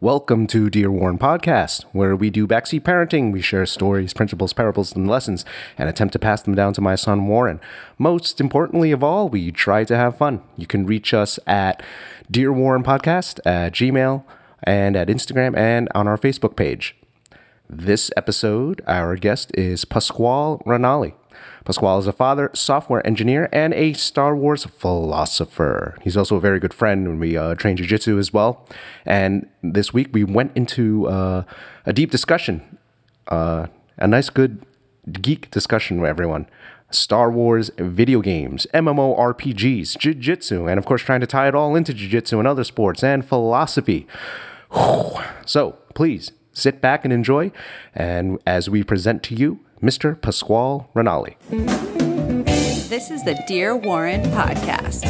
Welcome to Dear Warren Podcast, where we do backseat parenting. We share stories, principles, parables, and lessons, and attempt to pass them down to my son Warren. Most importantly of all, we try to have fun. You can reach us at Dear Warren Podcast at Gmail and at Instagram and on our Facebook page. This episode, our guest is Pasquale Ranalli. Pasquale is a father, software engineer, and a Star Wars philosopher. He's also a very good friend when we uh, train jiu-jitsu as well. And this week we went into uh, a deep discussion, uh, a nice, good geek discussion with everyone. Star Wars video games, MMORPGs, jiu-jitsu, and of course trying to tie it all into jiu-jitsu and other sports and philosophy. So please sit back and enjoy. And as we present to you, Mr. Pasquale Ranalli. This is the Dear Warren podcast.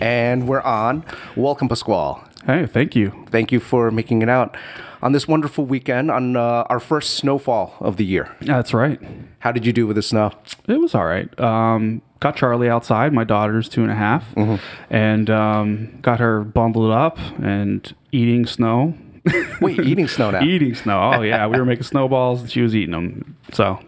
And we're on. Welcome, Pasquale. Hey, thank you. Thank you for making it out on this wonderful weekend on uh, our first snowfall of the year. That's right. How did you do with the snow? It was all right. Um, got Charlie outside. My daughter's two and a half, and um, got her bundled up and eating snow. Wait, eating snow now. eating snow. Oh yeah, we were making snowballs. and She was eating them. So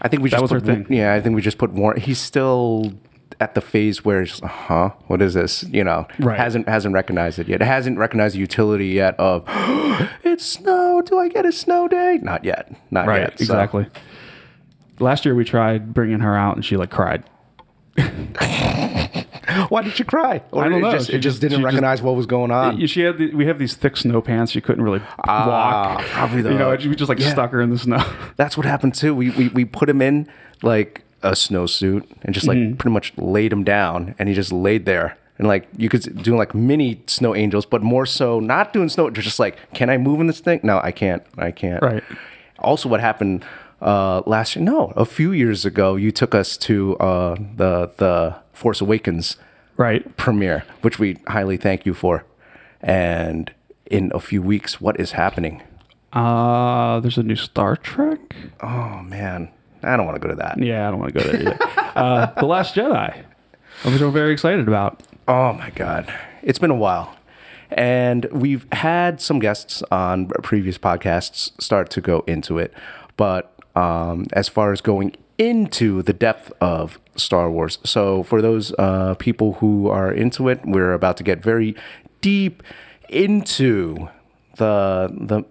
I think we That just was put, her thing. Yeah, I think we just put Warren. He's still at the phase where it's huh, what is this? You know, Right. hasn't hasn't recognized it yet. It hasn't recognized the utility yet of it's snow. Do I get a snow day? Not yet. Not right, yet. So- exactly. Last year we tried bringing her out, and she like cried. Why did you cry? Or I don't it know. Just, it just just- didn't she just- recognize what was going on. She had the, we have these thick snow pants. She couldn't really Ah, walk. probably the- you know, we just like yeah. stuck her in the snow. That's what happened too. We we, we put him in like a snowsuit and just like Mm-hmm. pretty much laid him down, and he just laid there. And like you could do like mini snow angels, but more so not doing snow. Just like, can I move in this thing? No, I can't. I can't. Right. Also, what happened uh, last year? No, a few years ago, you took us to uh, the the Force Awakens right. premiere, which we highly thank you for. And in a few weeks, what is happening? Uh, there's a new Star Trek. Oh man, I don't want to go to that. Yeah, I don't want to go there either. uh, the Last Jedi, which I'm very excited about. Oh my God. It's been a while. And we've had some guests on previous podcasts start to go into it. But um, as far as going into the depth of Star Wars, so for those uh, people who are into it, we're about to get very deep into the, the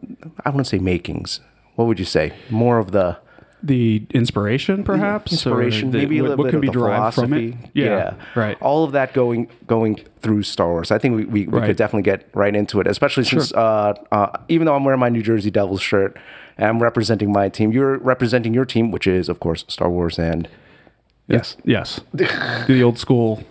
I wouldn't say makings. What would you say? More of the The inspiration, perhaps, inspiration, the- maybe a little what bit can of be the derived philosophy. from it. Yeah, right. All of that going going through Star Wars. I think we, we, we could definitely get right into it, especially since uh, uh, even though I'm wearing my New Jersey Devils shirt I'm representing my team, you're representing your team, which is of course Star Wars and yes. yes, the old school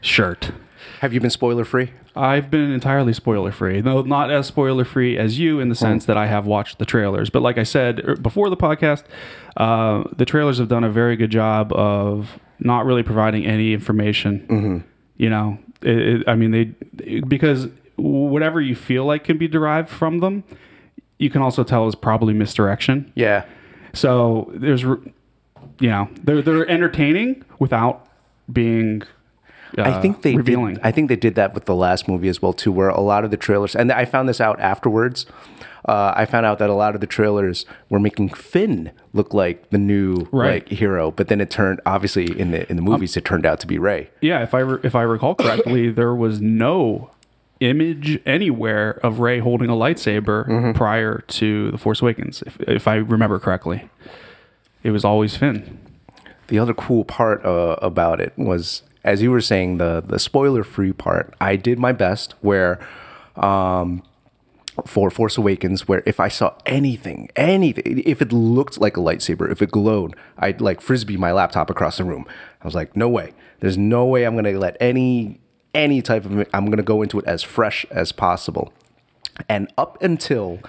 shirt. Have you been spoiler free? I've been entirely spoiler free, though not as spoiler free as you in the sense that I have watched the trailers. But like I said er, before the podcast, uh, the trailers have done a very good job of not really providing any information. You know, it, it, I mean, they because whatever you feel like can be derived from them, you can also tell is probably misdirection. Yeah. So there's, you know, they're they're entertaining without being. Uh, I think they revealing. Did, I think they did that with the last movie as well too, where a lot of the trailers, and I found this out afterwards. Uh, I found out that a lot of the trailers were making Finn look like the new Right. like hero, but then it turned obviously in the in the movies it turned out to be Rey. Yeah, if I re- if I recall correctly, there was no image anywhere of Rey holding a lightsaber Mm-hmm. prior to the Force Awakens. If, if I remember correctly, it was always Finn. The other cool part uh, about it was, as you were saying, the the spoiler free part. I did my best where. Um, for Force Awakens, where if I saw anything, anything, if it looked like a lightsaber, if it glowed, I'd like frisbee my laptop across the room. I was like, no way. There's no way I'm gonna let any any type of. I'm gonna go into it as fresh as possible. And up until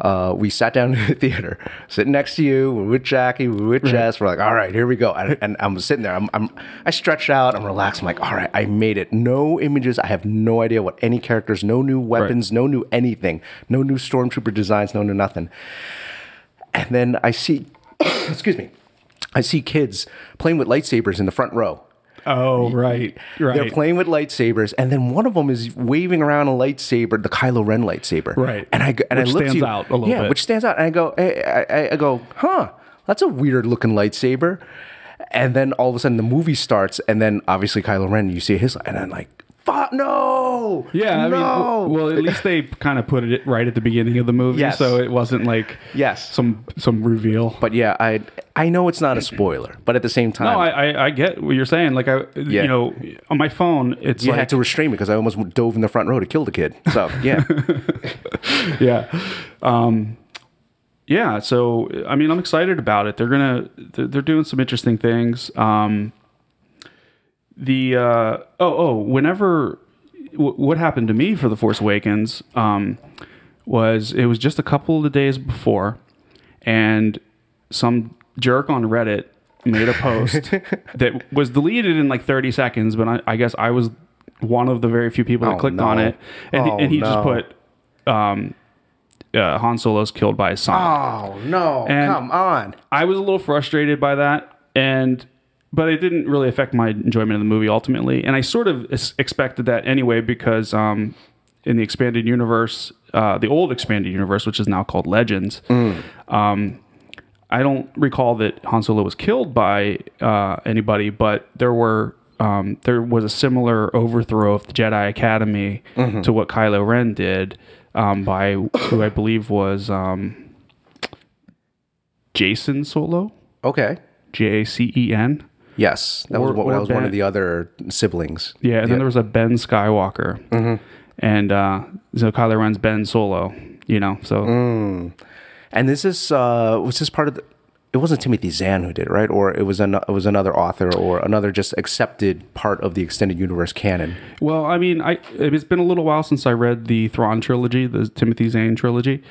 uh, we sat down in the theater, sitting next to you, we're with Jackie, we're with Jess. We're like, all right, here we go. And, and I'm sitting there. I'm, I'm, I stretched out. I'm relaxed. I'm like, all right, I made it. No images. I have no idea what any characters, no new weapons, no new anything, no new stormtrooper designs, no new nothing. And then I see, excuse me, I see kids playing with lightsabers in the front row. Oh, right, right. They're playing with lightsabers, and then one of them is waving around a lightsaber, the Kylo Ren lightsaber. Right. And I go- and Which I look stands to you, out a little yeah, bit. which stands out. And I go, I, I, I go, huh? That's a weird looking lightsaber. And then all of a sudden the movie starts, and then obviously Kylo Ren, you see his, and I'm like, fuck, no. Yeah, I no. mean, well, at least they kind of put it right at the beginning of the movie, Yes. so it wasn't like Yes. some some reveal. But yeah, I I know it's not a spoiler, but at the same time, no, I, I I get what you're saying. Like I, Yeah. you know, on my phone, it's you like had to restrain me because I almost dove in the front row to kill the kid. So yeah, yeah, um, yeah. So I mean, I'm excited about it. They're gonna they're, they're doing some interesting things. Um, the uh, oh oh, whenever w- what happened to me for the Force Awakens um, was it was just a couple of the days before, and some jerk on Reddit made a post that was deleted in like 30 seconds, but I, I guess I was one of the very few people that Oh, clicked no. on it, and, he- Oh, and he just put um, uh, Han Solo's killed by his son. Oh no! And- come on. I was a little frustrated by that, and but it didn't really affect my enjoyment of the movie ultimately. And I sort of expected that anyway because um, in the expanded universe, uh, the old expanded universe, which is now called Legends, um, I don't recall that Han Solo was killed by uh, anybody, but there were. Um, there was a similar overthrow of the Jedi Academy to what Kylo Ren did um, by who I believe was um, Jacen Solo. Okay. J A C E N. Yes, that was Or- what that was one of the other siblings. Yeah, and then there was a Ben Skywalker, Mm-hmm. and uh, so Kylo Ren's Ben Solo. You know, so Mm. And this is uh was this part of the it wasn't Timothy Zahn who did it, right? Or it was an, it was another author or another just accepted part of the extended universe canon. well, I mean, I it's been a little while since I read the Thrawn trilogy, the Timothy Zahn trilogy.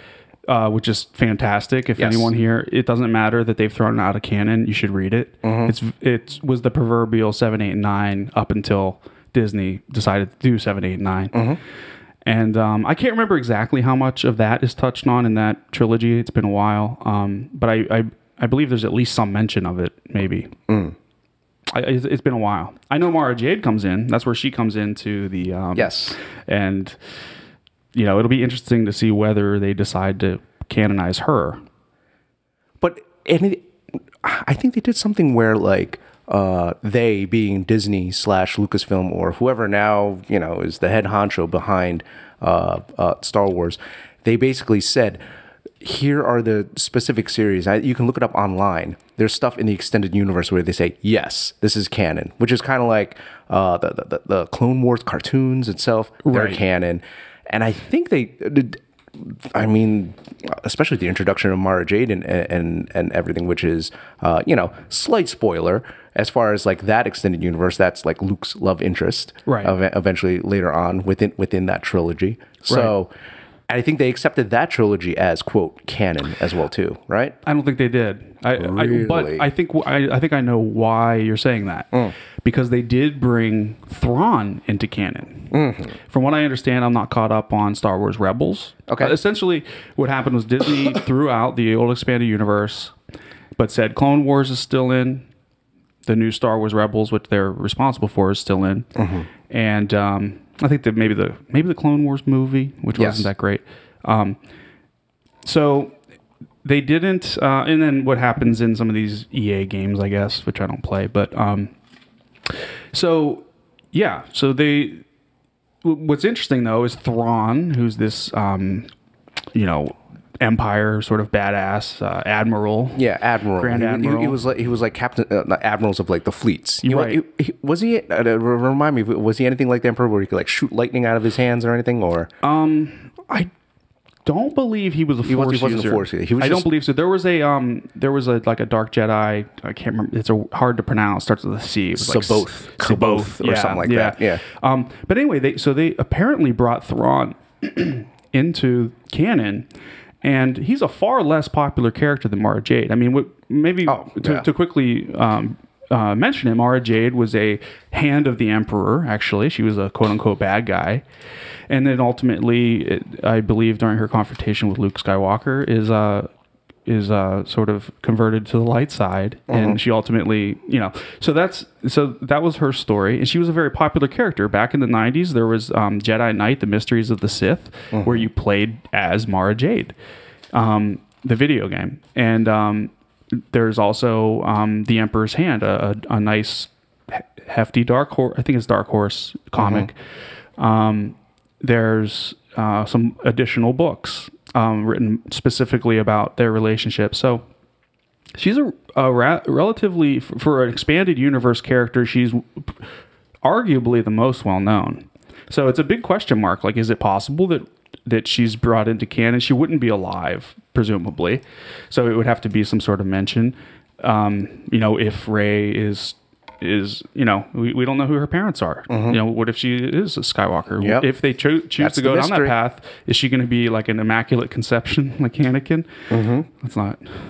Uh, which is fantastic. If Yes. anyone here, it doesn't matter that they've thrown it out of canon. You should read it. Mm-hmm. It's it was the proverbial seven, eight, nine up until Disney decided to do seven, eight, nine. and 9 Mm-hmm. And um, I can't remember exactly how much of that is touched on in that trilogy. It's been a while, um, but I, I I believe there's at least some mention of it. Maybe Mm. I, it's, it's been a while. I know Mara Jade comes in. That's where she comes into the um, Yes. and you know it'll be interesting to see whether they decide to canonize her. But and it, I think they did something where like uh, they being Disney slash Lucasfilm or whoever now you know is the head honcho behind uh, uh, Star Wars, they basically said. Here are the specific series. I, you can look it up online. There's stuff in the extended universe where they say, "Yes, this is canon," which is kind of like uh, the, the the Clone Wars cartoons itself. They're Right. canon, and I think they did. I mean, especially the introduction of Mara Jade and and and everything, which is uh, you know slight spoiler as far as like that extended universe. That's like Luke's love interest, Right. ev- eventually later on within within that trilogy. So. I think they accepted that trilogy as quote canon as well too, right? I don't think they did. I, I but I think I, I think I know why you're saying that because they did bring Thrawn into canon. From what I understand, I'm not caught up on Star Wars Rebels. Okay. Uh, essentially, what happened was Disney threw out the old expanded universe, but said Clone Wars is still in. The new Star Wars Rebels, which they're responsible for, is still in, and um, I think that maybe the maybe the Clone Wars movie, which Yes. wasn't that great. Um, so they didn't uh, and then what happens in some of these ea games i guess which i don't play but um so yeah so they what's interesting though is Thrawn, who's this um you know empire sort of badass uh, admiral Yeah, admiral. Grand He- he, Admiral. He, was like he was like captain, uh, admirals of like the fleets. You know, Right. he- he- was he? Uh, uh, remind me, was he anything like the emperor, where he could like shoot lightning out of his hands or anything? Or um, i don't believe he was a force was- he wasn't a. Force user. He was I don't believe so. There was a um, there was a like a dark Jedi. I can't remember. It's a hard to pronounce. Starts with a C. It was like C'baoth. S- C'baoth or something like that. Yeah. Um, but anyway, they so they apparently brought Thrawn into canon, and he's a far less popular character than Mara Jade. I mean, what, maybe Oh, to, yeah. to quickly um, uh, mention it, Mara Jade was a hand of the Emperor. Actually, she was a quote unquote bad guy, and then ultimately, it, I believe during her confrontation with Luke Skywalker, is uh, is uh, sort of converted to the light side, and she ultimately, you know, so that's so that was her story, and she was a very popular character. Back in the '90s. There was um, Jedi Knight: The Mysteries of the Sith, where you played as Mara Jade, um, the video game, and um, there's also um, The Emperor's Hand, a, a, a nice hefty dark horse. I think it's Dark Horse comic. Um, there's uh, some additional books um, written specifically about their relationship. So she's a, a ra- relatively for an expanded universe character. She's arguably the most well known. So it's a big question mark. Like, is it possible that that she's brought into canon? She wouldn't be alive, presumably. So it would have to be some sort of mention. Um, you know, if Rey is is you know we, we don't know who her parents are. You know, what if she is a Skywalker? Mm-hmm. Yep. If they cho- choose That's to go down that path, is she going to be like an immaculate conception, like Anakin? Mm-hmm. That's not.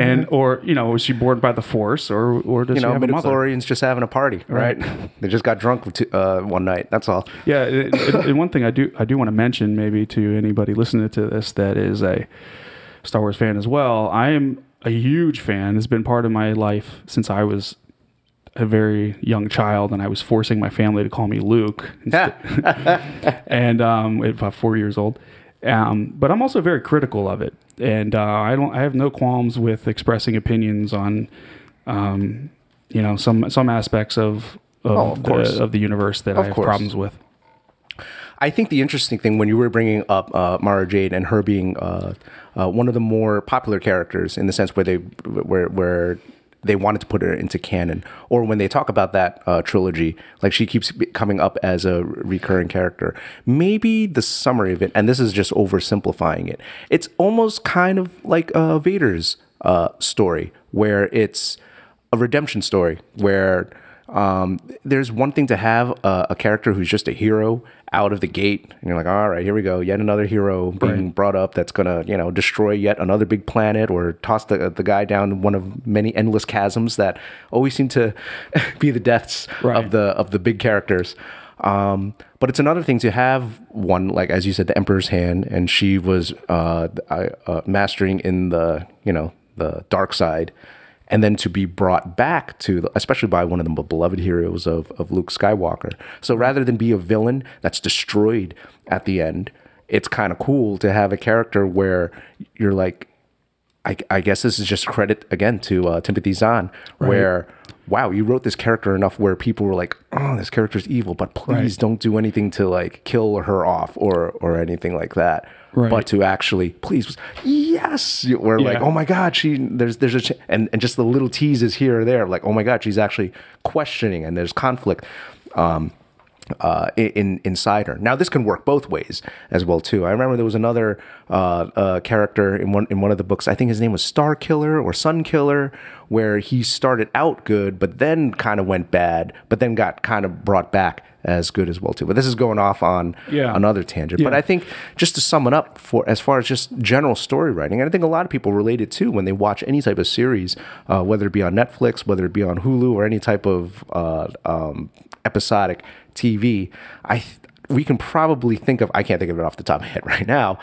and or you know, was she born by the Force, or or does You she know, have a mother? just having a party, right? they just got drunk t- uh, one night. That's all. Yeah, and, and- and one thing I do I do want to mention maybe to anybody listening to this that is a Star Wars fan as well. I am a huge fan. It's been part of my life since I was a very young child, and I was forcing my family to call me Luke, and um, at about four years old. Um, but I'm also very critical of it, and uh, I don't. I have no qualms with expressing opinions on, um, you know, some some aspects of of, Oh, of the, of the universe that I have course. problems with. I think the interesting thing when you were bringing up uh, Mara Jade and her being uh, uh, one of the more popular characters in the sense where they where where they wanted to put her into canon, or when they talk about that uh, trilogy, like she keeps coming up as a recurring character. Maybe the summary of it, and this is just oversimplifying it. It's almost kind of like uh, Vader's uh, story, where it's a redemption story where um, there's one thing to have a, a character who's just a hero out of the gate, and you're like, all right, here we go, yet another hero being brought up that's gonna, you know, destroy yet another big planet or toss the the guy down one of many endless chasms that always seem to be the deaths Right. of the of the big characters. Um, but it's another thing to have one like as you said, the Emperor's Hand, and she was uh, uh, mastering in the you know the dark side, and then to be brought back to, especially by one of the beloved heroes of of Luke Skywalker. So rather than be a villain that's destroyed at the end, it's kind of cool to have a character where you're like, I, I guess this is just credit again to uh, Timothy Zahn, where wow, you wrote this character enough where people were like, oh, this character's evil, but please Right. don't do anything to like kill her off or or anything like that. Right. But to actually, please, yes, we're like, oh my god, she there's there's a ch-, and and just the little teases here or there, like oh my god, she's actually questioning, and there's conflict. Um, uh, in inside her. Now this can work both ways as well too. I remember there was another uh, uh, character in one in one of the books. I think his name was Star Killer or Sun Killer, where he started out good, but then kind of went bad, but then got kind of brought back as good as well too. But this is going off on Yeah. another tangent. But I think just to sum it up for as far as just general story writing, and I think a lot of people relate it too when they watch any type of series, uh, whether it be on Netflix, whether it be on Hulu, or any type of uh, um, episodic TV. I th- we can probably think of I can't think of it off the top of my head right now,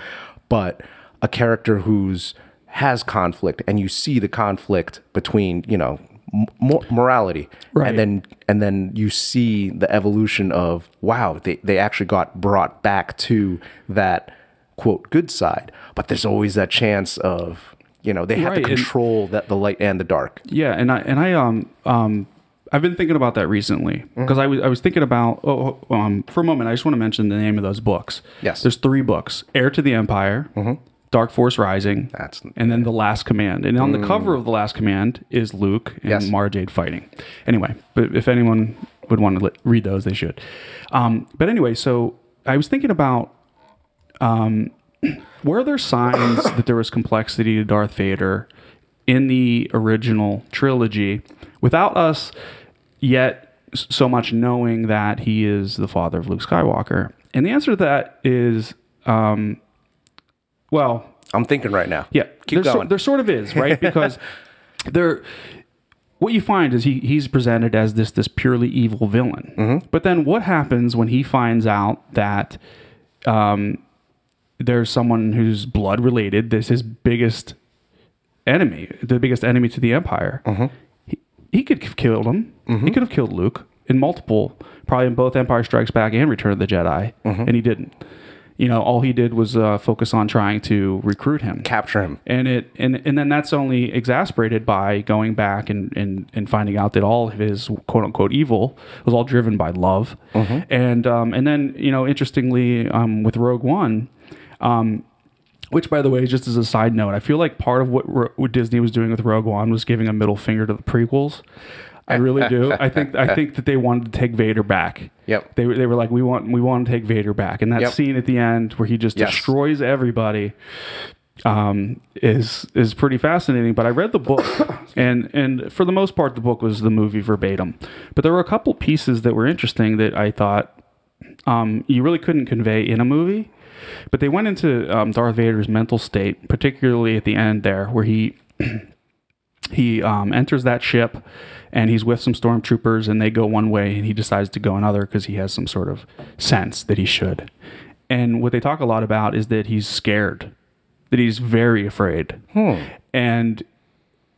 but a character who's has conflict and you see the conflict between you know m- mo- morality Right. and then and then you see the evolution of wow they, they actually got brought back to that quote good side but there's always that chance of you know they have Right, to and- control that the light and the dark Yeah, and I and I um um I've been thinking about that recently Mm-hmm. because I was I was thinking about oh, oh, um for a moment I just want to mention the name of those books. Yes. there's three books: Heir to the Empire, Dark Force Rising, That's- and then The Last Command. And on the cover of The Last Command is Luke and Yes. Mara Jade fighting. Anyway, but if anyone would want to read those, they should. Um, but anyway, so I was thinking about um, were there signs that there was complexity to Darth Vader in the original trilogy without us yet so much knowing that he is the father of Luke Skywalker? And the answer to that is, um, well, i'm thinking right now yeah, keep there, so- going there sort of is, right? Because there, what you find is he he's presented as this this purely evil villain. Mm-hmm. But then what happens when he finds out that um, there's someone who's blood related? This his biggest enemy, the biggest enemy to the Empire. He, he could have killed him. He could have killed Luke in multiple, probably in both Empire Strikes Back and Return of the Jedi, and he didn't. You know, all he did was uh, focus on trying to recruit him. Capture him. and it and and then that's only exasperated by going back and and, and finding out that all of his quote unquote evil was all driven by love. And um and then you know interestingly um with rogue one um which by the way just as a side note i feel like part of what, Ro- what disney was doing with rogue one was giving a middle finger to the prequels I really do. I think I think that they wanted to take Vader back. Yep. They were they were like we want we want to take Vader back, and that Yep. scene at the end where he just Yes. destroys everybody um, is is pretty fascinating. But I read the book, and and for the most part, the book was the movie verbatim. But there were a couple pieces that were interesting that I thought um, you really couldn't convey in a movie. But they went into um, Darth Vader's mental state, particularly at the end there, where he he um, enters that ship and he's with some stormtroopers and they go one way and he decides to go another because he has some sort of sense that he should. And what they talk a lot about is that he's scared, that he's very afraid, and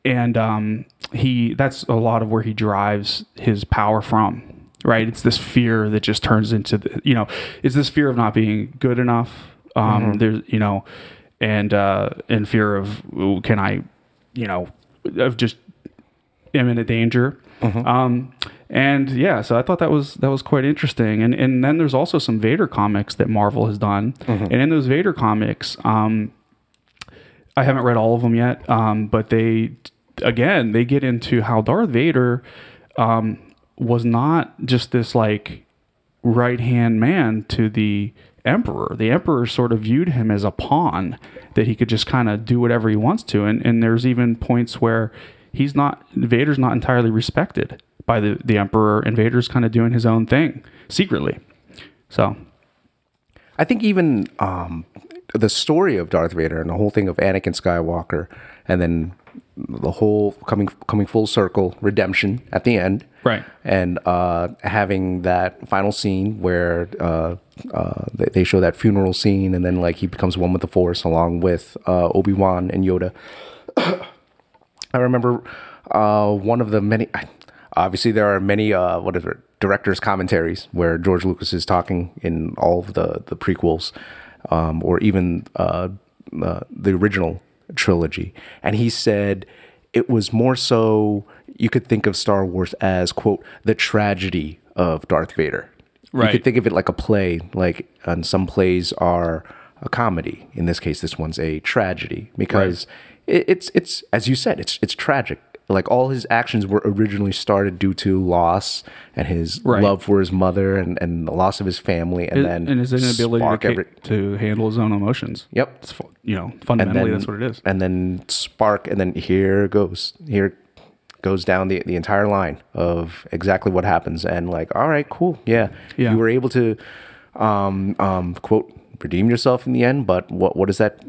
and um, he that's a lot of where he drives his power from. Right, it's this fear that just turns into the, you know, it's this fear of not being good enough. Um, There's you know, and uh, and fear of can I, you know, of just imminent danger. Um, and yeah, so I thought that was that was quite interesting. And and then there's also some Vader comics that Marvel has done, and in those Vader comics, um, I haven't read all of them yet, um, but they again they get into how Darth Vader um, was not just this like right hand man to the emperor. The emperor sort of viewed him as a pawn that he could just kind of do whatever he wants to. And and there's even points where he's not Vader's not entirely respected by the the emperor, and Vader's kind of doing his own thing secretly. So I think even um, the story of Darth Vader and the whole thing of Anakin Skywalker, and then the whole coming coming full circle redemption at the end, Right. And uh, having that final scene where uh, uh, they, show that funeral scene, and then like he becomes one with the Force along with uh, Obi Wan and Yoda. I remember uh, one of the many. Obviously, there are many. Uh, what is it? Directors' commentaries where George Lucas is talking in all of the the prequels, um, or even uh, uh, the original trilogy, and he said it was more so. You could think of Star Wars as quote the tragedy of Darth Vader. Right. You could think of it like a play. Like, and some plays are a comedy. In this case, this one's a tragedy because it, it's it's as you said, it's it's tragic. Like all his actions were originally started due to loss and his Right. love for his mother and, and the loss of his family, and then and his inability spark to, ca- every- to handle his own emotions. Yep. It's, fu- you know, fundamentally, then that's what it is. And then spark, and then here goes here goes down the the entire line of exactly what happens, and like, all right, cool, yeah, Yeah. you were able to, um, um, quote, redeem yourself in the end, but what what is that?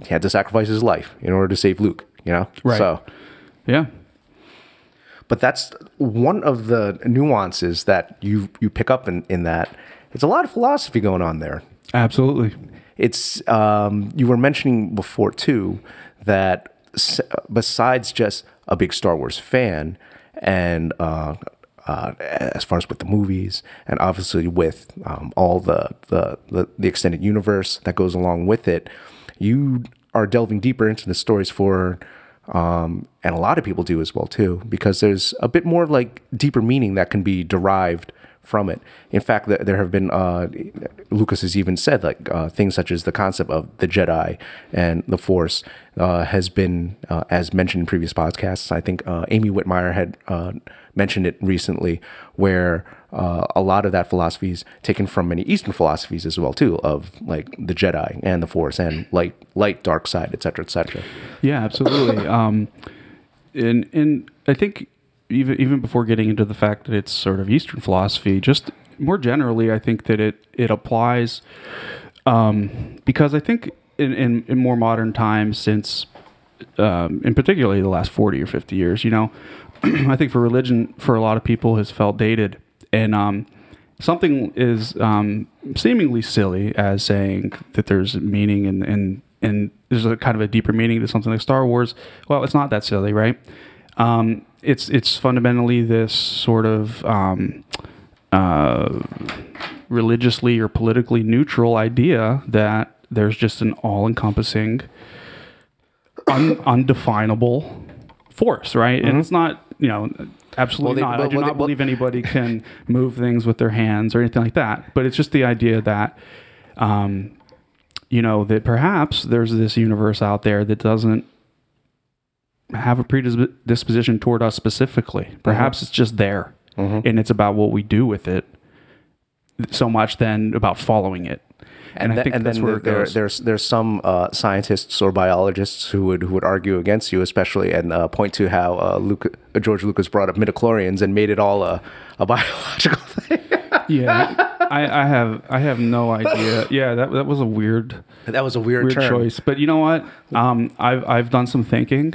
He had to sacrifice his life in order to save Luke, you know, Right. So, Yeah. but that's one of the nuances that you you pick up in in that. It's a lot of philosophy going on there. Absolutely. it's um, you were mentioning before too that s- besides just a big Star Wars fan and uh, uh, as far as with the movies and obviously with um, all the, the the the extended universe that goes along with it, you are delving deeper into the stories for. Um, and a lot of people do as well too, because there's a bit more like deeper meaning that can be derived from it. In fact, th- there have been uh, Lucas has even said like uh, things such as the concept of the Jedi and the Force uh, has been, uh, as mentioned in previous podcasts. I think uh, Amy Whitmire had uh, mentioned it recently, where uh, a lot of that philosophy is taken from many Eastern philosophies as well too, of like the Jedi and the Force and light, light, dark side, etc., etc. Yeah, absolutely. um, and and I think even even before getting into the fact that it's sort of Eastern philosophy, just more generally, I think that it it applies um, because I think in, in, in more modern times, since um, in particularly the last forty or fifty years, you know, I think for religion for a lot of people has felt dated, and um, something is um, seemingly silly as saying that there's meaning in in and there's a kind of a deeper meaning to something like Star Wars. Well, it's not that silly, right? Um, it's it's fundamentally this sort of um, uh, religiously or politically neutral idea that there's just an all-encompassing, un- undefinable force, right? And it's not, you know, absolutely Mm-hmm. Well, they- not. I do well, not they- well- believe anybody can move things with their hands or anything like that. But it's just the idea that, um, you know, that perhaps there's this universe out there that doesn't have a predisposition toward us specifically. Mm-hmm. Perhaps it's just there, and it's about what we do with it so much than about following it. And, I th- think and that's then where it there, goes. there's there's some uh, scientists or biologists who would who would argue against you, especially and uh, point to how uh, Luke, uh, George Lucas brought up midichlorians and made it all a, a biological thing. yeah, I, I have I have no idea. Yeah, that that was a weird that was a weird, weird choice. But you know what? Um, I've I've done some thinking,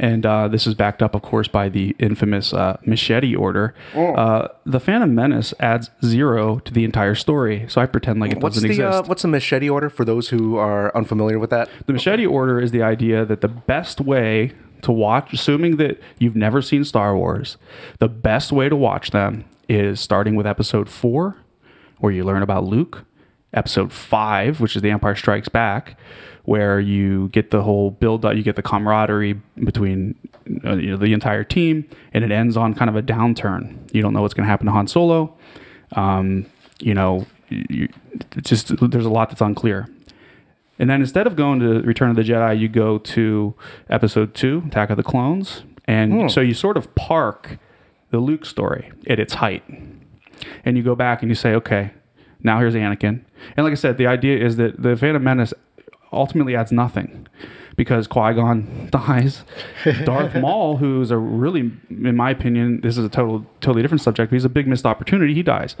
and uh, this is backed up, of course, by the infamous uh, machete order. Oh. Uh, the Phantom Menace adds zero to the entire story, so I pretend like it What's doesn't the uh, exist. what's the machete order for those who are unfamiliar with that? The machete order is the idea that the best way to watch, assuming that you've never seen Star Wars, the best way to watch them is starting with episode four, where you learn about Luke, episode five, which is The Empire Strikes Back, where you get the whole build up, you get the camaraderie between uh, you know, the entire team, and it ends on kind of a downturn. You don't know what's going to happen to Han Solo. Um, you know, you, it's just there's a lot that's unclear. And then instead of going to Return of the Jedi, you go to Episode Two, Attack of the Clones, and so you sort of park the Luke story at its height, and you go back and you say, okay, now here's Anakin. And like I said, the idea is that the Phantom Menace ultimately adds nothing because Qui Gon dies. Darth Maul, who's a really, in my opinion, this is a total, totally different subject. But he's a big missed opportunity. He dies.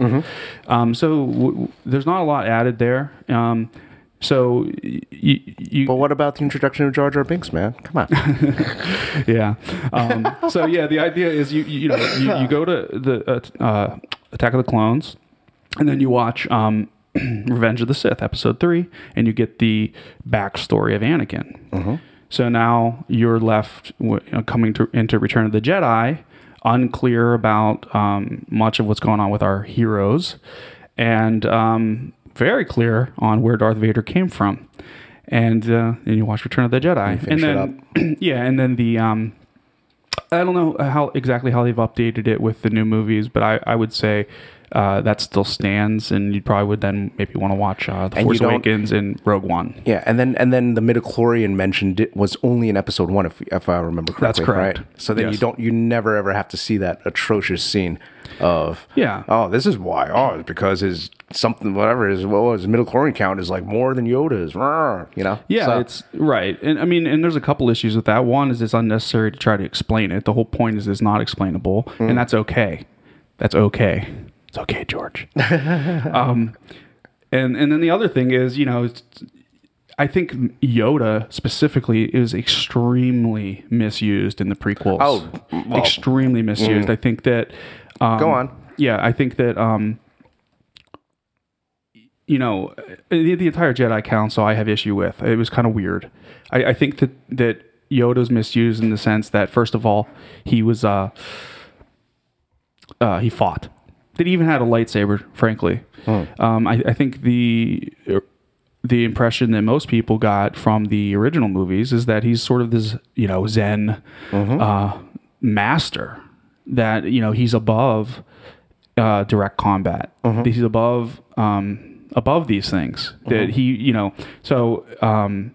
Um, so w- w- there's not a lot added there. Um, so y- y- you, But what about the introduction of Jar Jar Binks, man? Come on. yeah. Um, so yeah, the idea is you you, you know you, you go to the uh, uh, Attack of the Clones, and then you watch um, Revenge of the Sith episode three, and you get the backstory of Anakin. So now you're left you know, coming to into Return of the Jedi, unclear about um, much of what's going on with our heroes, and um, very clear on where Darth Vader came from. And uh, and you watch Return of the Jedi, and it then yeah, and then the um, I don't know how exactly how they've updated it with the new movies, but I, I would say uh, that still stands, and you probably would then maybe want to watch uh, the And Force Awakens and Rogue One. Yeah, and then and then the midichlorian mentioned it was only in episode one, if if I remember correctly. That's correct. Right? So then you don't you never ever have to see that atrocious scene of Yeah. Oh, this is why. Oh, it's because his something whatever his what was his midichlorian count is like more than Yoda's. You know. Yeah, So- it's right, and I mean, and there's a couple issues with that. One is it's unnecessary to try to explain it. The whole point is it's not explainable, Mm. and that's okay. That's okay. It's okay, George. um, and and then the other thing is, you know, I think Yoda specifically is extremely misused in the prequels. Oh, well, extremely misused. I think that. Um, Go on. Yeah, I think that. Um, you know, the, the entire Jedi Council I have issue with. It was kind of weird. I, I think that that Yoda's misused in the sense that first of all, he was uh, uh he fought. That even had a lightsaber. Frankly, um, I, I think the the impression that most people got from the original movies is that he's sort of this you know Zen uh, master. That you know he's above uh, direct combat. He's above um, above these things. That he, you know, so um,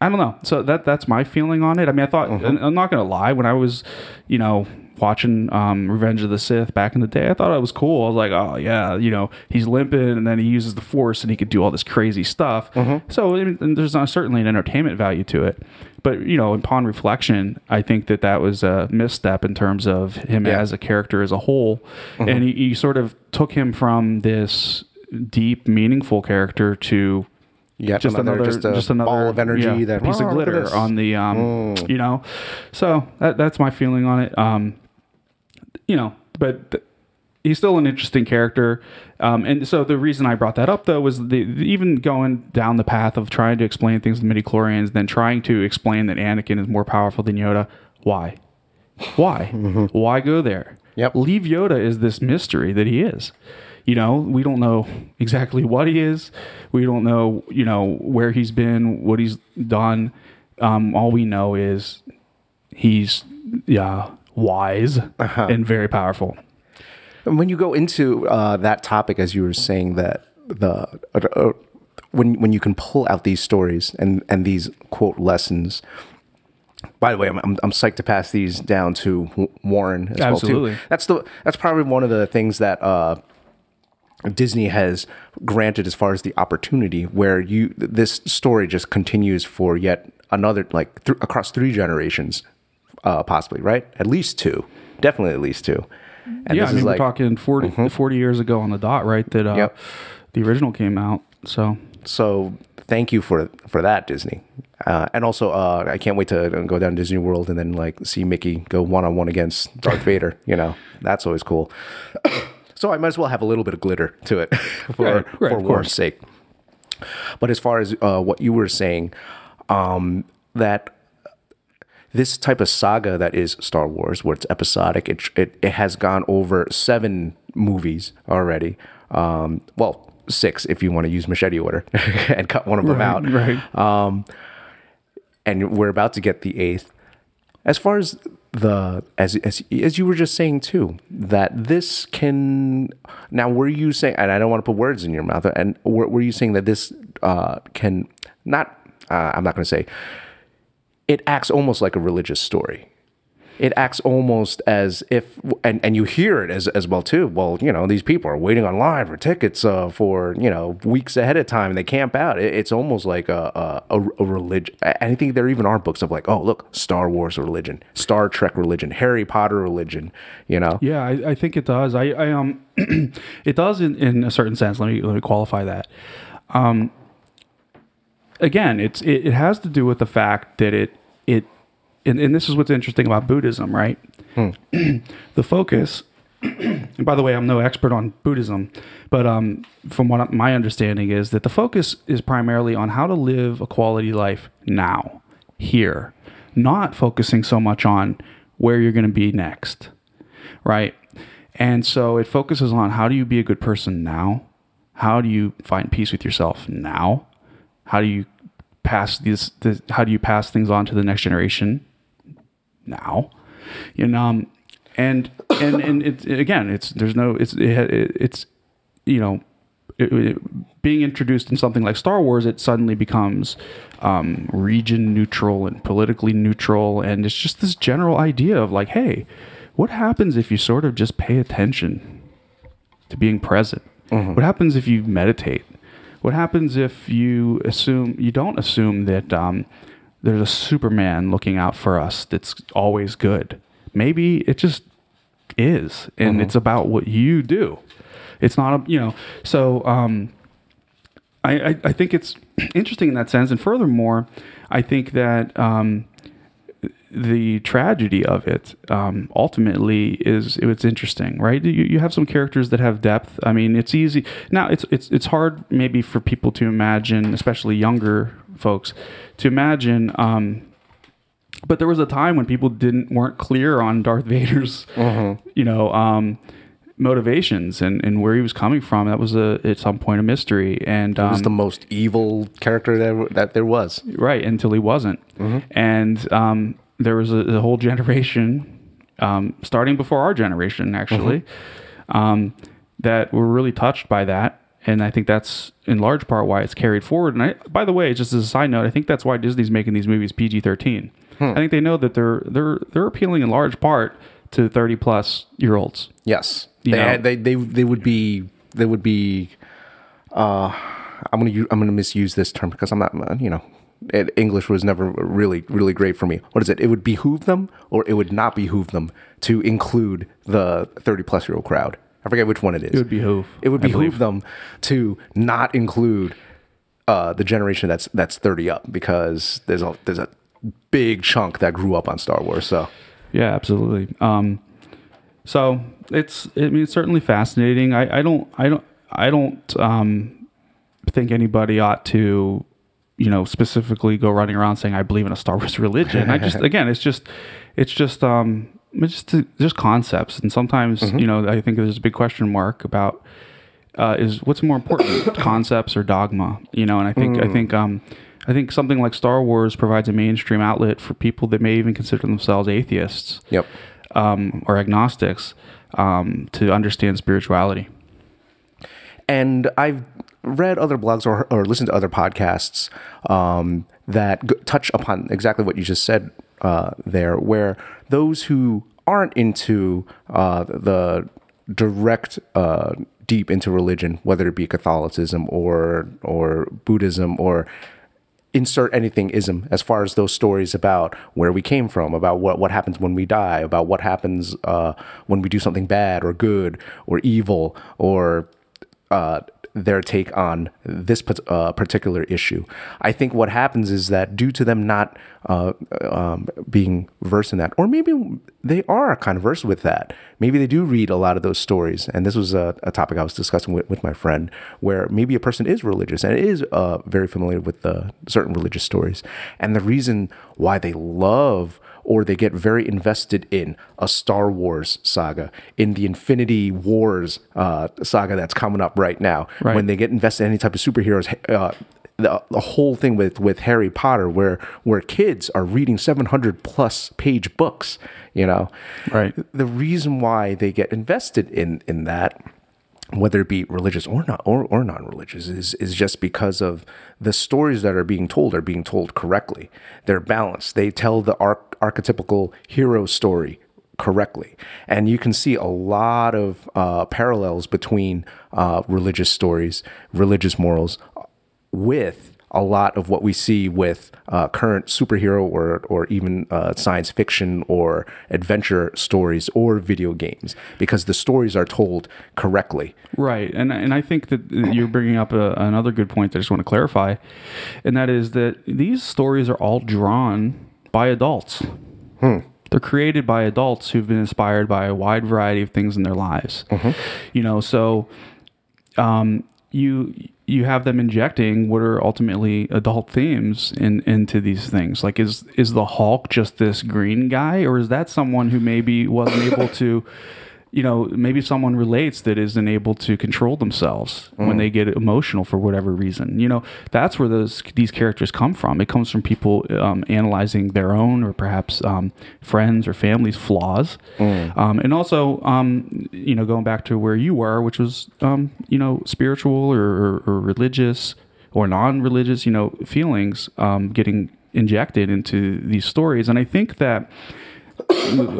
I don't know. So that that's my feeling on it. I mean, I thought and I'm not gonna lie. When I was, you know, watching um, Revenge of the Sith back in the day, I thought it was cool. I was like, oh yeah, you know, he's limping and then he uses the Force and he could do all this crazy stuff. So I mean, and there's not, certainly an entertainment value to it. But you know, upon reflection, I think that that was a misstep in terms of him Yeah. as a character as a whole, and he, he sort of took him from this deep, meaningful character to Yet just another, just a just another ball of energy yeah, that piece "Oh, of glitter on the um, you know. So that, that's my feeling on it. Um, you know, but th- he's still an interesting character. Um, and so the reason I brought that up though was the, even going down the path of trying to explain things to midi chlorians, then trying to explain that Anakin is more powerful than Yoda. Why? Why? Why go there? Yep. Leave Yoda is this mystery that he is. You know, we don't know exactly what he is. We don't know, you know, where he's been, what he's done. Um, all we know is he's yeah wise and very powerful. And when you go into uh, that topic, as you were saying, that the uh, uh, when when you can pull out these stories and and these quote lessons. By the way, I'm, I'm, I'm psyched to pass these down to Warren as Absolutely. well too. That's the that's probably one of the things that uh, Disney has granted as far as the opportunity, where you this story just continues for yet another like th- across three generations, uh, possibly right, at least two, definitely at least two. And yeah, this I mean, is we're like talking 40, 40 years ago on the dot, right? That uh, Yep. the original came out. So So thank you for for that, Disney. Uh, and also, uh, I can't wait to go down to Disney World and then like see Mickey go one on one against Darth Vader. You know, that's always cool. so I might as well have a little bit of glitter to it for Right, right, for course. sake. But as far as uh, what you were saying, um, that this type of saga that is Star Wars, where it's episodic, it it, it has gone over seven movies already. Um, well, six if you want to use machete order and cut one of them out. right. And we're about to get the eighth. As far as the as as as you were just saying too, that this can now were you saying and I don't want to put words in your mouth and were, were you saying that this uh, can not uh, I'm not going to say it acts almost like a religious story. It acts almost as if, and, and you hear it as, as well too. Well, you know, these people are waiting online for tickets uh, for you know weeks ahead of time. and They camp out. It, it's almost like a a, a, religion. I think there even are books of like, oh look, Star Wars religion, Star Trek religion, Harry Potter religion. You know, Yeah, I, I think it does. I, I um, it does in, in a certain sense. Let me let me qualify that. Um, again, it's it, it has to do with the fact that it it, and, and this is what's interesting about Buddhism, right? the focus. and by the way, I'm no expert on Buddhism, but um, from what my understanding is that the focus is primarily on how to live a quality life now, here, not focusing so much on where you're going to be next right? And so it focuses on how do you be a good person now? How do you find peace with yourself now? How do you pass these? this how do you pass things on to the next generation now? You know, um, and and and it's again, it's there's no it's it, it's you know. It, it- being introduced in something like Star Wars, it suddenly becomes um, region neutral and politically neutral, and it's just this general idea of like, hey, what happens if you sort of just pay attention to being present? What happens if you meditate? What happens if you assume you don't assume that um, there's a Superman looking out for us that's always good? Maybe it just is, and it's about what you do. It's not a you know. So um, I, I I think it's interesting in that sense, and furthermore, I think that. Um, the tragedy of it um, ultimately is it's interesting, right? You, you have some characters that have depth. I mean, it's easy now. It's it's it's hard maybe for people to imagine, especially younger folks, to imagine. Um, but there was a time when people didn't weren't clear on Darth Vader's, you know, um, motivations and, and where he was coming from. That was a at some point a mystery, and um, it was the most evil character that, that there was. right until he wasn't and um, there was a, a whole generation um, starting before our generation actually um, that were really touched by that. And i think that's in large part why it's carried forward. And I, by the way just as a side note i think that's why disney's making these movies pg-13 i think they know that they're they're they're appealing in large part to 30 plus year olds. Yes, You they, had, they they they would be they would be. Uh, I'm gonna I'm gonna misuse this term because I'm not you know. English was never really really great for me. What is it? It would behoove them, or it would not behoove them to include the 30 plus year old crowd. I forget which one it is. it would behoove It would behoove them to not include uh, the generation that's that's 30 up because there's a there's a big chunk that grew up on Star Wars. So Yeah, absolutely. Um, So it's I mean it's certainly fascinating. I, I don't I don't I don't um, think anybody ought to you know specifically go running around saying I believe in a Star Wars religion. I just again it's just it's just um it's just just concepts and sometimes you know I think there's a big question mark about uh, is what's more important concepts or dogma you know and I think I think um I think something like Star Wars provides a mainstream outlet for people that may even consider themselves atheists Yep. um, or agnostics um, to understand spirituality. And I've read other blogs or, or listened to other podcasts um, that g- touch upon exactly what you just said uh, there, where those who aren't into uh, the direct uh, deep into religion, whether it be Catholicism or or Buddhism or insert anything ism as far as those stories about where we came from, about what, what happens when we die, about what happens uh, when we do something bad or good or evil, or uh, their take on this uh, particular issue. I think what happens is that due to them not uh, um, being versed in that, or maybe they are kind of versed with that. Maybe they do read a lot of those stories. And this was a, a topic I was discussing with, with my friend, where maybe a person is religious and is uh, very familiar with certain religious stories. And the reason why they love or they get very invested in a Star Wars saga, in the Infinity Wars uh, saga that's coming up right now. Right. When they get invested in any type of superheroes, uh, the, the whole thing with, with Harry Potter, where where kids are reading 700 plus page books, you know, Right. the reason why they get invested in in that whether it be religious or not or, or non-religious is is just because of the stories that are being told are being told correctly. They're balanced. They tell the arch- archetypical hero story correctly. And you can see a lot of uh, parallels between uh, religious stories religious morals with a lot of what we see with uh, current superhero or or even uh, science fiction or adventure stories or video games because the stories are told correctly. Right, and and I think that you're bringing up a, another good point that I just want to clarify, and that is that these stories are all drawn by adults. They're created by adults who've been inspired by a wide variety of things in their lives. You know, so um, you you have them injecting what are ultimately adult themes in into these things. Like, is is the Hulk just this green guy, or is that someone who maybe wasn't able to, you know, maybe someone relates that isn't able to control themselves when they get emotional for whatever reason. You know, that's where those these characters come from. It comes from people um, analyzing their own or perhaps um, friends or families' flaws, um, and also, um, you know, going back to where you were, which was, um, you know, spiritual or, or, or religious or non-religious, you know, feelings um, getting injected into these stories, and I think that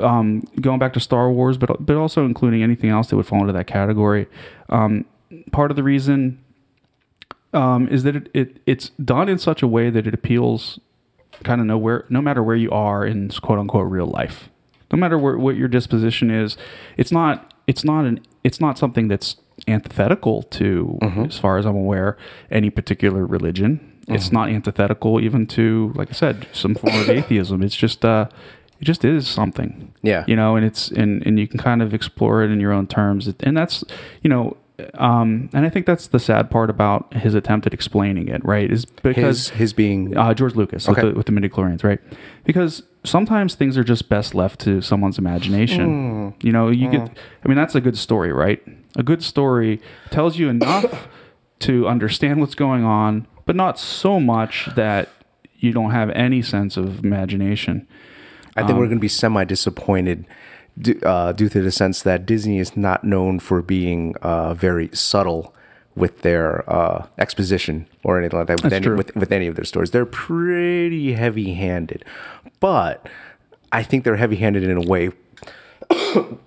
um, going back to Star Wars, but but also including anything else that would fall into that category. Um, part of the reason um, is that it, it it's done in such a way that it appeals kind of nowhere, no matter where you are in quote unquote real life, no matter where, what your disposition is. It's not it's not an it's not something that's antithetical to, as far as I'm aware, any particular religion. It's not antithetical even to, like I said, some form of atheism. It's just uh, it just is something. Yeah. You know, and it's and and you can kind of explore it in your own terms, and that's you know. Um, and I think that's the sad part about his attempt at explaining it, right? Is because His his being uh, George Lucas Okay. with, the, with the midichlorians, right? Because sometimes things are just best left to someone's imagination. You know, you get. I mean, that's a good story, right? A good story tells you enough to understand what's going on, but not so much that you don't have any sense of imagination. I think we're going to be semi disappointed uh, due to the sense that Disney is not known for being uh, very subtle with their uh, exposition or anything like that with That's any, true. with, with any of their stories. They're pretty heavy handed, but I think they're heavy handed in a way.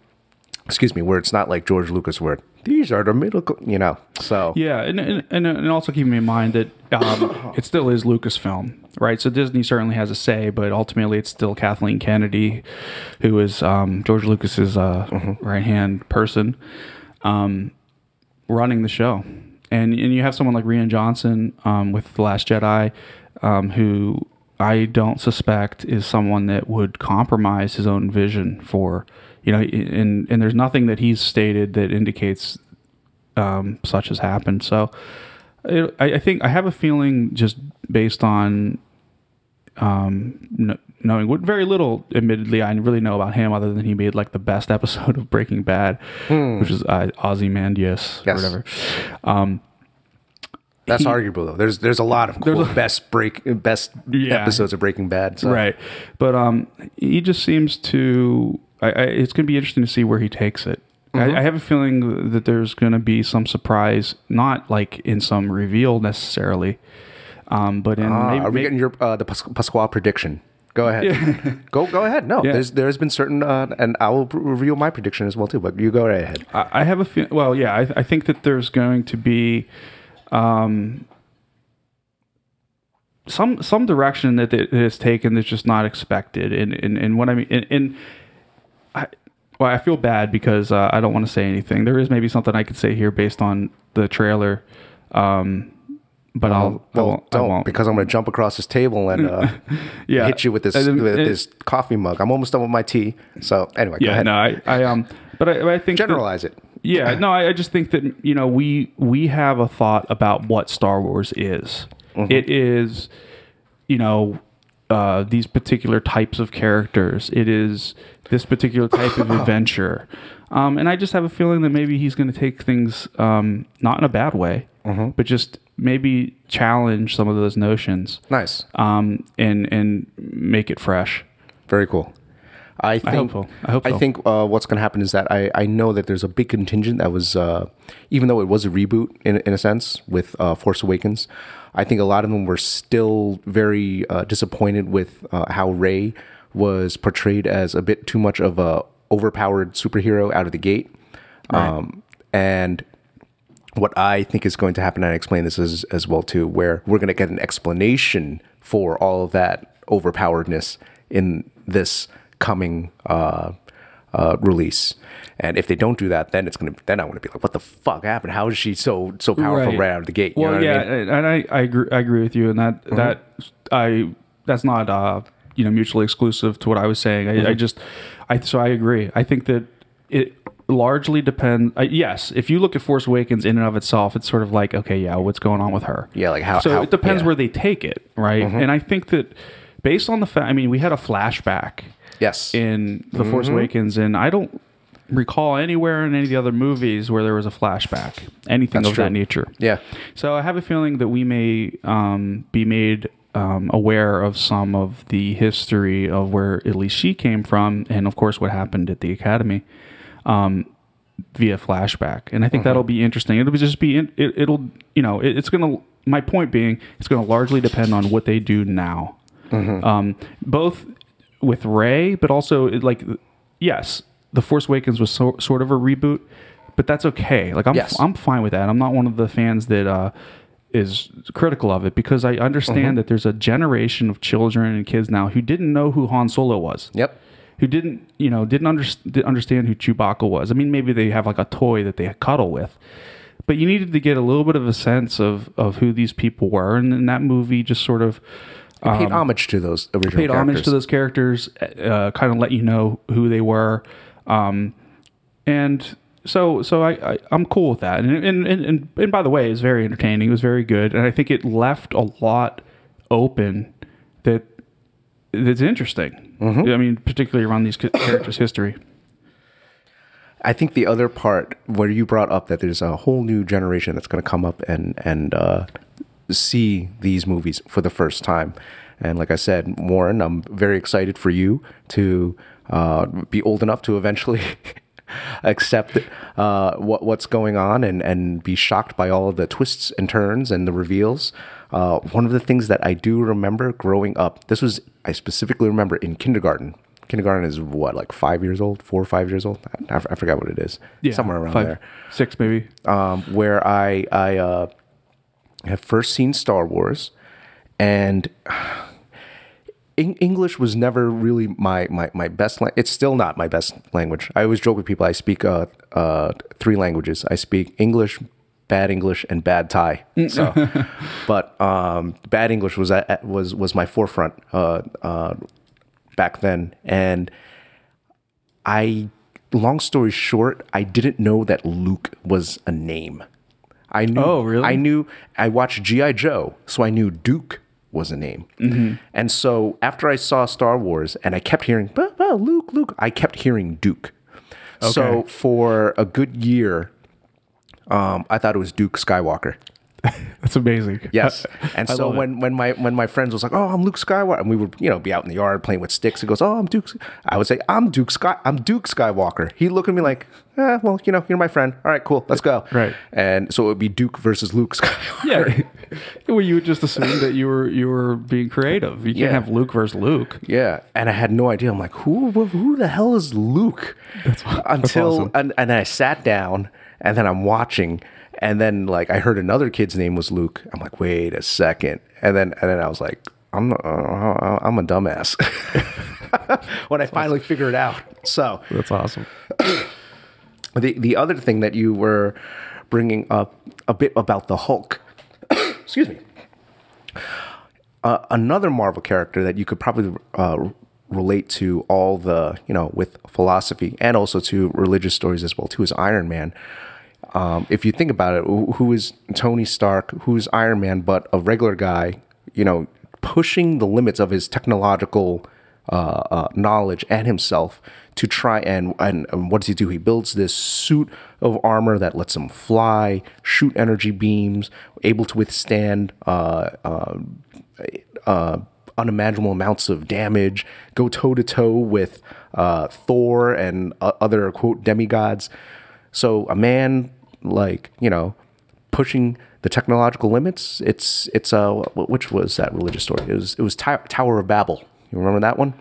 excuse me, where it's not like George Lucas, where these are the middle, you know. So Yeah, and and, and, also keeping in mind that um, it still is Lucasfilm, right? So Disney certainly has a say, but ultimately it's still Kathleen Kennedy, who is um, George Lucas's uh, right hand person, um, running the show, and and you have someone like Rian Johnson um, with the Last Jedi, um, who I don't suspect is someone that would compromise his own vision for you know, and and there's nothing that he's stated that indicates um, such has happened. So it, I, I think I have a feeling just based on um, kn- knowing what very little, admittedly, I really know about him other than he made like the best episode of Breaking Bad, which is uh, Ozymandias or whatever. Um, That's he- arguable though. There's there's a lot of There's cool a- best break best Yeah. episodes of Breaking Bad. So. right, but um, he just seems to. I, I, it's going to be interesting to see where he takes it. Mm-hmm. I, I have a feeling that there's going to be some surprise, not like in some reveal necessarily, um, but in Ah, maybe, are we getting your uh, the Pas- Pasquale prediction? Go ahead. go go ahead. No, Yeah. there's there's been certain, uh, and I will reveal my prediction as well too. But you go right ahead. I I have a feel. Well, yeah, I, I think that there's going to be um, some some direction that it has taken that's just not expected. And and, and what I mean, and, well, I feel bad because uh, I don't want to say anything. There is maybe something I could say here based on the trailer, um, but I'll I Um, well, won't, don't won't. because I'm going to jump across this table and uh, yeah, hit you with this then- with this coffee mug. I'm almost done with my tea. So anyway, go Yeah, ahead. no, I, I um, but I, I think that- Generalize it. Yeah, no, I, I just think that you know we we have a thought about what Star Wars is. It is, you know, uh, these particular types of characters. It is this particular type of adventure, um, and I just have a feeling that maybe he's going to take things um, not in a bad way, but just maybe challenge some of those notions Nice. um, and and make it fresh. Very cool. I think. hope so. I hope so. think uh, what's going to happen is that I, I know that there's a big contingent that was, uh, even though it was a reboot in in a sense with uh, Force Awakens, I think a lot of them were still very uh, disappointed with uh, how Rey was portrayed as a bit too much of a overpowered superhero out of the gate, um, and what I think is going to happen, and I explain this as, as well too, where we're going to get an explanation for all of that overpoweredness in this coming uh, uh, release. And if they don't do that, then it's going to then I'm to be like, what the fuck happened? How is she so so powerful right, out of the gate? You Well, yeah, I mean? and I, I agree. I agree with you, and that that I that's not uh you know mutually exclusive to what I was saying. I, I just I so I agree. I think that it largely depends. Uh, yes, if you look at Force Awakens in and of itself, it's sort of like okay, yeah, what's going on with her? Yeah, like how- So how- it depends yeah. where they take it, right? And I think that based on the fact, I mean, we had a flashback Yes. in The Force Awakens, and I don't recall anywhere in any of the other movies where there was a flashback, anything That's of true. that nature. yeah. So I have a feeling that we may um, be made um, aware of some of the history of where at least she came from, and of course what happened at the academy um, via flashback. And I think that'll be interesting. It'll just be in, it, it'll you know it, it's gonna. My point being, it's gonna largely depend on what they do now, um, both with Rey, but also like yes, the Force Awakens was so, sort of a reboot. But that's okay. Like I'm, Yes. I'm fine with that. I'm not one of the fans that uh, is critical of it because I understand that there's a generation of children and kids now who didn't know who Han Solo was. Yep. Who didn't, you know, didn't under, understand who Chewbacca was. I mean, maybe they have like a toy that they cuddle with, but you needed to get a little bit of a sense of of who these people were, and, and that movie just sort of Paid homage to those original Um, paid characters. homage to those characters, uh, kind of let you know who they were, um, and so so I, I I'm cool with that. And and, and and and by the way, it's very entertaining. It was very good, and I think it left a lot open that that's interesting. Mm-hmm. I mean, particularly around these characters' history. I think the other part where you brought up that there's a whole new generation that's going to come up and and uh, see these movies for the first time, and like I said, Warren, I'm very excited for you to uh, be old enough to eventually accept uh, what what's going on and and be shocked by all of the twists and turns and the reveals. Uh, one of the things that I do remember growing up, this was I specifically remember in kindergarten. Kindergarten is what, like five years old, four or five years old. I, I forgot what it is. Yeah, somewhere around five, there. six maybe. Um, where I I uh, have first seen Star Wars, and Eng- English was never really my my my best. La- it's still not my best language. I always joke with people. I speak uh, uh, three languages. I speak English, bad English, and bad Thai. So, but um, bad English was at, was was my forefront uh, uh, back then, and I long story short, I didn't know that Luke was a name. I knew. Oh, really? I knew. I watched GI Joe, so I knew Duke was a name. Mm-hmm. And so after I saw Star Wars, and I kept hearing, "Bah, bah, Luke, Luke," I kept hearing Duke. Okay. So for a good year, um, I thought it was Duke Skywalker. That's amazing. Yes. And so it. when when my when my friends was like, "Oh, I'm Luke Skywalker," and we would you know be out in the yard playing with sticks, it goes, "Oh, I'm Duke," I would say, "I'm Duke Sky, I'm Duke Skywalker." He'd look at me like, eh, "Well, you know, you're my friend. All right, cool, let's go." Right. And so it would be Duke versus Luke Skywalker. Yeah. well, you would just assume that you were you were being creative. You can't Yeah. have Luke versus Luke. Yeah, and I had no idea. I'm like, who, who, the hell is Luke? That's until awesome. and, and then I sat down, and then I'm watching, and then like I heard another kid's name was Luke. I'm like, wait a second, and then and then I was like, I'm uh, I'm a dumbass when I finally figured it out. So That's awesome. the the other thing that you were bringing up a bit about the Hulk, excuse me, uh, another Marvel character that you could probably uh, relate to all the you know with philosophy and also to religious stories as well too is Iron Man. Um, if you think about it, who is Tony Stark? Who's Iron Man? But a regular guy, you know, pushing the limits of his technological uh, uh, knowledge and himself to try and, and and what does he do? He builds this suit of armor that lets him fly, shoot energy beams, able to withstand uh, uh, uh, unimaginable amounts of damage, go toe to toe with uh, Thor and uh, other quote demigods. So a man like you know pushing the technological limits. It's it's uh which was that religious story? It was it was Tow- Tower of Babel. You remember that one?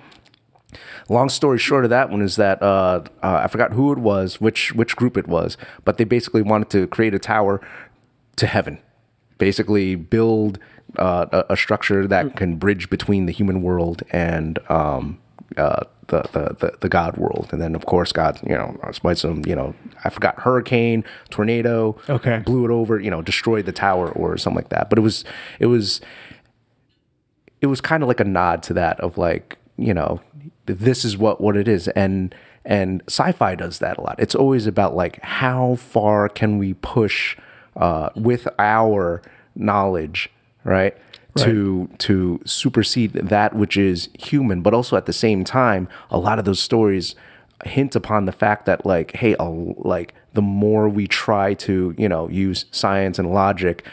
Long story short of that one is that uh, uh, I forgot who it was, which which group it was, but they basically wanted to create a tower to heaven, basically build uh, a, a structure that can bridge between the human world and um, uh, the, the the the God world, and then of course God, you know, despite some, you know, I forgot hurricane, tornado, Okay. blew it over, you know, destroyed the tower or something like that. But it was it was it was kind of like a nod to that of like you know this is what what it is. And and sci-fi does that a lot. It's always about like how far can we push uh, with our knowledge right to to supersede that which is human. But also at the same time a lot of those stories hint upon the fact that like hey like the more we try to you know use science and logic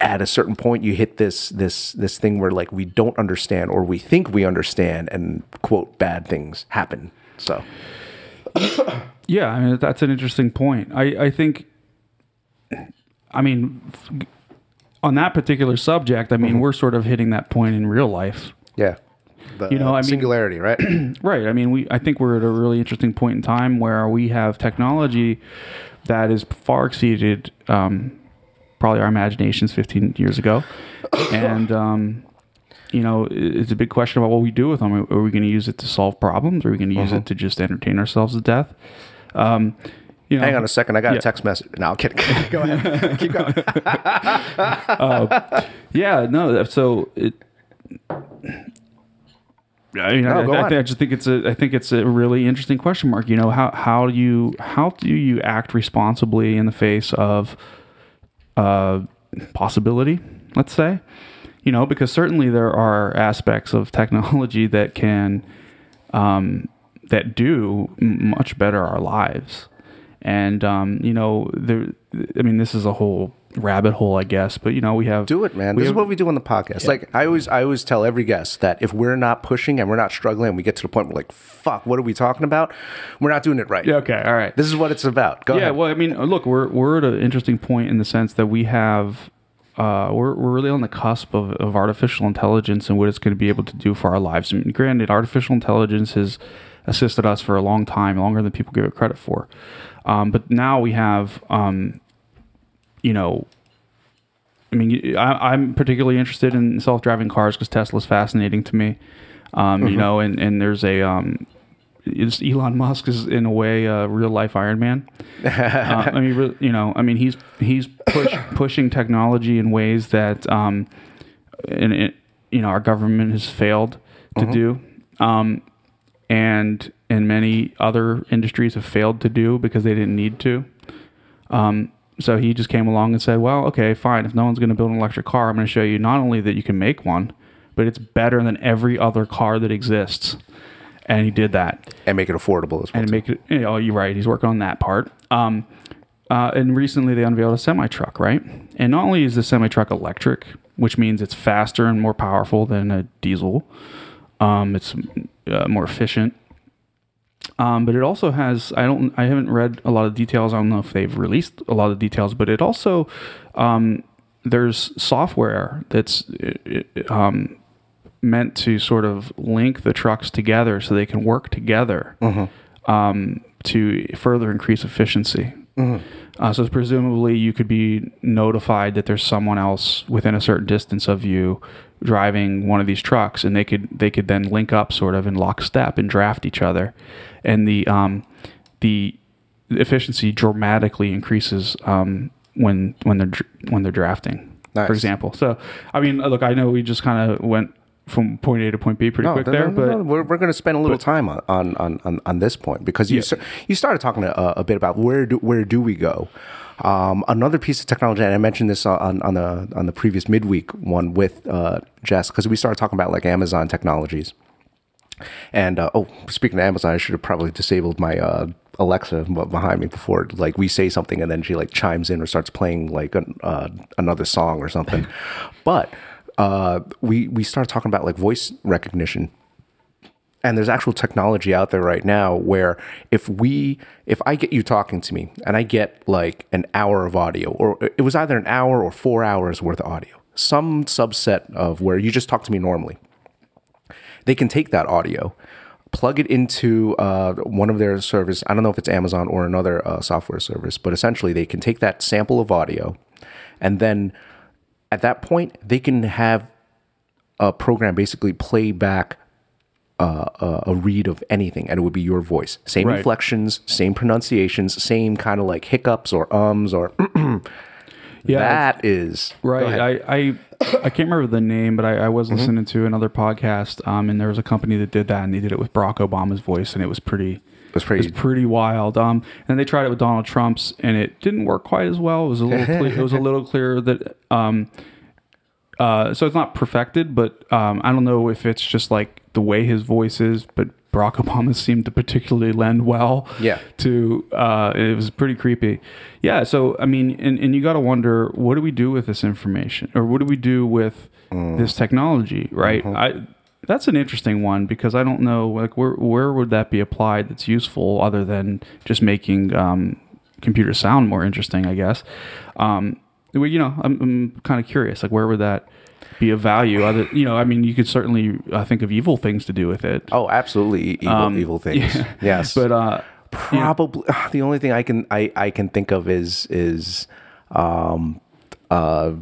at a certain point you hit this this this thing where like we don't understand or we think we understand and quote bad things happen so Yeah, I mean that's an interesting point. I I think, I mean, on that particular subject, I mean Mm-hmm. we're sort of hitting that point in real life, yeah the You know, I mean- singularity right right? I mean, we I think we're at a really interesting point in time where we have technology that is far exceeded um, probably our imaginations 15 years ago, and um, you know, it's a big question about what we do with them. Are we going to use it to solve problems? Are we going to use Mm-hmm. it to just entertain ourselves to death? Um, you know, hang on a second i got Yeah. a text message no i'm kidding go ahead keep going Yeah, no. So it. I mean, No, I, I. I just think it's a. I think it's a really interesting question mark. You know, how how do you how do you act responsibly in the face of uh, possibility? Let's say, you know, because certainly there are aspects of technology that can um, that do much better our lives, and um, you know, there. I mean, this is a whole rabbit hole, I guess. But you know, we have do it man this is what we do on the podcast like i always i always tell every guest that if we're not pushing and we're not struggling and we get to the point where like fuck what are we talking about we're not doing it right Yeah, okay, all right. this is what it's about go yeah, ahead well, I mean, look, we're we're at an interesting point in the sense that we have uh, we're we're really on the cusp of, of artificial intelligence and what it's going to be able to do for our lives. I mean, granted, artificial intelligence has assisted us for a long time, longer than people give it credit for. Um, but now we have, um, you know, I mean, I, I'm particularly interested in self-driving cars because Tesla's fascinating to me. Um, You know, and, and there's a um, Elon Musk is in a way a real life Iron Man. uh, I mean, you know, I mean, he's he's push, pushing technology in ways that, um, you know, our government has failed to do. Um, and and many other industries have failed to do because they didn't need to. Um, so he just came along and said, "Well, okay, fine. If no one's going to build an electric car, I'm going to show you not only that you can make one, but it's better than every other car that exists." And he did that and make it affordable as well. and too. make it. You know, you're right. He's working on that part. Um, uh, and recently they unveiled a semi truck, right? And not only is the semi truck electric, which means it's faster and more powerful than a diesel, um, it's uh, more efficient. Um, but it also has I don't I haven't read a lot of details. I don't know if they've released a lot of details, but it also um, there's software that's uh, um, meant to sort of link the trucks together so they can work together um, to further increase efficiency. Uh, so presumably you could be notified that there's someone else within a certain distance of you driving one of these trucks, and they could they could then link up sort of in lockstep and draft each other, and the um, the efficiency dramatically increases um, when when they're when they're drafting, Nice. for example. So I mean, look, I know we just kind of went from point A to point B pretty No, quick no, there, no, but we're, we're going to spend a little time on, on, on, on, this point because you Yeah. you started talking a, a bit about where do where do we go. Um, another piece of technology, and I mentioned this on, on the on the previous midweek one with uh, Jess because we started talking about like Amazon technologies. And uh, oh, speaking of Amazon, I should have probably disabled my uh, Alexa behind me before like we say something and then she like chimes in or starts playing like an, uh, another song or something. but uh, we we started talking about like voice recognition and there's actual technology out there right now where if we if i get you talking to me and i get like an hour of audio or it was either an hour or four hours worth of audio some subset of where you just talk to me normally they can take that audio plug it into uh, one of their service i don't know if it's amazon or another uh, software service but essentially they can take that sample of audio and then at that point they can have a program basically play back uh, a, a read of anything and it would be your voice same Right. inflections same pronunciations same kind of like hiccups or ums or yeah, that is Right. I, I I can't remember the name, but I, I was listening to another podcast, um, and there was a company that did that, and they did it with Barack Obama's voice, and it was pretty. it was pretty It was pretty wild. Um, and they tried it with Donald Trump's, and it didn't work quite as well. It was a little, cle it was a little clearer that, um, uh, so it's not perfected, but um, I don't know if it's just like the way his voice is, but Barack Obama seemed to particularly lend well. Yeah. To uh, it was pretty creepy. Yeah. So I mean, and, and you got to wonder, what do we do with this information, or what do we do with this technology? Right. I. That's an interesting one because I don't know like where where would that be applied that's useful other than just making um, computer sound more interesting, I guess. Um, well, you know, I'm, I'm kind of curious, like where would that be of value? Other, you know, I mean, you could certainly uh, think of evil things to do with it. oh absolutely evil, Um, evil things yeah. yes But uh, probably the only thing I can I, I can think of is is um uh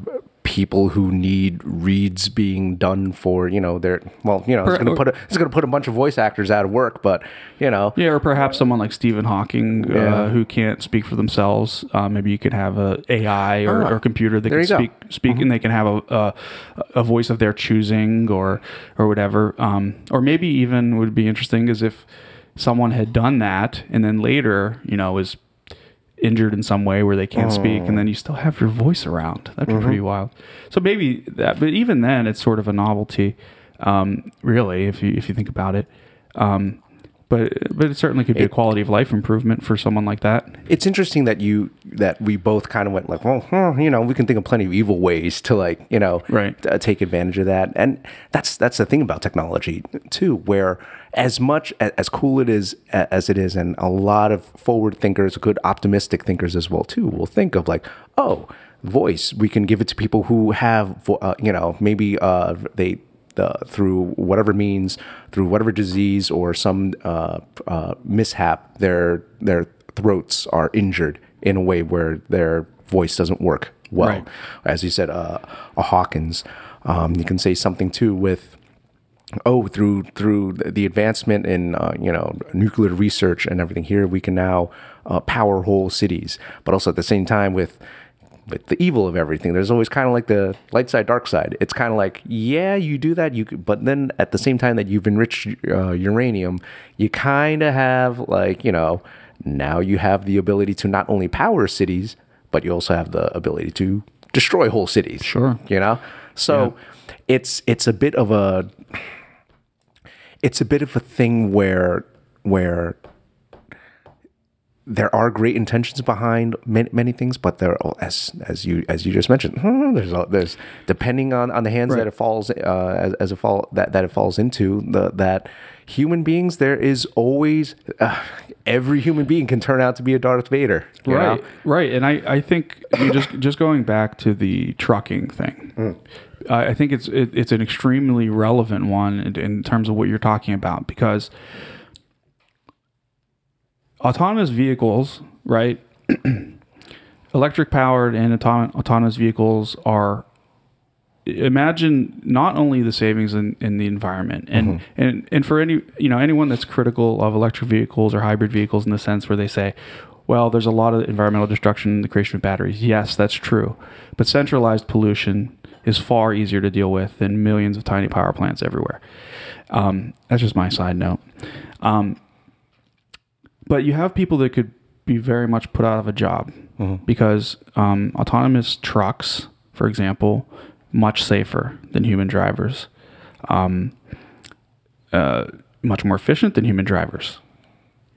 people who need reads being done for you know their well you know it's gonna put a, it's gonna put a bunch of voice actors out of work but you know yeah, or perhaps someone like Stephen Hawking Yeah. uh, who can't speak for themselves. Uh, maybe you could have a AI or, Ah, or computer that can you go. Mm-hmm. speak speak, and they can have a, a a voice of their choosing or or whatever. Um, or maybe even would be interesting is if someone had done that and then later, you know, was injured in some way where they can't speak and then you still have your voice around. That'd be pretty wild. So maybe that but even then it's sort of a novelty um, really if you if you think about it. Um, but but it certainly could be a quality of life improvement for someone like that. It's interesting that you that we both kind of went like well you know we can think of plenty of evil ways to like you know Right. uh, take advantage of that. And that's that's the thing about technology too where as much as cool it is as it is and a lot of forward thinkers good optimistic thinkers as well too will think of like oh voice we can give it to people who have uh, you know maybe uh, they uh, through whatever means, through whatever disease or some uh, uh, mishap, their their throats are injured in a way where their voice doesn't work well. Right. As you said, uh, a Hawkins. Um, you can say something too with oh through through the advancement in uh, you know nuclear research and everything here we can now uh, power whole cities but also at the same time with with the evil of everything. There's always kind of like the light side, dark side. It's kind of like, yeah, you do that, you but then at the same time that you've enriched uh, uranium, you kind of have like, you know, now you have the ability to not only power cities, but you also have the ability to destroy whole cities. Sure. You know? So it's it's a bit of a it's a bit of a thing where where there are great intentions behind many, many things, but there, as as you as you just mentioned, there's a- there's depending on, on the hands that it falls uh, as, as it fall that, that it falls into the that human beings there is always uh, every human being can turn out to be a Darth Vader, you right know? right and i i think you just just going back to the trucking thing. I i think it's it, it's an extremely relevant one in, in terms of what you're talking about because autonomous vehicles right electric powered and autom- autonomous vehicles are imagine not only the savings in, in the environment and, mm-hmm. and and for any you know anyone that's critical of electric vehicles or hybrid vehicles in the sense where they say well there's a lot of environmental destruction in the creation of batteries. Yes that's true. But centralized pollution is far easier to deal with than millions of tiny power plants everywhere. Um, that's just my side note. Um, but you have people that could be very much put out of a job because um, autonomous trucks, for example, much safer than human drivers, um, uh, much more efficient than human drivers.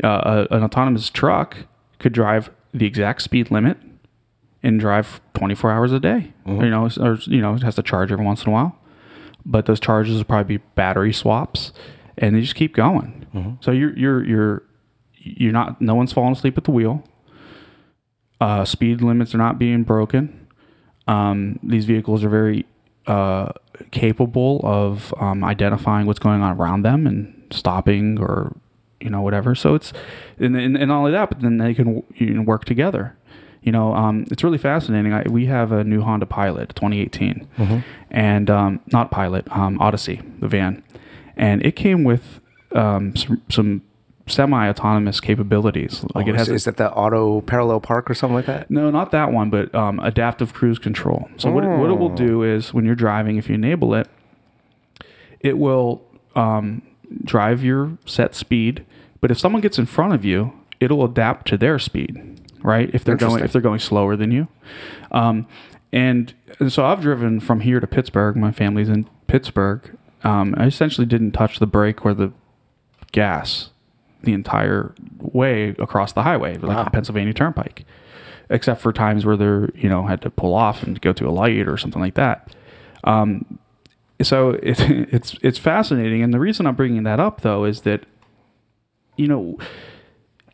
Uh, a, an autonomous truck could drive the exact speed limit and drive 24 hours a day. You know, or you know, it has to charge every once in a while, but those charges will probably be battery swaps, and they just keep going. So you're you're you're you're not. No one's falling asleep at the wheel. Uh, speed limits are not being broken. Um, these vehicles are very uh, capable of um, identifying what's going on around them and stopping or you know whatever. So it's and, and, and not only that, but then they can you know, work together. You know, um, it's really fascinating. I, we have a new Honda Pilot, 2018, and um, not Pilot, um, Odyssey, the van, and it came with um, some, some semi-autonomous capabilities. Like Oh, it has is, a- that the auto parallel park or something like that? no, not that one, but um, adaptive cruise control. So what, it, what it will do is when you're driving, if you enable it, it will um, drive your set speed. But if someone gets in front of you, it'll adapt to their speed, right? If they're going if they're going slower than you. Um, and, and so I've driven from here to Pittsburgh. My family's in Pittsburgh. Um, I essentially didn't touch the brake or the gas the entire way across the highway, like the Pennsylvania Turnpike, except for times where they're you know had to pull off and go to a light or something like that. Um, so it's it's it's fascinating, and the reason I'm bringing that up though is that you know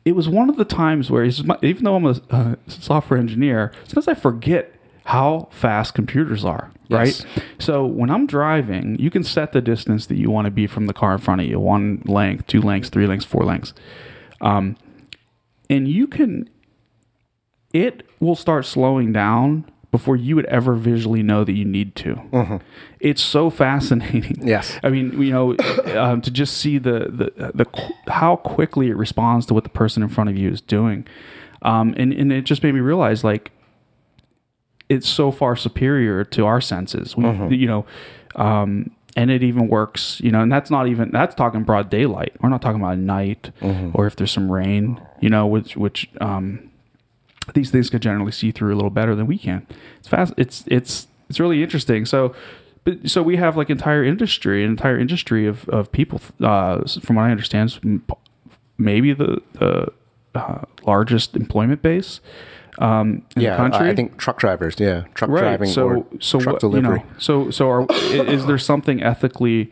it was one of the times where even though I'm a uh, software engineer, sometimes I forget how fast computers are. Yes. Right. So when I'm driving, you can set the distance that you want to be from the car in front of you one length, two lengths, three lengths, four lengths. Um, and you can, it will start slowing down before you would ever visually know that you need to. It's so fascinating. Yes. I mean, you know, um, to just see the, the, the, how quickly it responds to what the person in front of you is doing. Um, and, and it just made me realize like, it's so far superior to our senses. We, you know, um, and it even works, you know, and that's not even that's talking broad daylight. We're not talking about night or if there's some rain, you know, which which um, these things can generally see through a little better than we can. It's fast. It's it's it's really interesting. So. But, so we have like entire industry, an entire industry of, of people. Uh, from what I understand, maybe the the uh, largest employment base um, in Yeah, the country. I I think truck drivers. Yeah, truck driving So, or so truck what, delivery. You know, so, so are, is there something ethically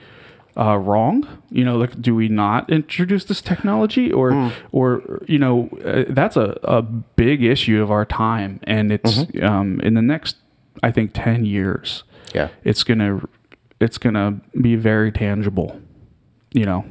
uh, wrong? You know, like, do we not introduce this technology, or, Hmm. or you know, uh, that's a, a big issue of our time, and it's Mm-hmm. um, in the next, I think, ten years. Yeah. it's gonna, it's gonna be very tangible. You know,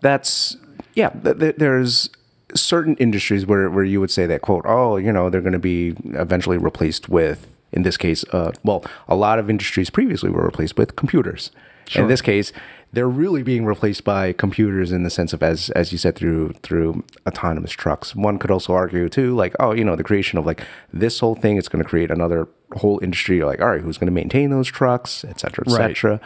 that's yeah th- th- there's certain industries where, where you would say that quote oh you know they're going to be eventually replaced with in this case, uh, well, a lot of industries previously were replaced with computers. In this case, they're really being replaced by computers in the sense of as as you said through through autonomous trucks. One could also argue too, like oh, you know, the creation of like this whole thing is going to create another whole industry. Like all right, who's going to maintain those trucks, et cetera, et Right. cetera.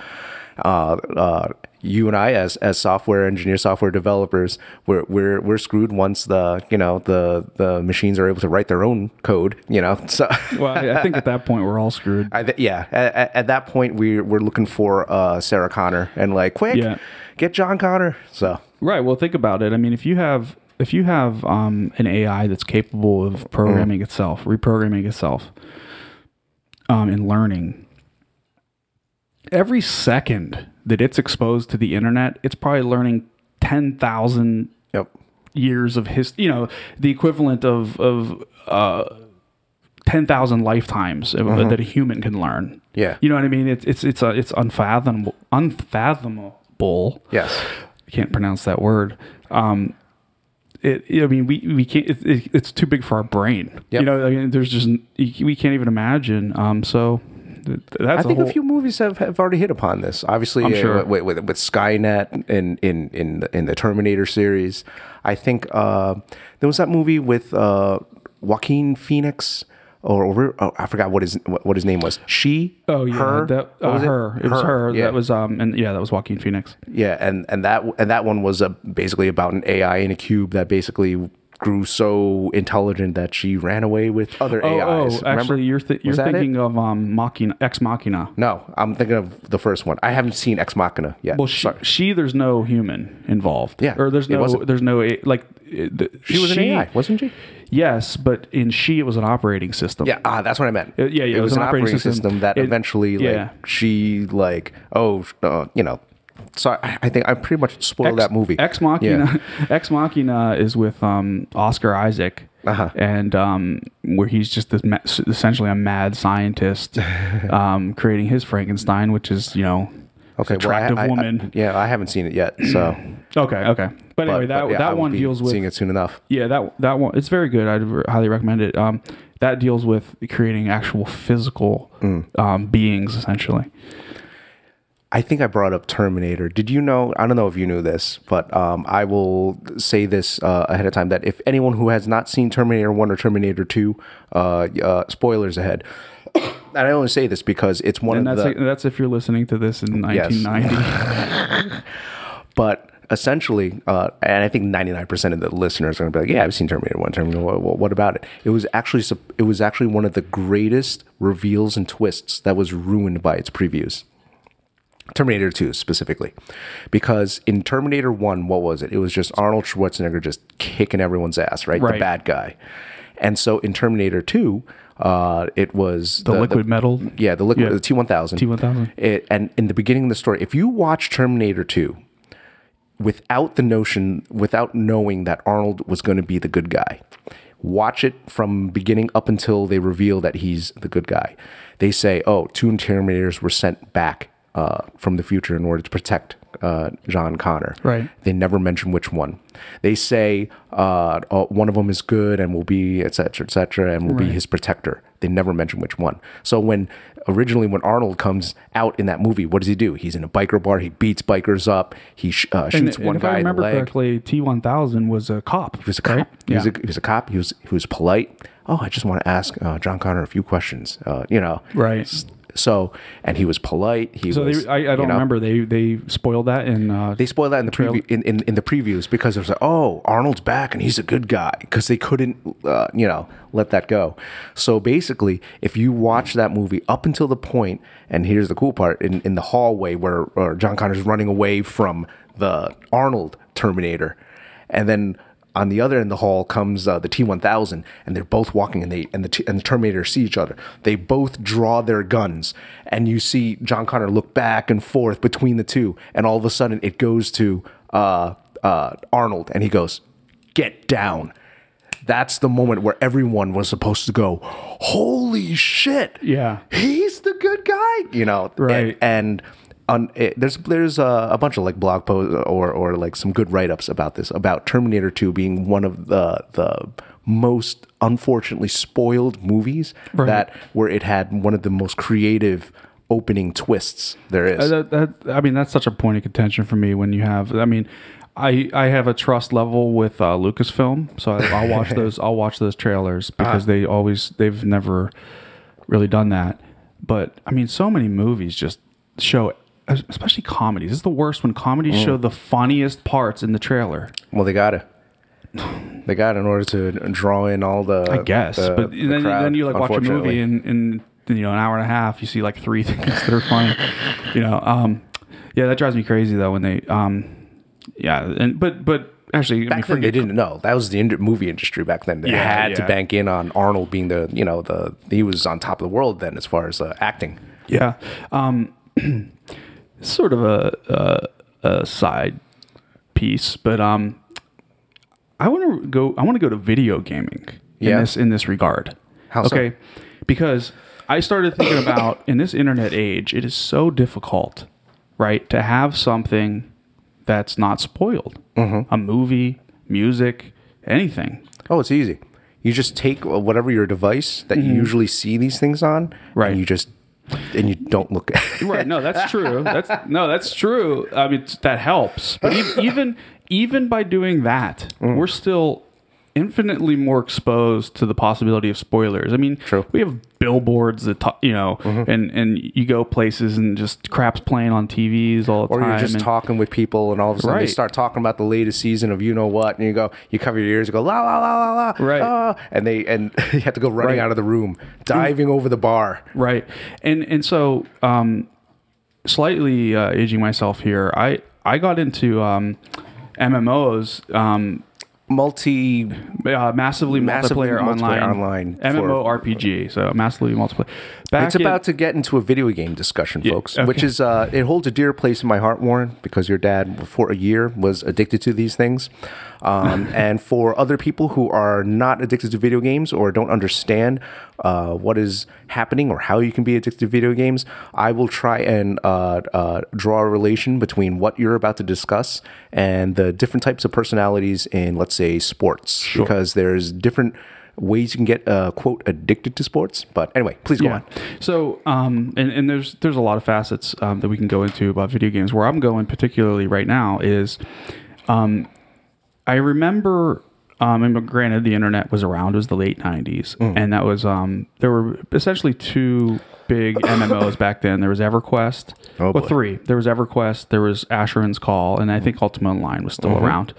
Uh, uh, you and I, as as software engineers, software developers, we're we're we're screwed once the you know the the machines are able to write their own code. You know, so Well, I think at that point we're all screwed. I th- yeah, at, at- at that point we we're looking for uh, Sarah Connor and like quick, Yeah. get John Connor. So Right. Well, think about it. I mean, if you have if you have um, an AI that's capable of programming itself, reprogramming itself, um, and learning, every second that it's exposed to the internet, it's probably learning ten thousand yep, years of history, You know, the equivalent of of uh, ten thousand lifetimes of, that a human can learn. Yeah. You know what I mean? It's it's it's uh, it's unfathomable. Unfathomable yes, I can't pronounce that word. Um, it, I mean, we, we can't, it, it, it's too big for our brain. Yep. You know, I mean, there's just, we can't even imagine. Um, so I think a, whole, a few movies have, have already hit upon this. Obviously, I'm uh, with, with, with Skynet in in in the, in the Terminator series. I think uh, there was that movie with uh, Joaquin Phoenix. Or, or oh, I forgot what his what, his name was. She, Oh yeah, her, that, uh, was her. It, was her. Yeah. That was um, and yeah, that was Joaquin Phoenix. Yeah, and and that and that one was uh, basically about an AI in a cube that basically grew so intelligent that she ran away with other Oh, AIs. oh Remember? actually, you're th- you're Was that it? thinking of um, Machina, Ex Machina. No, I'm thinking of the first one. I haven't seen Ex Machina yet. Well, she, she, there's no human involved. Yeah, or there's no, there's no like. the- she was an AI, wasn't she? Yes, but in she, it was an operating system. Yeah, ah, that's what I meant. Uh, yeah, yeah, It, was, an operating system, that It- eventually, like, yeah. she like, oh, uh, you know. So I, I think I pretty much spoiled that movie. Ex Machina. Ex Machina is with um, Oscar Isaac, Uh-huh. and um, where he's just this ma- essentially a mad scientist, um, creating his Frankenstein, which is you know, Okay, well, I, attractive I- woman. yeah, I haven't seen it yet, so. okay, okay. But anyway, that but, yeah, that one deals with seeing it soon enough. yeah that that one. It's very good. I'd highly recommend it. Um, that deals with creating actual physical Mm. um, beings, essentially. I think I brought up Terminator. Did you know? I don't know if you knew this, but um, I will say this uh, ahead of time that if anyone who has not seen Terminator 1 or Terminator 2, uh, uh, spoilers ahead. and I only say this because it's one And of that's the. that's if you're listening to this in Yes. 1990. but essentially, uh, and I think 99% of the listeners are going to be like, yeah, I've seen Terminator 1, Terminator what, what, what about it? It was actually it was actually one of the greatest reveals and twists that was ruined by its previews. Terminator 2 specifically. Because in Terminator 1, what was it? It was just Arnold Schwarzenegger just kicking everyone's ass, right? The bad guy. And so in Terminator 2, uh, it was the liquid metal. Yeah, the liquid Yeah. the T1000. T1000. And in the beginning of the story, if you watch Terminator 2 without the notion, without knowing that Arnold was going to be the good guy, watch it from beginning up until they reveal that he's the good guy. They say, oh, two Terminators were sent back uh, from the future in order to protect uh, John Connor. Right. They never mention which one. They say uh, oh, one of them is good and will be et cetera, et cetera, and will be his protector. They never mention which one. So when originally when Arnold comes out in that movie, what does he do? He's in a biker bar. He beats bikers up. He sh- uh, And, shoots and one if guy I in the remember correctly, T1000 was a cop. He was a cop. right? He, was Yeah. a, he was a cop. He was he was polite. Oh, I just want to ask uh, John Connor a few questions. Uh, you know, Right. So, and he was polite. He So was. they, I, I don't know, remember. They they spoiled that in. Uh, They spoiled that in the preview, in, in, in the previews because it was like, oh, Arnold's back and he's a good guy because they couldn't, uh, you know, let that go. So basically, if you watch that movie up until the point, and here's the cool part, in, in the hallway where, where John Connor's running away from the Arnold Terminator, and then on the other end of the hall comes uh, the T1000, and they're both walking, and they and the T, and the Terminator see each other. They both draw their guns, and you see John Connor look back and forth between the two, and all of a sudden it goes to uh, uh, Arnold, and he goes, "Get down." That's the moment where everyone was supposed to go, "Holy shit!" Yeah. he's the good guy, you know, Right. And, and on it, there's there's a, a bunch of like blog posts or or like some good write ups about this about Terminator 2 being one of the the most unfortunately spoiled movies Right. that where it had one of the most creative opening twists there is. Uh, that, that, I mean, that's such a point of contention for me when you have. I mean, I I have a trust level with uh, Lucasfilm, so I, I'll watch those. I'll watch those trailers because they always they've never really done that. But I mean, so many movies just show, especially comedies. It's the worst when comedies show the funniest parts in the trailer. well, they gotta. They got in order to draw in all the. I guess, the- but the then, crowd, then you like watch a movie and in you know an hour and a half, you see like three things that are funny. You know, um, yeah, that drives me crazy though when they, um, yeah, and but but actually, I mean, Back then, they didn't know. That was the ind- movie industry back then. They Yeah, had to bank in on Arnold being the, you know, the he was on top of the world then as far as uh, acting. Yeah. Um, sort of a, a, a side piece, but um, I want to go. I want to go to video gaming in Yeah. this in this regard. How so? okay? Because I started thinking about in this internet age, it is so difficult, right, to have something that's not spoiled. Mm-hmm. A movie, music, anything. Oh, it's easy. You just take whatever your device that you usually see these things on, Mm-hmm. Right. And you just and you don't look at it. right no that's true that's no that's true i mean that helps but even even by doing that Mm. we're still infinitely more exposed to the possibility of spoilers i mean True. We have billboards that ta- you know and and you go places and just crap's playing on tvs all the Or time you're just and- talking with people, and all of a sudden they start talking about the latest season of you know what, and you go, you cover your ears, and go la la la la la, Right. ah," and they and you have to go running Right. out of the room, diving over the bar. right and and so um slightly uh, aging myself here i i got into um mmos um Multi uh, massively, Massively multiplayer, multiplayer online, online for- MMORPG. So massively multiplayer. Back It's in- about to get into a video game discussion, folks, okay. which is uh, it holds a dear place in my heart, Warren, because your dad for a year was addicted to these things, um, and for other people who are not addicted to video games or don't understand uh, what is happening or how you can be addicted to video games, I will try and uh, uh, draw a relation between what you're about to discuss and the different types of personalities in, let's say, sports, because there's different ways you can get uh, quote addicted to sports. But anyway, please go yeah. on. So, um, and, and there's there's a lot of facets um, that we can go into about video games. Where I'm going particularly right now is, um, I remember. Um, and granted, the internet was around. It was the late '90s, Mm. and that was um, there were essentially two big MMOs back then. There was EverQuest, Oh, well, three. There was EverQuest, there was Asheron's Call, and I think Ultima Online was still Mm-hmm. around.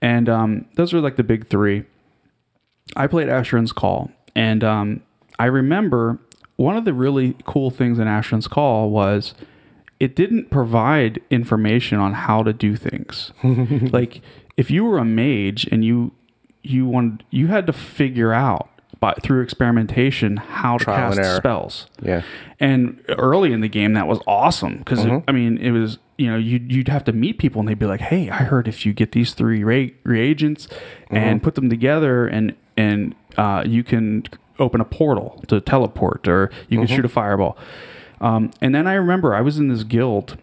And um, those were like the big three. I played Asheron's Call, and um, I remember one of the really cool things in Asheron's Call was it didn't provide information on how to do things. like if you were a mage and you you wanted you had to figure out by through experimentation how to Trial and cast spells. Yeah. And early in the game, that was awesome because Mm-hmm. I mean, it was you know you'd you'd have to meet people and they'd be like, "Hey, I heard if you get these three re- reagents Mm-hmm. and put them together, and and uh, you can open a portal to teleport, or you Mm-hmm. can shoot a fireball." Um, and then I remember I was in this guild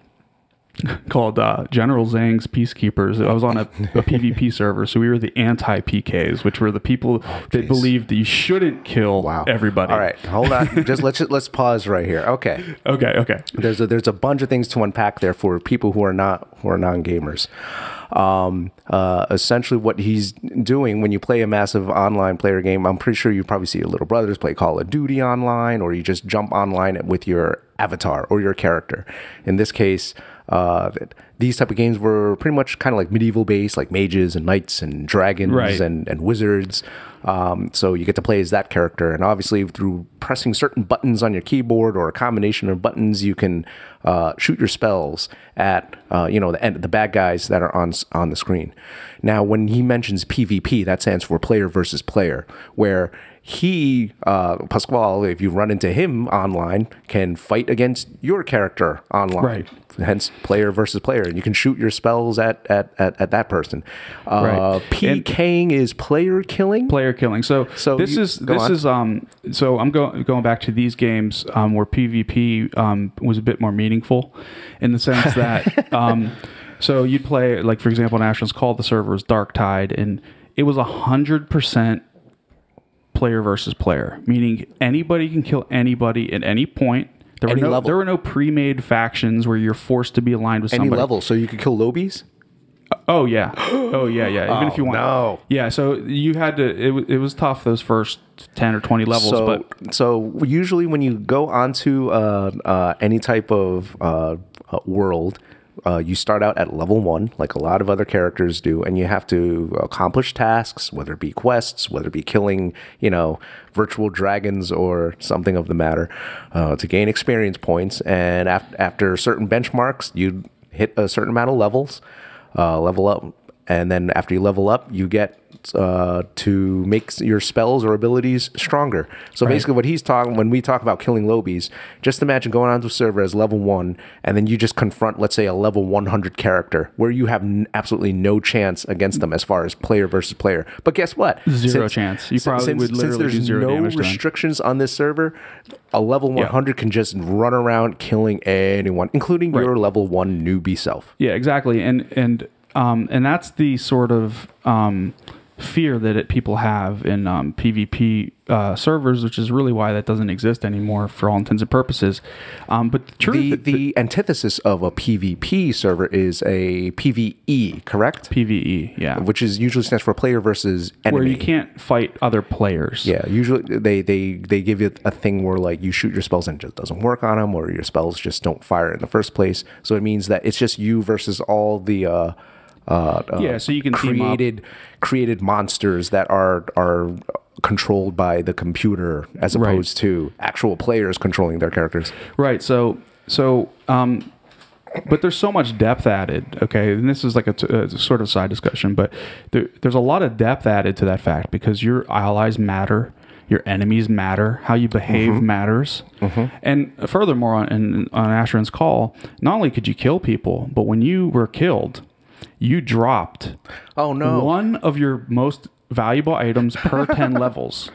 called uh, General Zhang's Peacekeepers. I was on a, a PvP server, so we were the anti PKs, which were the people that believed that you shouldn't kill Oh, Wow. everybody. All right. Hold on. just let's let's pause right here. Okay. Okay. Okay. There's a, there's a bunch of things to unpack there for people who are not who are non gamers. Um, uh, essentially, what he's doing when you play a massive online player game, I'm pretty sure you probably see your little brothers play Call of Duty online, or you just jump online with your avatar or your character. In this case, uh, these type of games were pretty much kind of like medieval based, like mages and knights and dragons Right. and and wizards. Um, so you get to play as that character, and obviously through pressing certain buttons on your keyboard or a combination of buttons, you can uh, shoot your spells at uh, you know the end the bad guys that are on on the screen. Now, when he mentions PvP, that stands for player versus player, where he uh, Pasquale, if you run into him online, can fight against your character online. Right. Hence, player versus player, and you can shoot your spells at at at, at that person. Uh, Right. And- PKing is player killing. player killing. So, So this you- is this on. is um. So I'm going going back to these games um, where PvP um, was a bit more meaningful, in the sense that um, so you'd play like for example, in Asheron's Call, the server was Dark Tide, and it was a hundred percent player versus player, meaning anybody can kill anybody at any point. There Any were no level. there were no pre-made factions where you're forced to be aligned with Any somebody. level, so you could kill lowbies. Oh yeah, oh yeah, yeah. Even if you want, no. yeah. So you had to. It, it was tough those first ten or twenty levels, so, but so usually when you go onto uh, uh, any type of uh, uh, world, uh, you start out at level one, like a lot of other characters do, and you have to accomplish tasks, whether it be quests, whether it be killing, you know, virtual dragons or something of the matter, uh, to gain experience points. And af- after certain benchmarks, you hit a certain amount of levels, uh, level up, and then after you level up, you get uh, to make your spells or abilities stronger. So basically, what he's talking when we talk about killing lowbies, just imagine going onto a server as level one, and then you just confront, let's say, a level 100 character where you have n- absolutely no chance against them as far as player versus player. But guess what? Zero chance. You probably would literally since do there's zero no damage to them. restrictions on this server, a level 100 can just run around killing anyone, including your level one newbie self. Yeah, exactly. And and um and that's the sort of um fear that it, people have in um, PvP uh, servers, which is really why that doesn't exist anymore for all intents and purposes. Um, but the truth, The, the antithesis of a PvP server is a PvE, correct? PVE, yeah, Which is usually stands for player versus enemy. where you can't fight other players. Yeah, usually they, they they give you a thing where like you shoot your spells and it just doesn't work on them, or your spells just don't fire in the first place. So it means that it's just you versus all the uh, uh, uh, Yeah, so you can created created monsters that are are controlled by the computer as Right. opposed to actual players controlling their characters. Right. So so um but there's so much depth added, okay? And this is like a, t- a sort of side discussion, but there, there's a lot of depth added to that fact because your allies matter, your enemies matter, how you behave Mm-hmm. matters. And furthermore, on, on Asheron's call, not only could you kill people, but when you were killed, you dropped Oh no! one of your most valuable items per 10 levels.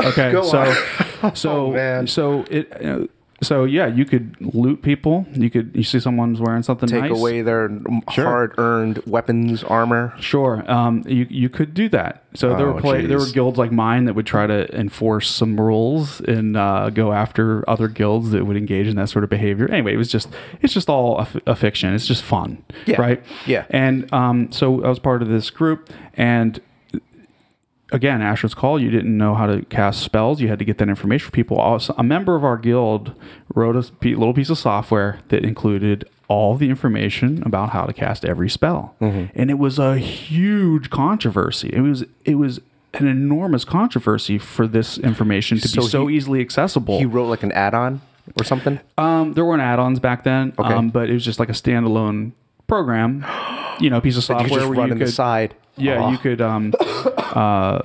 Okay, Go so on. so Oh, man. so it uh, so yeah, you could loot people. You could you see someone's wearing something Take nice. away their hard-earned weapons, armor. Sure, um, you you could do that. So there Oh, were play, there were guilds like mine that would try to enforce some rules and uh, go after other guilds that would engage in that sort of behavior. Anyway, it was just it's just all a, f- a fiction. It's just fun, Yeah. right? Yeah. And um, so I was part of this group, and again, Asheron's Call, you didn't know how to cast spells. You had to get that information from people. Also, a member of our guild wrote a little piece of software that included all the information about how to cast every spell, Mm-hmm. and it was a huge controversy. It was it was an enormous controversy for this information to So be so he- easily accessible. He wrote like an add-on or something. Um, there weren't add-ons back then, Okay. um, but it was just like a standalone program, you know, piece of you software could just where run you in could the side. Yeah, Aw. you could. Um, uh,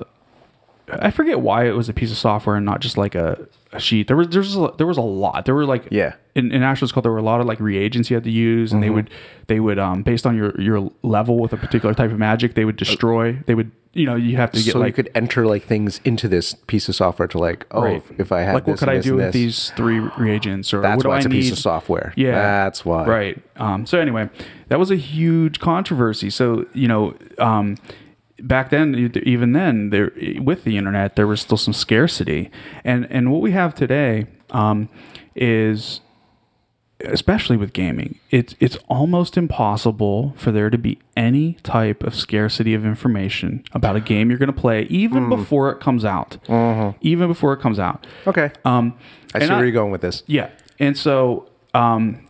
I forget why it was a piece of software and not just like a, a sheet. There was there's a, there was a lot. There were like Yeah. In, in Asheron's call, there were a lot of like reagents you had to use, and they would they would um based on your your level with a particular type of magic, they would destroy. They would you know you have to get so like you could enter like things into this piece of software to like, oh, Right. if, if I have like what could I do with these three reagents or That's what do why I it's a need? piece of software. Yeah, that's why. Right. Um, so anyway, that was a huge controversy. So you know, um, back then, even then, there with the internet, there was still some scarcity, and and what we have today um, is. Especially with gaming, it's it's almost impossible for there to be any type of scarcity of information about a game you're going to play, even before it comes out. Even before it comes out. Okay. Um, I see where you're going with this. yeah, and so um,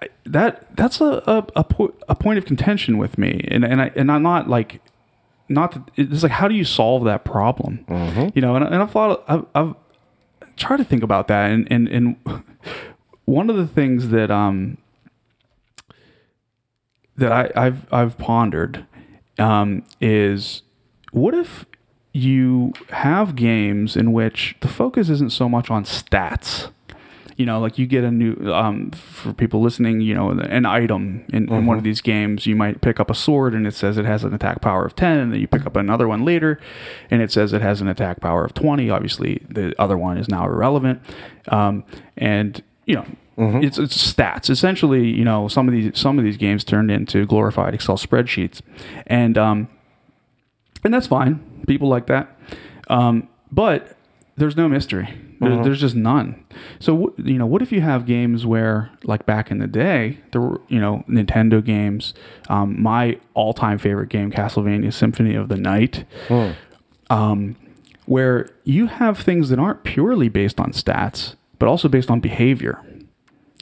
I, that that's a a, a, po- a point of contention with me, and and I and I'm not like not that it's like how do you solve that problem, you know? And, and I've thought I've, I've tried to think about that, and and and one of the things that um that I, I've I've pondered um, is what if you have games in which the focus isn't so much on stats. You know, like you get a new um, for people listening. You know, an item in, in one of these games, you might pick up a sword and it says it has an attack power of ten, and then you pick up another one later, and it says it has an attack power of twenty. Obviously, the other one is now irrelevant, um, and you know, it's it's stats. Essentially, you know, some of these some of these games turned into glorified Excel spreadsheets, and um, and that's fine. People like that. Um, but there's no mystery. Mm-hmm. There's just none. So you know, what if you have games where, like back in the day, there were you know Nintendo games. Um, my all-time favorite game, Castlevania Symphony of the Night, Hmm. um, where you have things that aren't purely based on stats, but also based on behavior,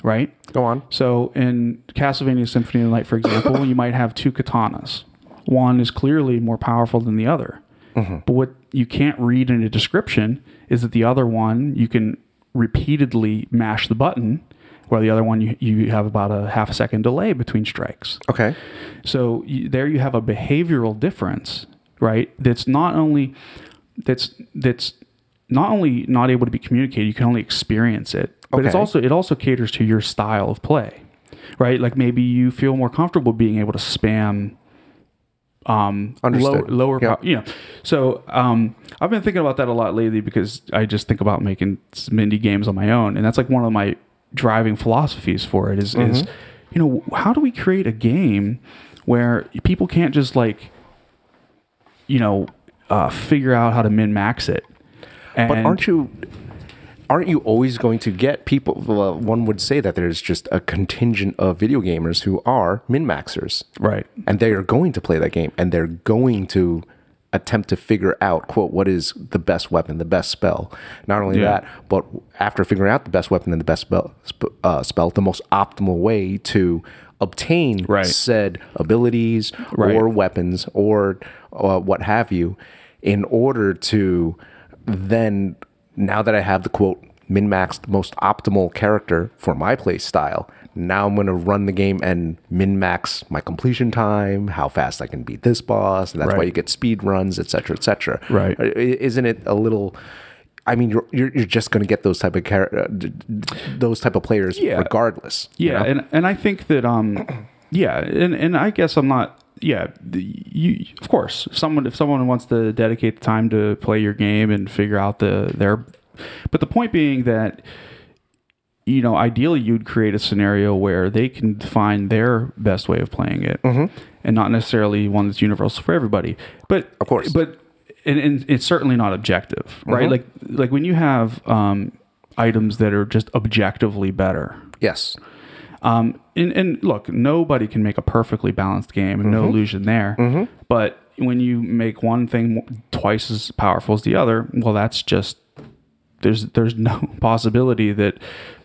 right? Go on. So in Castlevania Symphony of the Night, for example, you might have two katanas. One is clearly more powerful than the other. But what you can't read in a description is that the other one you can repeatedly mash the button, while the other one you, you have about a half a second delay between strikes. Okay. So you, there you have a behavioral difference, right? That's not only that's that's not only not able to be communicated, you can only experience it, but it's also it also caters to your style of play, right? Like maybe you feel more comfortable being able to spam um low, lower Yeah. pow- you know. So um i've been thinking about that a lot lately because i just think about making some indie games on my own and that's like one of my driving philosophies for it is, is you know how do we create a game where people can't just like you know uh, figure out how to min max it? And But aren't you aren't you always going to get people well, one would say that there's just a contingent of video gamers who are min-maxers. right And they are going to play that game and they're going to attempt to figure out quote what is the best weapon, the best spell. Not only Yeah. that, but after figuring out the best weapon and the best spell, uh, spell, the most optimal way to obtain Right. said abilities Right. or weapons or uh, what have you, in order to then, now that I have the quote min maxed most optimal character for my play style, now I'm going to run the game and min max my completion time, how fast I can beat this boss, and that's why you get speed runs, et cetera, et cetera. Right. Isn't it a little? I mean, you're you're, you're just going to get those type of char- uh, those type of players Yeah. regardless. you Yeah, know? and and I think that um, yeah, and and I guess I'm not. Yeah, the, you of course, if someone if someone wants to dedicate the time to play your game and figure out the their, but the point being that you know ideally you'd create a scenario where they can find their best way of playing it, and not necessarily one that's universal for everybody. But Of course. but and, and it's certainly not objective, right? Like like when you have um, items that are just objectively better. yes. Um, and, and look, nobody can make a perfectly balanced game, and no illusion there. But when you make one thing twice as powerful as the other, well, that's just there's there's no possibility that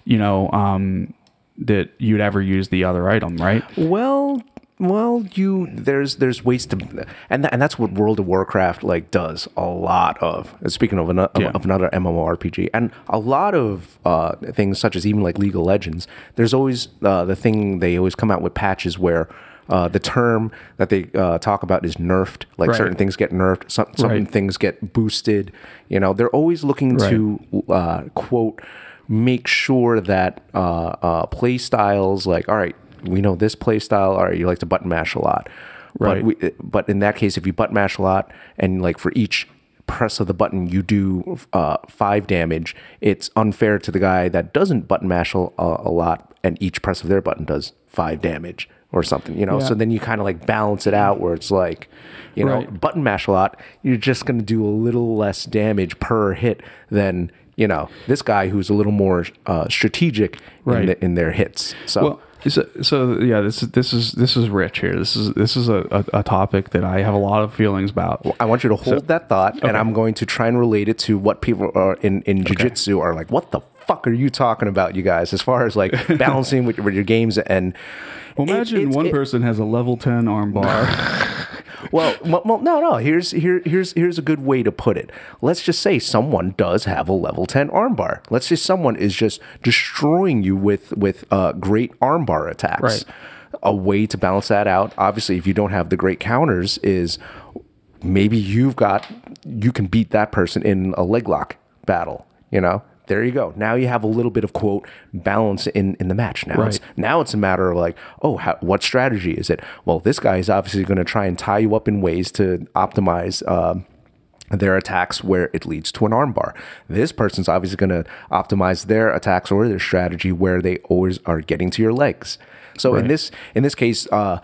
you know um, that you'd ever use the other item, right? Well, well, you there's there's ways to, and tha- and that's what World of Warcraft like does a lot of. Speaking of, an, of, Yeah. of another MMORPG, and a lot of uh, things such as even like League of Legends. There's always uh, the thing they always come out with patches where. Uh, the term that they uh, talk about is nerfed. Like Right. certain things get nerfed, some, some Right. things get boosted. You know, they're always looking to uh, quote make sure that uh, uh, play styles like all right we know this play style all right you like to button mash a lot Right. but we, but in that case if you button mash a lot and like for each press of the button you do uh, five damage it's unfair to the guy that doesn't button mash a, a lot and each press of their button does five damage or something you know Yeah. so then you kind of like balance it out where it's like you know Right. button mash a lot you're just going to do a little less damage per hit than you know this guy who's a little more uh, strategic in, the, in their hits so Well, so, so yeah, this is this is this is rich here. This is this is a, a, a topic that I have a lot of feelings about. I want you to hold that thought, and I'm going to try and relate it to what people are in in jujitsu are like. What the fuck are you talking about, you guys? As far as like balancing with, with your games and Well, it- imagine one it- person has a level ten armbar. Well, well, no, no. Here's here here's here's a good way to put it. Let's just say someone does have a level ten armbar. Let's say someone is just destroying you with with uh, great armbar attacks. Right. A way to balance that out, obviously, if you don't have the great counters, is maybe you've got you can beat that person in a leg lock battle. You know, there you go. Now you have a little bit of quote balance in in the match. Now it's now it's a matter of like, oh, how, what strategy is it? Well, this guy is obviously going to try and tie you up in ways to optimize. Um, their attacks where it leads to an armbar. This person's obviously going to optimize their attacks or their strategy where they always are getting to your legs. So in this in this case, uh,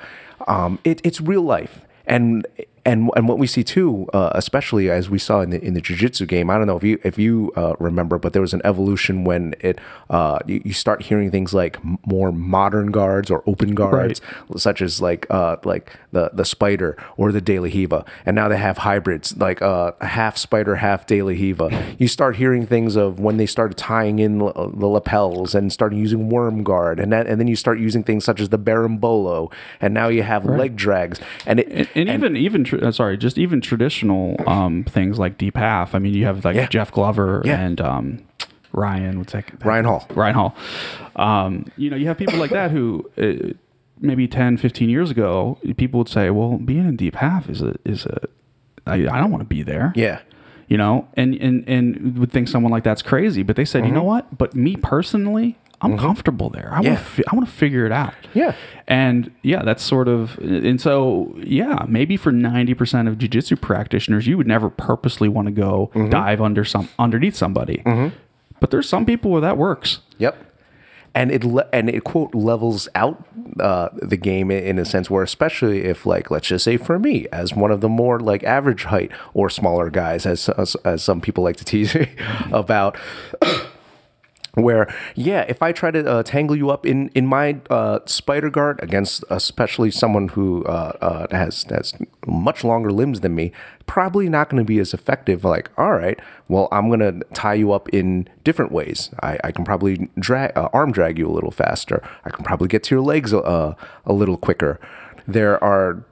um, it, it's real life, and and and what we see too, uh, especially as we saw in the in the jujitsu game. I don't know if you if you uh, remember, but there was an evolution when it uh, you, you start hearing things like more modern guards or open guards, such as like uh, like the the spider or the De La Riva, and now they have hybrids like uh, half spider, half De La Riva. You start hearing things of when they started tying in l- the lapels and started using worm guard, and that, and then you start using things such as the berimbolo, and now you have leg drags, and it and, and even even tr- uh, sorry, just even traditional um, things like deep half. I mean, you have like Yeah. Jeff Glover Yeah. and um, Ryan. What's that? Ryan Hall. Ryan Hall. Um, you know, you have people like that who uh, maybe 10, 15 years ago, people would say, "Well, being in deep half is a is a I, I don't want to be there." yeah. you know, and and and would think someone like that's crazy. But they said, you know what? But me personally, I'm comfortable there. I Mm-hmm. Yeah. want fi- I want to figure it out. Yeah. And yeah, that's sort of and so yeah, maybe for ninety percent of jujitsu practitioners, you would never purposely want to go Mm-hmm. dive under some underneath somebody. But there's some people where that works. Yep. And it le- and it quote levels out uh, the game in, in a sense where especially if like let's just say for me as one of the more like average height or smaller guys as as, as some people like to tease me about where yeah if i try to uh, tangle you up in in my uh, spider guard against especially someone who uh, uh, has has much longer limbs than me probably not going to be as effective like all right well i'm going to tie you up in different ways. I, I can probably drag uh, arm drag you a little faster. I can probably get to your legs uh, a little quicker. There are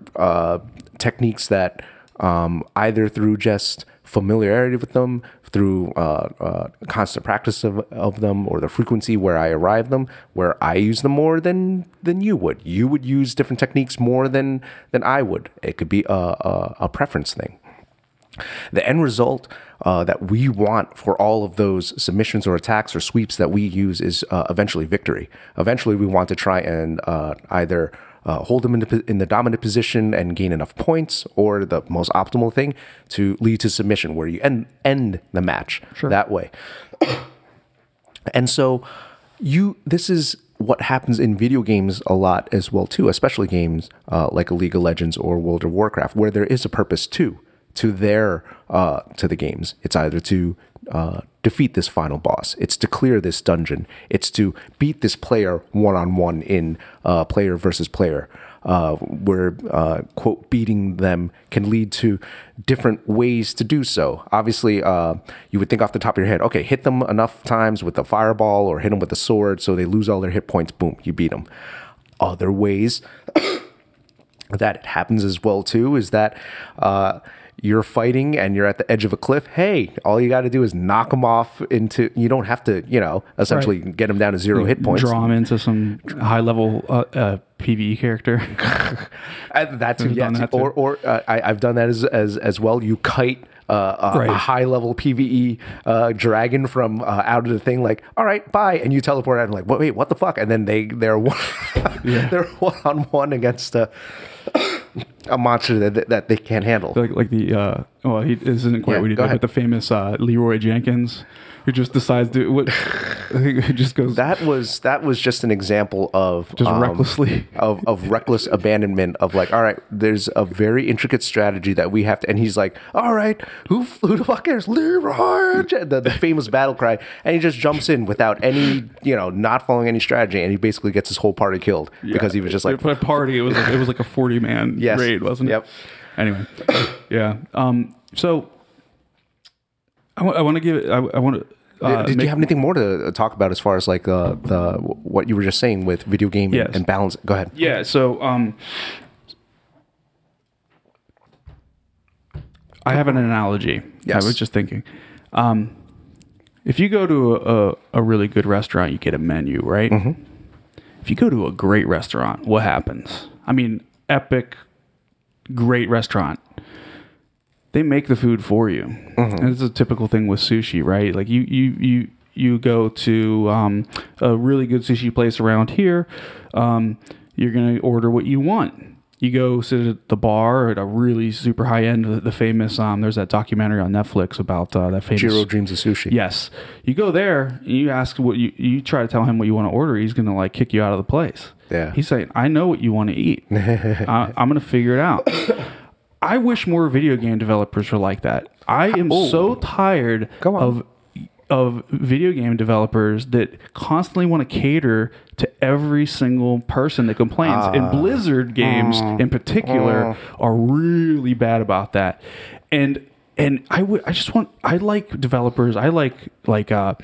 techniques that um, either through just familiarity with them, through uh, uh, constant practice of, of them, or the frequency where I arrive them, where I use them more than than you would. You would use different techniques more than than I would. It could be a, a, a preference thing. The end result uh, that we want for all of those submissions or attacks or sweeps that we use is uh, eventually victory. Eventually, we want to try and uh, either uh, hold them in the, in the dominant position and gain enough points, or the most optimal thing to lead to submission, where you end end the match that way. And so you this is what happens in video games a lot as well too, especially games uh, like League of Legends or World of Warcraft, where there is a purpose too to their uh, to the games. It's either to uh, defeat this final boss, it's to clear this dungeon, it's to beat this player one on one in uh, player versus player. Uh, where uh, quote beating them can lead to different ways to do so. Obviously, uh, you would think off the top of your head, okay, hit them enough times with a fireball or hit them with a sword so they lose all their hit points. Boom, you beat them. Other ways that it happens as well too is that uh, you're fighting and you're at the edge of a cliff. Hey, all you got to do is knock them off into. You don't have to, you know, essentially get them down to zero hit points. Draw them into some high level uh, uh, PVE character. Uh, that too, yeah. that too. Or, or uh, I, I've done that as as, as well. You kite uh, a, Right. a high level PVE uh, dragon from uh, out of the thing. Like, all right, bye, and you teleport out and like, wait, wait, what the fuck? And then they they're one, they're one on one against a, a monster that that they can't handle. like like the uh, well, he this isn't quite Yeah, what he go did, ahead. but the famous uh, Leeroy Jenkins, who just decides to what he just goes that was that was just an example of just um, recklessly. of, of reckless abandonment of like all right there's a very intricate strategy that we have to and he's like all right who, who the fuck cares Leroy Je-" the, the famous battle cry and he just jumps in without any you know not following any strategy and he basically gets his whole party killed because he was just like for a party. It was like, it was like a forty man Yes. raid, wasn't it? Yep. Anyway, yeah. Um. So I want to give. I, I want to. Uh, did make- you have anything more to talk about as far as like uh, the what you were just saying with video game Yes. and, and balance go ahead Yeah. So, um, I have an analogy. Yes. I was just thinking. Um, if you go to a, a, a really good restaurant, you get a menu, right? If you go to a great restaurant, what happens? I mean, epic, great restaurant. They make the food for you. And it's a typical thing with sushi, right? Like you, you, you, you go to um, a really good sushi place around here. Um, you're gonna order what you want. You go sit at the bar at a really super high end. The, the famous um, there's that documentary on Netflix about uh, that famous Jiro dreams of sushi Yes. You go there and you ask what you you try to tell him what you want to order, he's gonna like kick you out of the place. Yeah. He's saying, I know what you want to eat. I, I'm gonna figure it out. I wish more video game developers were like that. I am so tired of of video game developers that constantly want to cater to every single person that complains. Ah. and Blizzard games Mm. in particular are really bad about that. And and I would I just want I like developers. I like like uh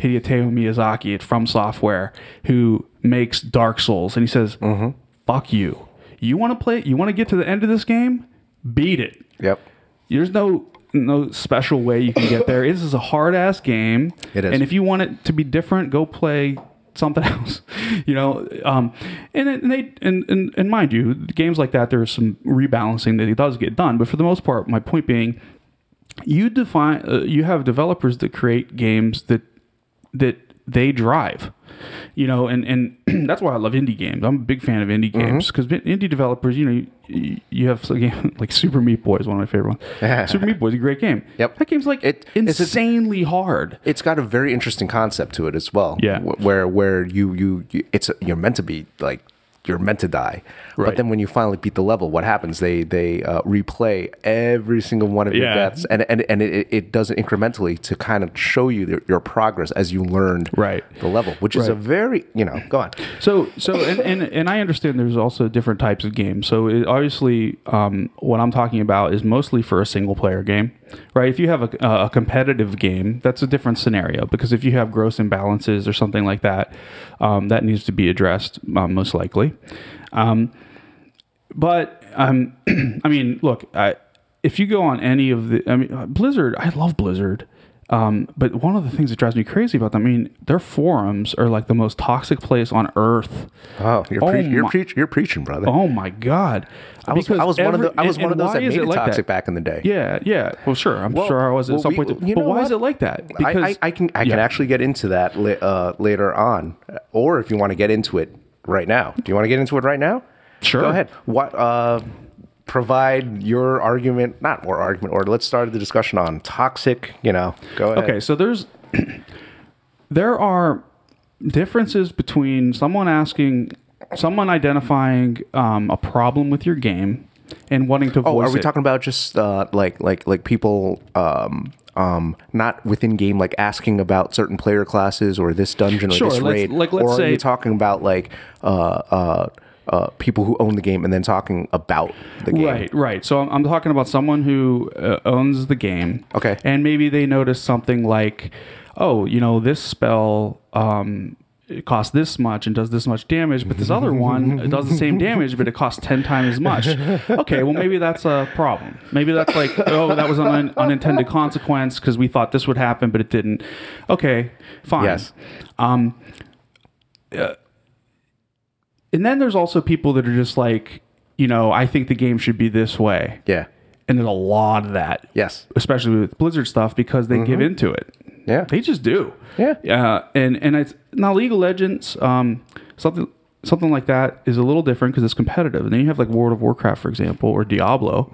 Hidetaka Miyazaki at From Software who makes Dark Souls and he says, Mm-hmm. "Fuck you. You want to play you want to get to the end of this game? Beat it." Yep. there's no no special way you can get there. This is a hard ass game. It is. And if you want it to be different, go play something else. you know, um, and it- and they and, and and mind you, games like that, there's some rebalancing that it does get done. But for the most part, my point being, you define uh, you have developers that create games that that they drive you know and and that's why i love indie games i'm a big fan of indie Mm-hmm. games because indie developers you know you, you have a like super meat boy is one of my favorite ones super meat boy is a great game Yep. that game's like It- it's insanely hard It's got a very interesting concept to it as well. Yeah. Where where you you, you it's you're meant to be like you're meant to die. Right. But then when you finally beat the level, what happens? They they uh, replay every single one of your Yeah. deaths, and and and it, it does it incrementally to kind of show you your, your progress as you learned Right. the level, which is a very you know go on. So, so, and, and, and I understand there's also different types of games. So, it, obviously, um, what I'm talking about is mostly for a single player game, right? If you have a, a competitive game, that's a different scenario because if you have gross imbalances or something like that, um, that needs to be addressed um, most likely. Um, but um, I mean, look, I, if you go on any of the, I mean, uh, Blizzard, I love Blizzard. Um, but one of the things that drives me crazy about them, I mean, their forums are like the most toxic place on earth. Oh, you're Oh pre- you're, my- preach- you're preaching, brother. Oh my god! I was, Because I was one of every- the I was and- one of those that made it like toxic that? back in the day. Yeah, yeah. Well, sure. I'm Well- sure I was at well, some we- point. but why is it like that? I, I, I can I can actually get into that uh, later on, or if you want to get into it right now. Do you want to get into it right now? Sure. Go ahead. What? Uh, provide your argument, not more argument, or let's start the discussion on toxic. You know, go ahead. Okay, so there's there are differences between someone asking, someone identifying um, a problem with your game, and wanting to Oh, voice are we it. talking about just uh, like like like people um um not within game like asking about certain player classes or this dungeon or Sure, this let's- raid? like, let's or are say- you talking about like uh uh uh people who own the game and then talking about the game? Right, right. So I'm, I'm talking about someone who uh, owns the game. Okay. And maybe they notice something like, oh, you know, this spell um, it costs this much and does this much damage, but this other one it does the same damage, but it costs ten times as much. Okay, well maybe that's a problem. Maybe that's like, oh, that was an un- unintended consequence because we thought this would happen, but it didn't. Okay, fine. Yes. Um, uh, and then there's also people that are just like, you know, I think the game should be this way. Yeah. And there's a lot of that. Yes. Especially with Blizzard stuff because they give into it. Yeah. They just do. Yeah. Uh, and and it's now League of Legends, um, something something like that is a little different because it's competitive. And then you have like World of Warcraft, for example, or Diablo.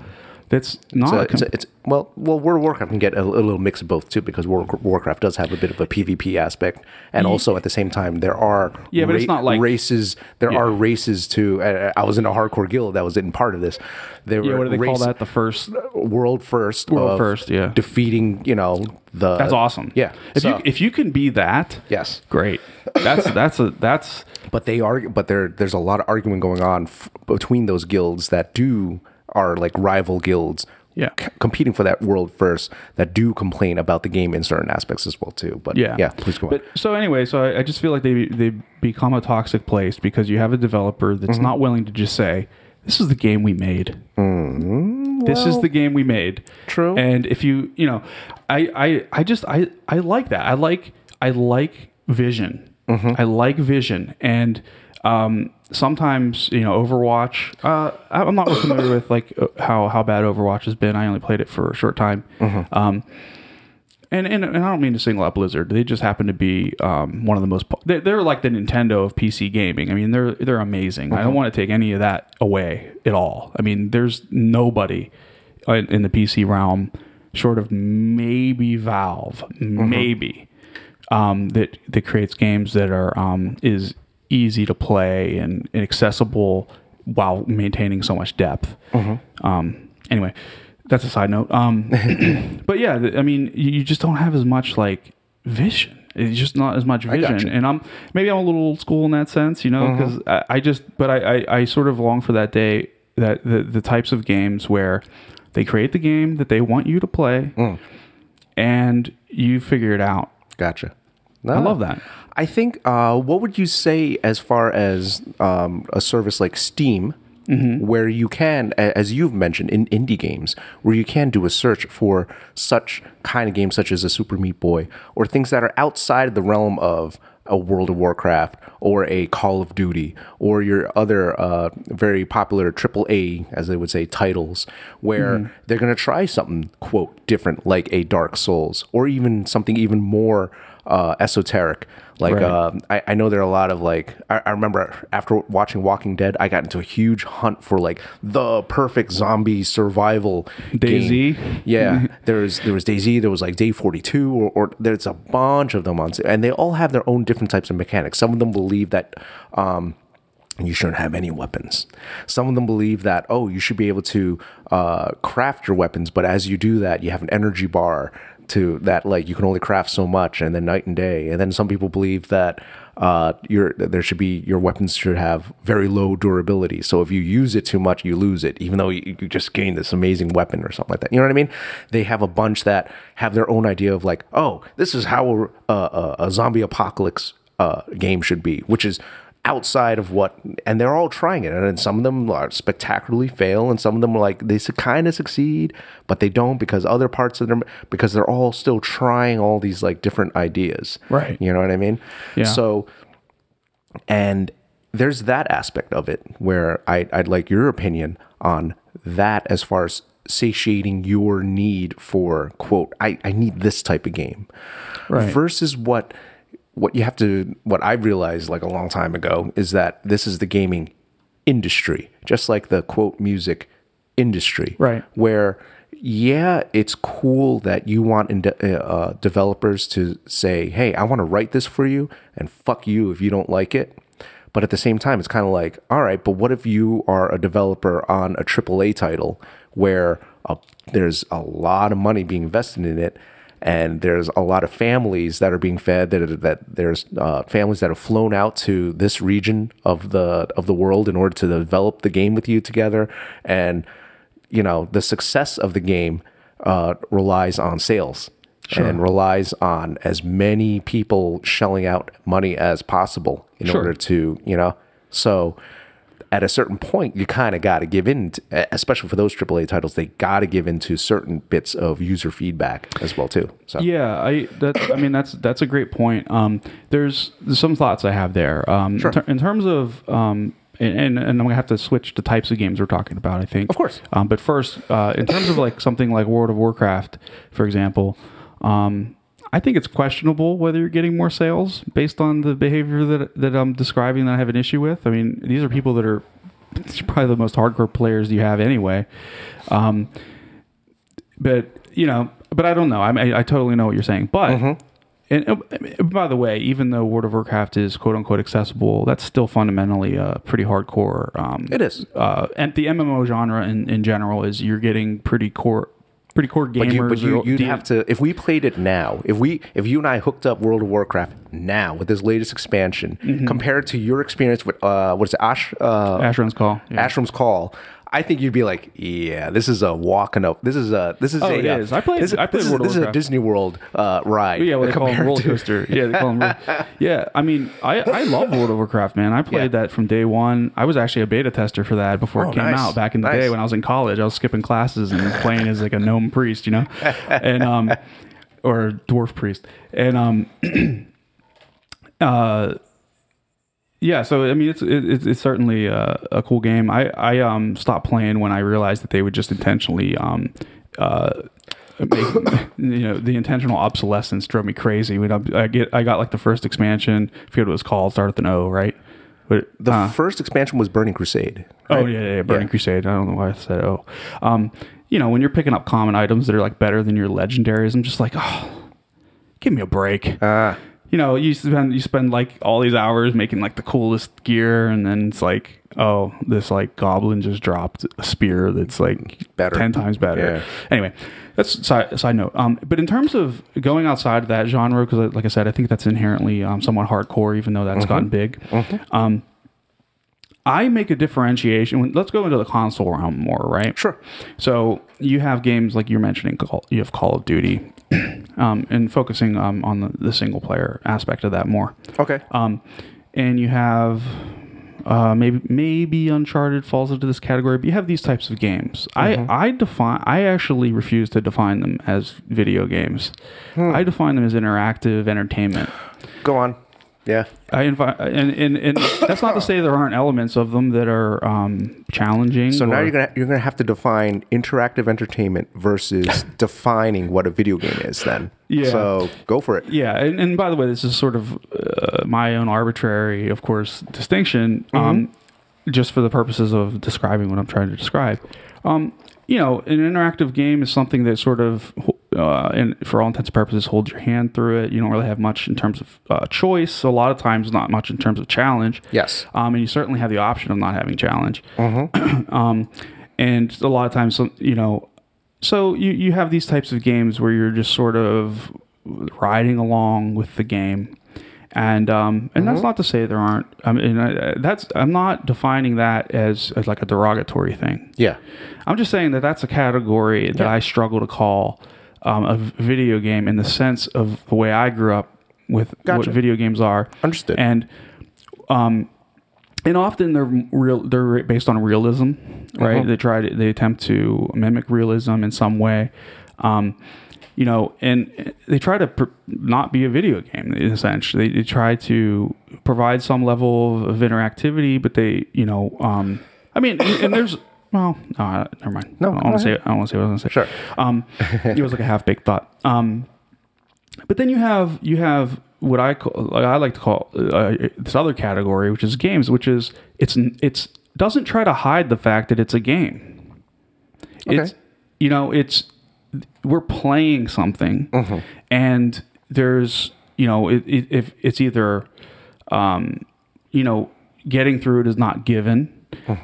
That's not. So a it's, it's well, well, World of Warcraft can get a, a little mix of both too, because World of Warcraft does have a bit of a PvP aspect, and also at the same time there are Yeah, but it's not like- races. There are races too. Uh, I was in a hardcore guild that was in part of this. There yeah, were what do they call that? The first. World first. World first, yeah. Defeating, you know the. That's awesome. Yeah. If so- you if you can be that, yes, great. That's that's a that's but they are. But there, there's a lot of arguing going on f- between those guilds that do are like rival guilds. Yeah. c- competing for that world first that do complain about the game in certain aspects as well too. But Yeah. yeah, please go on. So anyway, so I, I just feel like they they become a toxic place because you have a developer that's mm-hmm. not willing to just say, "This is the game we made. Mm-hmm. this is the game we made." True. And if you you know, I I I just I I like that. I like I like vision. Mm-hmm. I like vision and. Um, sometimes you know Overwatch. Uh, I'm not familiar with like uh, how how bad Overwatch has been. I only played it for a short time. Um, and, and and I don't mean to single out Blizzard. They just happen to be um, one of the most. po- They're, they're like the Nintendo of PC gaming. I mean, they're they're amazing. I don't want to take any of that away at all. I mean, there's nobody in, in the PC realm, short of maybe Valve, maybe um, that that creates games that are um, is easy to play and, and accessible while maintaining so much depth. Um, anyway, that's a side note. Um, but yeah, I mean, you, just don't have as much like vision. It's just not as much vision, and I'm maybe I'm a little old school in that sense, you know, because I, I just, but I, I, I sort of long for that day that the the types of games where they create the game that they want you to play, and you figure it out. Gotcha. I love that. I think. Uh, what would you say as far as um, a service like Steam, Mm-hmm. where you can, as you've mentioned, in indie games, where you can do a search for such kind of games, such as a Super Meat Boy, or things that are outside the realm of a World of Warcraft or a Call of Duty or your other uh, very popular AAA, as they would say, titles, where Mm-hmm. they're going to try something quote different, like a Dark Souls, or even something even more uh, esoteric. Like Right. uh, I, I know there are a lot of like I, I remember after watching Walking Dead, I got into a huge hunt for like the perfect zombie survival game. Yeah, there's there was DayZ, there was like Day Forty Two, or, or there's a bunch of them on, and they all have their own different types of mechanics. Some of them believe that. Um, you shouldn't have any weapons. Some of them believe that, oh, you should be able to uh, craft your weapons, but as you do that, you have an energy bar to that, like you can only craft so much, and then night and day. And then some people believe that uh, your there should be your weapons should have very low durability. So if you use it too much, you lose it, even though you, you just gained this amazing weapon or something like that. You know what I mean? They have a bunch that have their own idea of like, oh, this is how a, a, a zombie apocalypse uh, game should be, which is outside of what and they're all trying it and some of them are spectacularly fail and some of them are like they kind of succeed but they don't because other parts of them because they're all still trying all these like different ideas Right. you know what i mean Yeah. so and there's that aspect of it where I, I'd like your opinion on that as far as satiating your need for quote I, I need this type of game Right. versus what what you have to what I realized like a long time ago is that this is the gaming industry just like the quote music industry Right. where yeah it's cool that you want in uh, developers to say hey i want to write this for you and fuck you if you don't like it but at the same time it's kind of like all right but what if you are a developer on a aaa title where uh, there's a lot of money being invested in it and there's a lot of families that are being fed that, that there's uh, families that have flown out to this region of the of the world in order to develop the game with you together. And you know the success of the game uh, relies on sales and relies on as many people shelling out money as possible in Sure. order to you know? So at a certain point you kind of got to give in to, especially for those AAA titles they got to give into certain bits of user feedback as well too so Yeah, I that I mean that's that's a great point. Um, there's, there's some thoughts I have there. Um, in, ter- in terms of um, and, and and I'm gonna have to switch the types of games we're talking about. I think, Of course. Um, but first, uh, in terms of like something like World of Warcraft, for example, um, I think it's questionable whether you're getting more sales based on the behavior that that I'm describing that I have an issue with. I mean, these are people that are probably the most hardcore players you have anyway. Um, but you know, but I don't know. I mean, I, I totally know what you're saying. But Mm-hmm. and, by the way, even though World of Warcraft is quote unquote accessible, that's still fundamentally uh, pretty hardcore. Um, It is. Uh, and the MMO genre in, in general is you're getting pretty core, pretty core gamers. But you, but you, you'd have to if we played it now. If we, if you and I hooked up World of Warcraft now with this latest expansion, Mm-hmm. compared to your experience with uh, what is it, Ash, uh, Ashran's Call. Yeah. Asheron's Call, I think you'd be like, yeah, this is a walking up. This is a this is Oh, a. it uh, is. I played- This, I played this is, World of this is a Disney World uh, ride. Yeah, what they call them roller coaster. Yeah, they call them. Yeah, I mean, I, I love World of Warcraft, man. I played Yeah. that from day one. I was actually a beta tester for that before Oh, it came nice. out back in the Nice. day when I was in college. I was skipping classes and playing as like a gnome priest, you know, and um, or dwarf priest, and um, uh. Yeah, so I mean, it's it, it's- it's certainly a, a cool game. I I um stopped playing when I realized that they would just intentionally um uh make, you know the intentional obsolescence drove me crazy. When I, I get I got like the first expansion, I forget what it was called, started with an O, right? But The uh, first expansion was Burning Crusade. oh right? yeah, yeah, yeah, Burning Yeah. Crusade. I don't know why I said O. Um, you know when you're picking up common items that are like better than your legendaries, I'm just like, oh, give me a break. Ah, you know, you spend you spend like all these hours making like the coolest gear, and then it's like, oh, this like goblin just dropped a spear that's like Better. ten times better. Yeah. Anyway, that's side, side note. Um, but in terms of going outside of that genre, because like I said, I think that's inherently um, somewhat hardcore, even though that's gotten big. Um, I make a differentiation. When, let's go into the console realm more, right? Sure. So you have games like you're mentioning. Call, you have Call of Duty, um, and focusing um, on the, the single player aspect of that more. Okay. Um, and you have uh, maybe maybe Uncharted falls into this category, but you have these types of games. I I define I actually refuse to define them as video games. I define them as interactive entertainment. Go on. Yeah. I invite, and, and and that's not to say there aren't elements of them that are um, challenging. So now or- you're gonna you're gonna have to define interactive entertainment versus defining what a video game is. Then. Yeah. So go for it. Yeah, and, and by the way, this is sort of uh, my own arbitrary, of course, distinction, um, just for the purposes of describing what I'm trying to describe. Um, you know, an interactive game is something that sort of, uh, and for all intents and purposes, hold your hand through it. You don't really have much in terms of uh, choice. A lot of times, not much in terms of challenge. Yes. Um, and you certainly have the option of not having challenge. um, and a lot of times, you know, so you, you have these types of games where you're just sort of riding along with the game. And um, and that's not to say there aren't. I mean, I, that's I'm not defining that as, as like a derogatory thing. Yeah. I'm just saying that that's a category that I struggle to call um, a video game in the sense of the way I grew up with Gotcha. what video games are. Understood. And um, and often they're real. They're based on realism, right? Uh-huh. They try to they attempt to mimic realism in some way. Um, you know, and they try to pr- not be a video game in a sense. They, they try to provide some level of interactivity, but they, you know, um, I mean, and there's well, no, never mind. No, I don't want to say. I want to say what I was going to say. Sure. Um, it was like a half baked thought. Um, but then you have you have what I call like I like to call uh, this other category, which is games, which is it's it's doesn't try to hide the fact that it's a game. It's Okay. you know it's we're playing something, and there's you know it, it, if it's either um, you know getting through it is not given,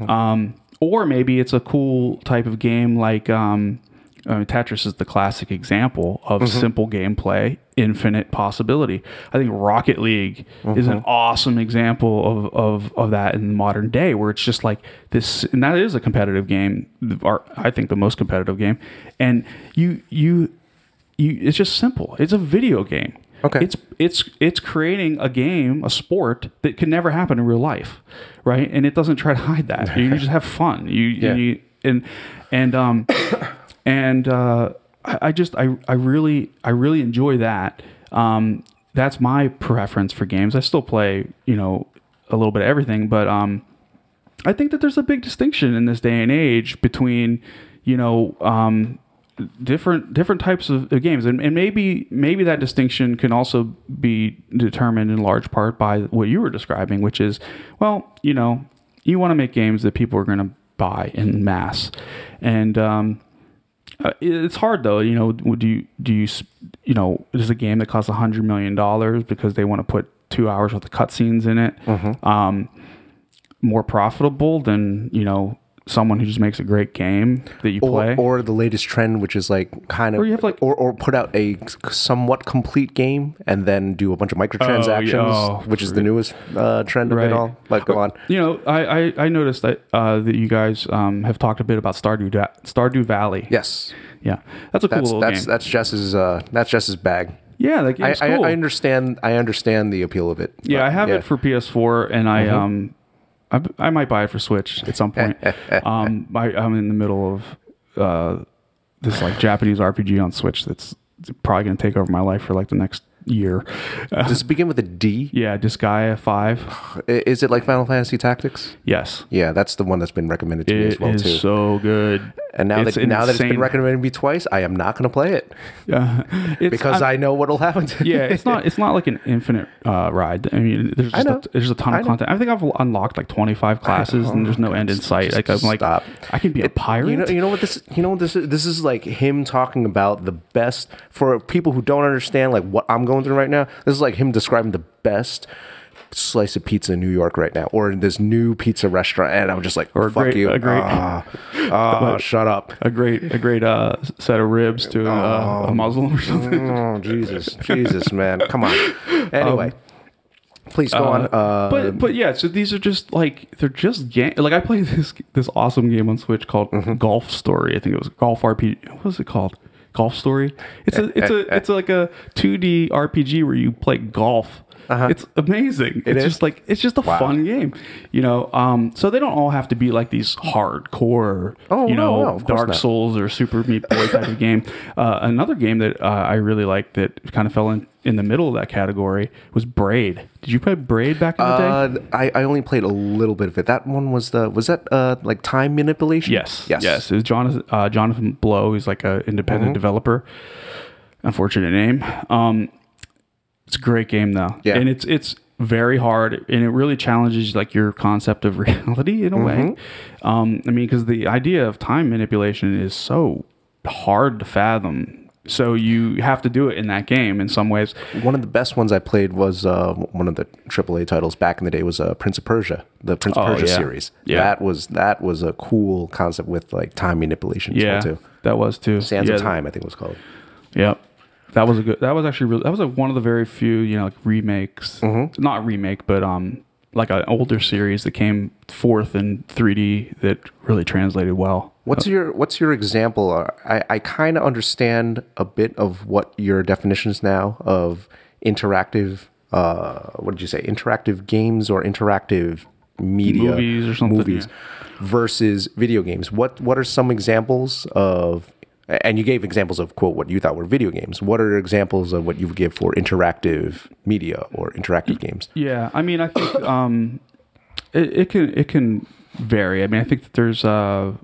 um, or maybe it's a cool type of game like um, uh, Tetris is the classic example of simple gameplay, infinite possibility. I think Rocket League is an awesome example of, of, of that in the modern day, where it's just like this, and that is a competitive game, or I think the most competitive game, and you you you it's just simple. It's a video game. Okay. It's it's it's creating a game, a sport that could never happen in real life, right? And it doesn't try to hide that. You just have fun. You Yeah. you and and um and uh, I, I just I I really I really enjoy that. Um, that's my preference for games. I still play you know a little bit of everything, but um, I think that there's a big distinction in this day and age between, you know, um, different different types of, of games, and, and maybe maybe that distinction can also be determined in large part by what you were describing, which is, well, you know, you want to make games that people are going to buy in mass, and um, uh, it's hard though. You know, do you do you you know is a game that costs a hundred million dollars because they want to put two hours worth of cutscenes in it. Um, more profitable than you know someone who just makes a great game that you Or, play. or the latest trend, which is like kind of, Or you have, like- or, or put out a somewhat complete game and then do a bunch of microtransactions, Oh, which is the newest uh, trend of Right. it all. Like, go on. you know, I, I, I noticed that uh, that you guys um, have talked a bit about Stardew Da- Stardew Valley. Yes, yeah, that's a cool that's little that's game. that's Jess's uh, that's Jess's bag. yeah, that I, game's I. I understand. I understand the appeal of it. yeah, I have it for PS4, and I Mm-hmm. um, I, I might buy it for Switch at some point. um, I, I'm in the middle of uh, this like Japanese RPG on Switch that's probably gonna take over my life for like the next year. Uh, Does it begin with a D? yeah, Disgaea Five. Is it like Final Fantasy Tactics? Yes. Yeah, that's the one that's been recommended to me as It well is too. so good. and now that now that it's been recommended to me twice, I am not going to play it Yeah, it's, because I know what'll happen. To me. yeah, it's not it's not like an infinite uh, ride. I mean, there's just know. A, there's a ton I of know. content. I think I've unlocked like 25 classes, and there's no end in sight. Like I'm like, Stop. I can be a pirate. You know, you know what this? You know what this? Is? This is like him talking about the best for people who don't understand like what I'm going going through right now. This is like him describing the best slice of pizza in New York right now, or in this new pizza restaurant, and I'm just like, Or fuck great- you, a great- Ah, ah, shut up. a great a great uh, set of ribs to uh, a Muslim or something. Oh Jesus, Jesus, man, come on. Anyway, please go on. Uh, Um, but but yeah, so these are just like they're just game. Like I played this this awesome game on Switch called Mm-hmm. Golf Story. I think it was Golf RPG. What was it called? Golf Story. It's a it's a it's like a 2D RPG where you play golf. It's amazing. it's Uh-huh. is? just like it's just a Wow. fun game, you know. Um, so they don't all have to be like these hardcore, Oh, you no, know, no, Dark not. Souls or Super Meat Boy type of game. Uh, another game that uh, I really like that kind of fell in in the middle of that category was Braid. Did you play Braid back in the day? uh, I, I only played a little bit of it. That one was the was that uh like time manipulation? Yes. yes, Yes. It was Jonathan, uh, Jonathan Blow. He's like an independent developer. Unfortunate name. Um, it's a great game though. Yeah. And it's it's very hard and it really challenges like your concept of reality in a way. Um, I mean, because the idea of time manipulation is so hard to fathom. So you have to do it in that game in some ways. One of the best ones I played was uh, one of the AAA titles back in the day was uh, Prince of Persia, the Prince of Oh, Persia yeah. series. Yeah. That was that was a cool concept with like time manipulation as Yeah. well too. That was too. Sands yeah, of Time, I think it was called. Yep. That was a good. That was actually really, that was like one of the very few you know like remakes, Mm-hmm. not remake, but um like an older series that came forth in 3D that really translated well. What's your What's your example? Uh, I I kind of understand a bit of what your definitions now of interactive. Uh, what did you say? Interactive games or interactive media Movies or something, Movies versus video games. What What are some examples of? And you gave examples of quote what you thought were video games. What are examples of what you would give for interactive media or interactive games? Yeah, I mean, I think um, it, it can it can vary. I mean, I think that there's uh,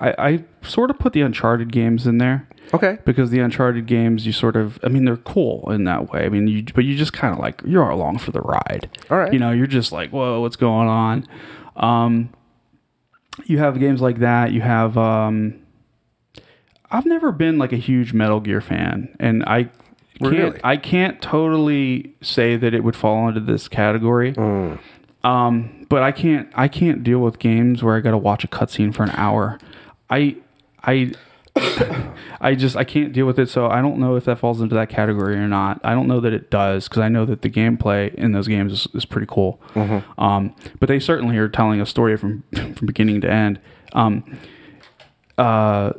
I, I sort of put the Uncharted games in there. Okay. because the Uncharted games, you sort of, I mean, they're cool in that way. I mean, you, but you just kind of like you're along for the ride. All right. You know, you're just like, whoa, what's going on? Um, you have games like that. You have, um, I've never been like a huge Metal Gear fan, and I can't, Really? I can't totally say that it would fall into this category. Mm. Um, but I can't, I can't deal with games where I got to watch a cutscene for an hour. I, I. I just I can't deal with it, so I don't know if that falls into that category or not. I don't know that it does because I know that the gameplay in those games is, is pretty cool. Um, but they certainly are telling a story from from beginning to end. Um, uh,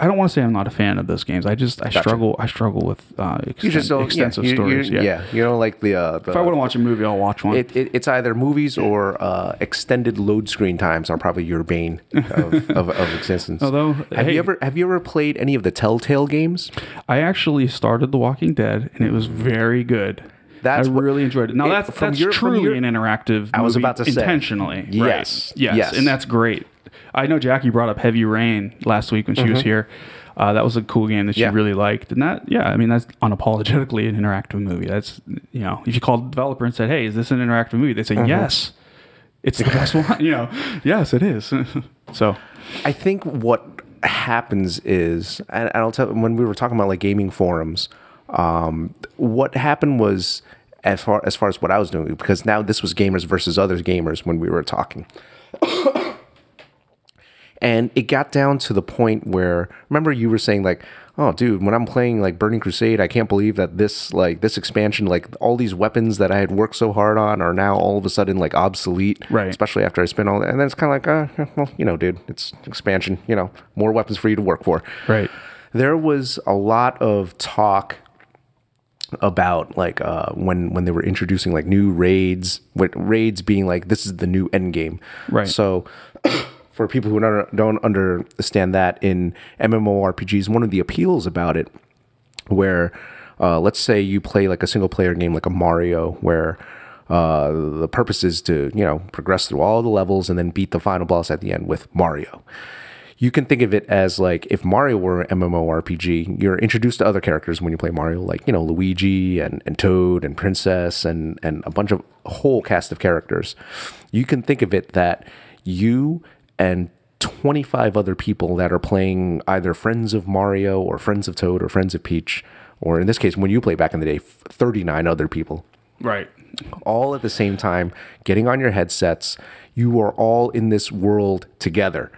I don't want to say I'm not a fan of those games. I just I struggle I struggle with uh, exten- You just don't. extensive yeah, you- you- stories. yeah. yeah. You know, like the. Uh, the If I want to watch a movie, I'll watch one. It, it, it's either movies or uh, extended load screen times are probably your bane of, of, of existence. Although, have hey- you ever have you ever played any of the Telltale games? I actually started The Walking Dead, and it was very good. That's I really enjoyed it. Now it- that's that's your- truly your- an interactive. I was about to say. intentionally. right. Yes. yes, Yes. and that's great. I know Jackie brought up Heavy Rain last week when she was here. Uh, that was a cool game that she Mm-hmm. Yeah. really liked, and that yeah, I mean that's unapologetically an interactive movie. That's you know, if you called the developer and said, "Hey, is this an interactive movie?" They say Mm-hmm. yes. It's the best one. You know, yes, it is. so I think what happens is, and I'll tell when we were talking about like gaming forums, um, what happened was as far as far as what I was doing because now this was gamers versus other gamers when we were talking. And it got down to the point where remember you were saying like, "Oh, dude, when I'm playing like Burning Crusade, I can't believe that this like this expansion, like all these weapons that I had worked so hard on, are now all of a sudden like obsolete." Right. Especially after I spent all. That. And then it's kind of like, uh, well, you know, dude, it's expansion. You know, more weapons for you to work for. right. There was a lot of talk about like uh, when when they were introducing like new raids, with raids being like this is the new end game. Right. So for people who don't, understand that in MMORPGs, one of the appeals about it, where uh, let's say you play like a single player game like a Mario, where uh, the purpose is to you know progress through all the levels and then beat the final boss at the end with Mario. You can think of it as like if Mario were an MMORPG, you're introduced to other characters when you play Mario, like you know Luigi and, and Toad and Princess and and a bunch of whole cast of characters. You can think of it that you and 25 other people that are playing either Friends of Mario or Friends of Toad or Friends of Peach or in this case, when you play back in the day, 39 other people Right. all at the same time, getting on your headsets. You are all in this world together,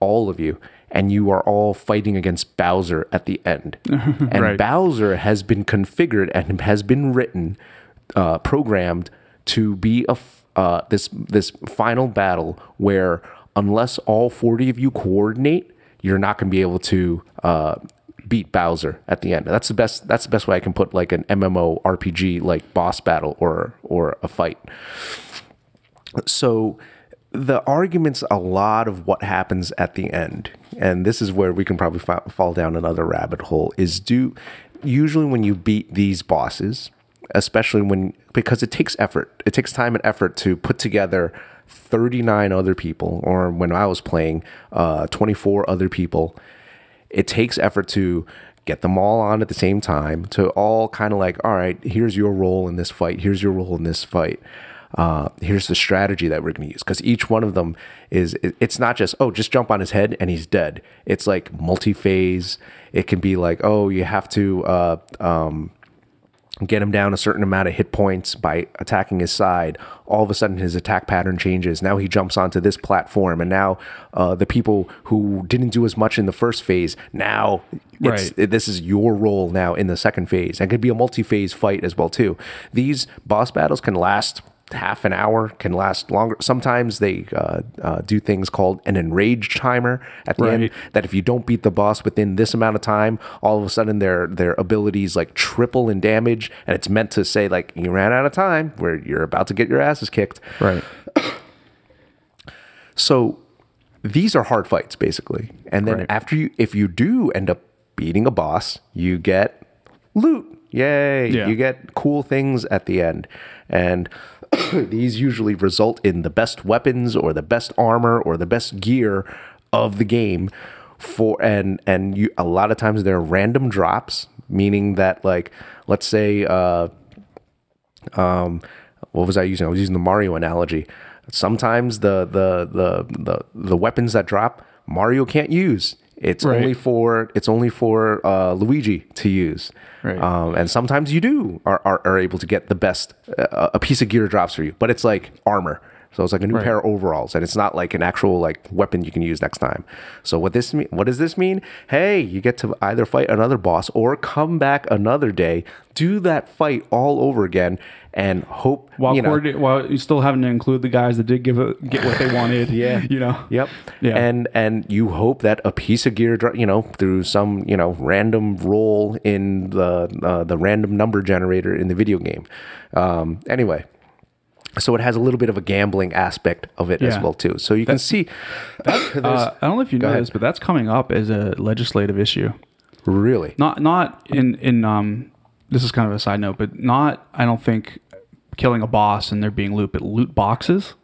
all of you, and you are all fighting against Bowser at the end. and Right. Bowser has been configured and has been written, uh, programmed to be a f- uh, this this final battle where unless all forty of you coordinate, you're not going to be able to. Uh, beat Bowser at the end. That's the best that's the best way I can put like an MMO RPG like boss battle or or a fight. So the arguments a lot of what happens at the end and this is where we can probably fa- fall down another rabbit hole is do usually when you beat these bosses especially when because it takes effort it takes time and effort to put together 39 other people or when i was playing uh, 24 other people. It takes effort to get them all on at the same time to all kind of like all right here's your role in this fight. Here's your role in this fight. Uh, here's the strategy that we're going to use. Because each one of them is it's not just oh just jump on his head and he's dead. It's like multi-phase. It can be like oh you have to uh, um, get him down a certain amount of hit points by attacking his side. All of a sudden, his attack pattern changes. Now he jumps onto this platform, and now uh, the people who didn't do as much in the first phase now it's, Right. this is your role now in the second phase. And it could be a multi-phase fight as well too. These boss battles can last half an hour can last longer sometimes they uh, uh, do things called an enraged timer at the end that if you don't beat the boss within this amount of time, all of a sudden their their abilities like triple in damage, and it's meant to say like you ran out of time, where you're about to get your asses kicked. Right. So these are hard fights basically, and then Right. after you, if you do end up beating a boss, you get loot. Yay! Yeah. You get cool things at the end, and these usually result in the best weapons or the best armor or the best gear of the game. For and and you a lot of times they're random drops, meaning that like let's say uh, um, what was I using? I was using the Mario analogy. Sometimes the the the the, the weapons that drop Mario can't use. It's Right. only for it's only for uh, Luigi to use. Right. Um, and sometimes you do are, are, are able to get the best uh, a piece of gear drops for you, but it's like armor. So it's like a new Right. pair of overalls, and it's not like an actual like weapon you can use next time. So what this mean? What does this mean? Hey, you get to either fight another boss or come back another day, do that fight all over again, and hope While you know. while you still having to include the guys that did give it, get what they wanted. Yeah. You know. Yep. Yeah. And and you hope that a piece of gear, you know, through some you know random roll in the uh, the random number generator in the video game. Um, anyway, so it has a little bit of a gambling aspect of it as well too. So you can see. there's- Uh, I don't know if you know ahead. this, but that's coming up as a legislative issue. really. Not not in in um. This is kind of a side note, but not. I don't think killing a boss and there being loot, but loot boxes.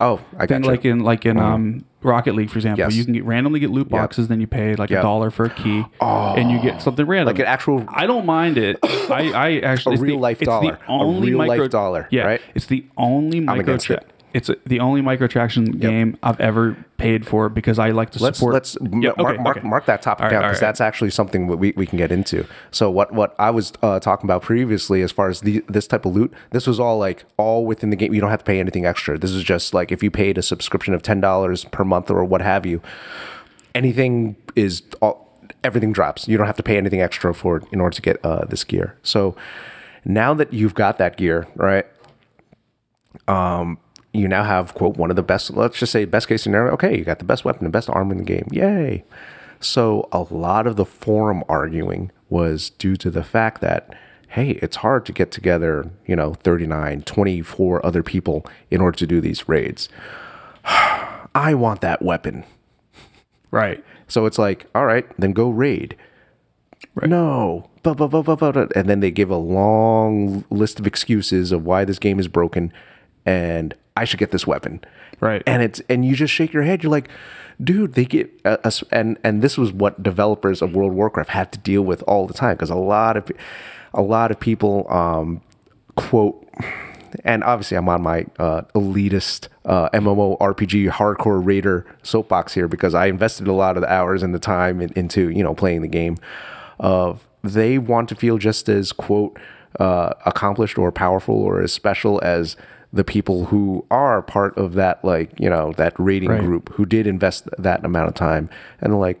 Oh, I got like in like in um Rocket League, for example, Yes. you can get randomly get loot boxes. Then you pay like Yep. a dollar for a key, and you get something random. Like an actual- I don't mind it. I I actually A it's the- real life it's the dollar. A only real life micro- dollar, Yeah, right? It's the only micro. against it. It's the only microtransaction game I've ever paid for because I like to let's support. let's Yeah, mark, okay, mark, okay. mark that topic right, down because right. that's actually something we, we can get into. So what what I was uh, talking about previously, as far as the, this type of loot, this was all like all within the game. You don't have to pay anything extra. This is just like if you paid a subscription of ten dollars per month or what have you, anything is all, everything drops. You don't have to pay anything extra for it in order to get uh, this gear. So now that you've got that gear, right? You now have quote one of the best let's just say best case scenario okay you got the best weapon the best armor in the game yay so a lot of the forum arguing was due to the fact that hey it's hard to get together you know 39 24 other people in order to do these raids i want that weapon right. so it's like, all right, then go raid. No. Bu- bu- And then they give a long list of excuses of why this game is broken and I should get this weapon. Right. And it's and you just shake your head. You're like, dude, they get us. and and this was what developers of World of Warcraft had to deal with all the time because a lot of a lot of people um, quote and obviously I'm on my uh, elitist uh, MMO RPG hardcore raider soapbox here because I invested a lot of the hours and the time in, into you know playing the game of they want to feel just as quote uh, accomplished or powerful or as special as the people who are part of that like you know that rating Right. group who did invest that amount of time and like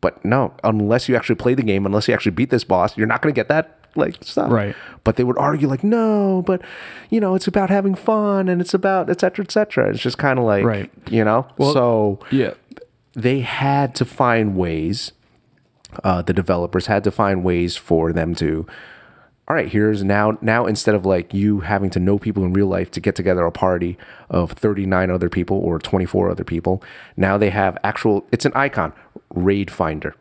but no unless you actually play the game unless you actually beat this boss you're not going to get that like stuff Right. but they would argue like no but you know it's about having fun and it's about et cetera et cetera it's just kind of like Right. you know so Yeah. they had to find ways uh, the developers had to find ways for them to all right here's now now instead of like you having to know people in real life to get together a party of 39 other people or 24 other people now they have actual it's an icon raid finder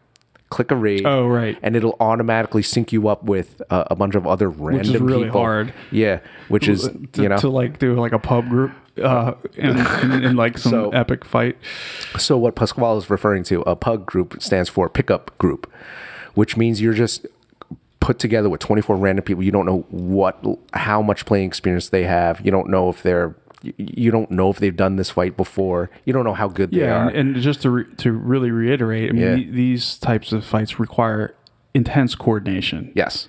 click a raid Oh, right. and it'll automatically sync you up with uh, a bunch of other random which is really people. hard. yeah which is to, you know to like do like a PUG group uh in, in, in like some So- epic fight So what Pasquale is referring to, a PUG group stands for pickup group, which means you're just put together with 24 random people. You don't know what, how much playing experience they have. You don't know if they're, you- don't know if they've done this fight before. You don't know how good they are. and, and just to re- to really reiterate i mean Yeah. th- these types of fights require intense coordination yes.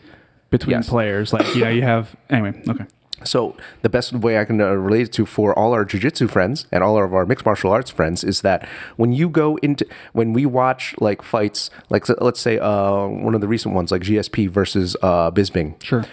between Yes. players like you know you have anyway okay So the best way I can uh, relate it to for all our jujitsu friends and all of our mixed martial arts friends is that when you go into when we watch like fights, like let's say uh, one of the recent ones, like GSP versus uh, Bisping. sure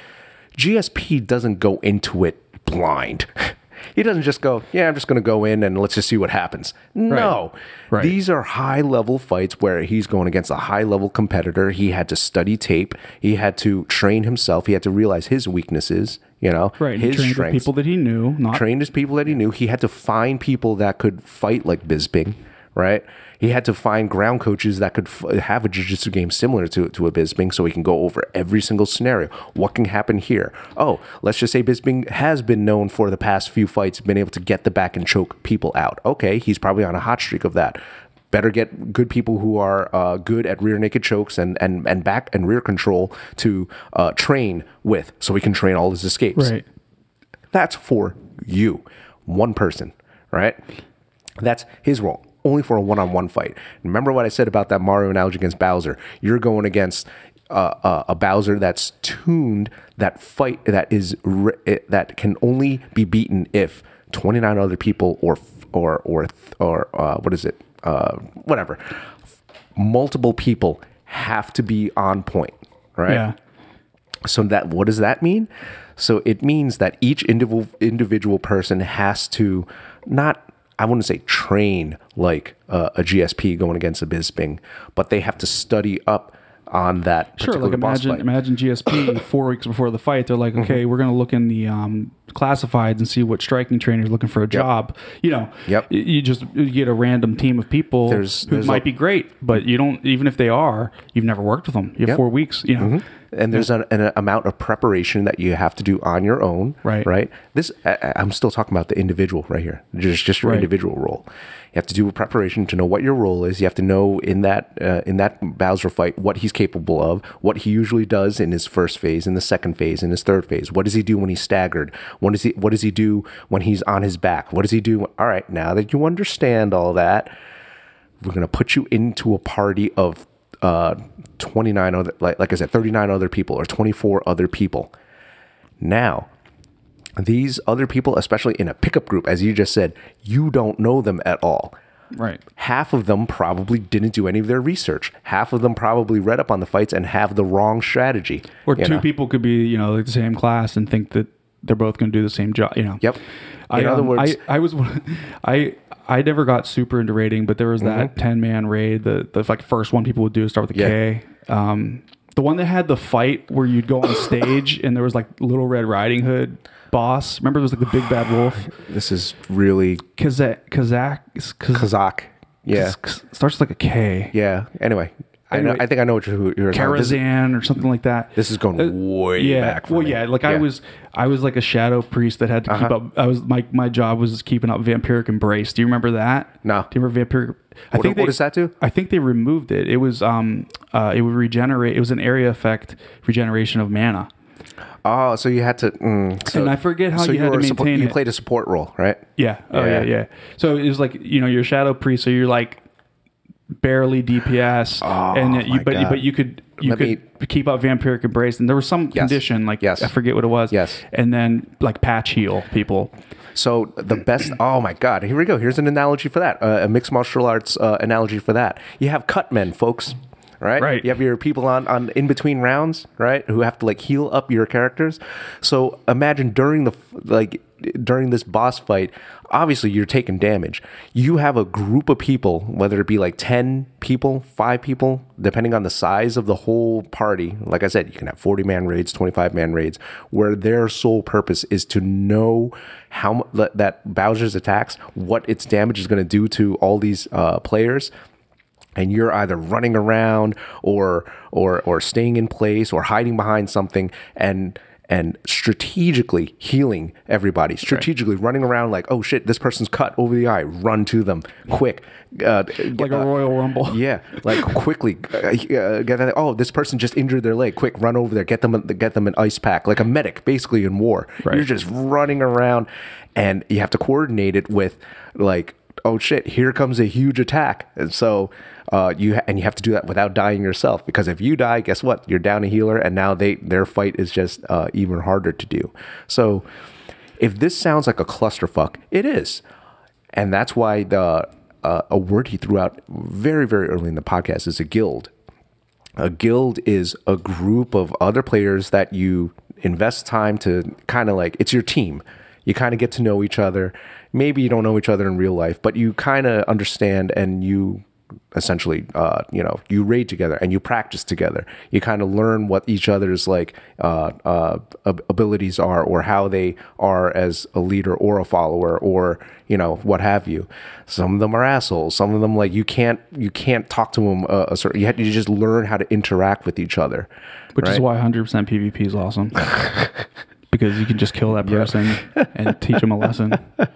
GSP doesn't go into it blind. He doesn't just go, yeah, I'm just going to go in and let's just see what happens. No. Right. These are high level fights where he's going against a high level competitor. He had to study tape. He had to train himself. He had to realize his weaknesses, you know, right his trained strengths people that he knew not trained his people that he knew. He had to find people that could fight like Bisping, right? He had to find ground coaches that could f- have a jiu-jitsu game similar to, to a Bisping so he can go over every single scenario. What can happen here? Oh, let's just say Bisping has been known for the past few fights, been able to get the back and choke people out. Okay, he's probably on a hot streak of that. Better get good people who are uh, good at rear naked chokes and, and, and back and rear control to uh, train with so he can train all his escapes. right That's for you, one person, right? That's his role, only for a one-on-one fight. Remember what I said about that Mario analogy against Bowser? You're going against uh, uh, a Bowser that's tuned that fight that is re- it- that can only be beaten if 29 other people or or or or uh, what is it? Uh, whatever. Multiple people have to be on point, right? yeah So that what does that mean? So it means that each individual individual person has to not I wouldn't say train like uh, a GSP going against a Bisping, but they have to study up on that Sure, like imagine fight. imagine GSP four weeks before the fight, they're like, Mm-hmm. okay, we're gonna look in the um, classifieds and see what striking trainer's looking for a job. You know, Yep. You just you get a random team of people There's- who there's might a- be great, but you don't. Even if they are, you've never worked with them. You have Yep. four weeks. You know, and there's an, an amount of preparation that you have to do on your own Right. right this I, i'm still talking about the individual right here just just your Right. individual role you have to do a preparation to know what your role is. You have to know in that uh, in that bowser fight what he's capable of what he usually does in his first phase in the second phase in his third phase. What does he do when he's staggered? What does he what does he do when he's on his back? What does he do? All right now that you understand all that we're to put you into a party of uh, 29 other like, like i said 39 other people or 24 other people. Now these other people especially in a pickup group as you just said you don't know them at all right? half of them probably didn't do any of their research half of them probably read up on the fights and have the wrong strategy Or two know? people could be you know like the same class and think that they're both going to do the same job. You know. Yep. I, In other um, words- I, I was I I never got super into raiding, but there was that Mm-hmm. ten man raid. The the like first one people would do is start with a Yeah. K. Um, the one that had the fight where you'd go on stage and there was like Little Red Riding Hood boss. Remember there was like the big bad wolf. this is really Kazak. Kazak. Kaz, kazakh yeah Kaz- starts with like a K. yeah anyway, I, know, I think i know what you're, you're talking about. Karazhan or something like that. This is going Uh, way yeah. back. well, me. yeah. Like I was, I was like a shadow priest that had to keep Uh-huh. up. I was my my job was keeping up vampiric embrace. Do you remember that? No. Do you remember vampiric? I What- what does that do? I think they removed it. It was um uh it would regenerate. It was an area effect regeneration of mana. Oh, so you had to. Mm, so, And I forget how so you had to support- maintain You played a support role, right? Yeah. Oh Yeah. yeah. yeah, So it was like you know you're shadow priest, so you're like barely DPS, and yet you Oh but God. but you could you Let could keep up vampiric embrace, and there was some Yes. condition like Yes. I forget what it was. Yes. and then like patch heal people. So the best. Oh my God! Here we go. Here's an analogy for that. Uh, a mixed martial arts uh, analogy for that. You have cut men, folks. Right. Right. You have your people on on in between rounds, right? Who have to like heal up your characters. So imagine during the like during this boss fight, obviously you're taking damage. You have a group of people, whether it be like 10 people, 5 people, depending on the size of the whole party. Like I said, you can have 40 man raids, 25 man raids, where their sole purpose is to know how that- that Bowser's attacks, what its damage is going to do to all these uh, players and you're either running around or or or staying in place or hiding behind something and and strategically healing everybody strategically running around like oh shit this person's cut over the eye run to them quick uh, Like a Royal Rumble. yeah, like quickly uh, uh, get that. Oh, this person just injured their leg. Quick, run over there. Get them. Get them an ice pack, like a medic, basically in war. Right. You're just running around, and you have to coordinate it with like, oh shit, here comes a huge attack, and so. Uh, you ha- and you have to do that without dying yourself because if you die, guess what? You're down a healer, and now they their fight is just uh, even harder to do. So, if this sounds like a clusterfuck, it is and that's why the uh, a word he threw out very very early in the podcast is a guild a guild is a group of other players that you invest time to kind of like it's your team you kind of get to know each other maybe you don't know each other in real life but you kind of understand and you essentially uh, you know you raid together and you practice together. You kind of learn what each other's like uh, uh, abilities are or how they are as a leader or a follower or you know what have you. Some of them are assholes. Some of them like you can't you can't talk to them uh, a certain you have to just learn how to interact with each other which is why 100% PvP is awesome. because you can just kill that person and teach them a lesson.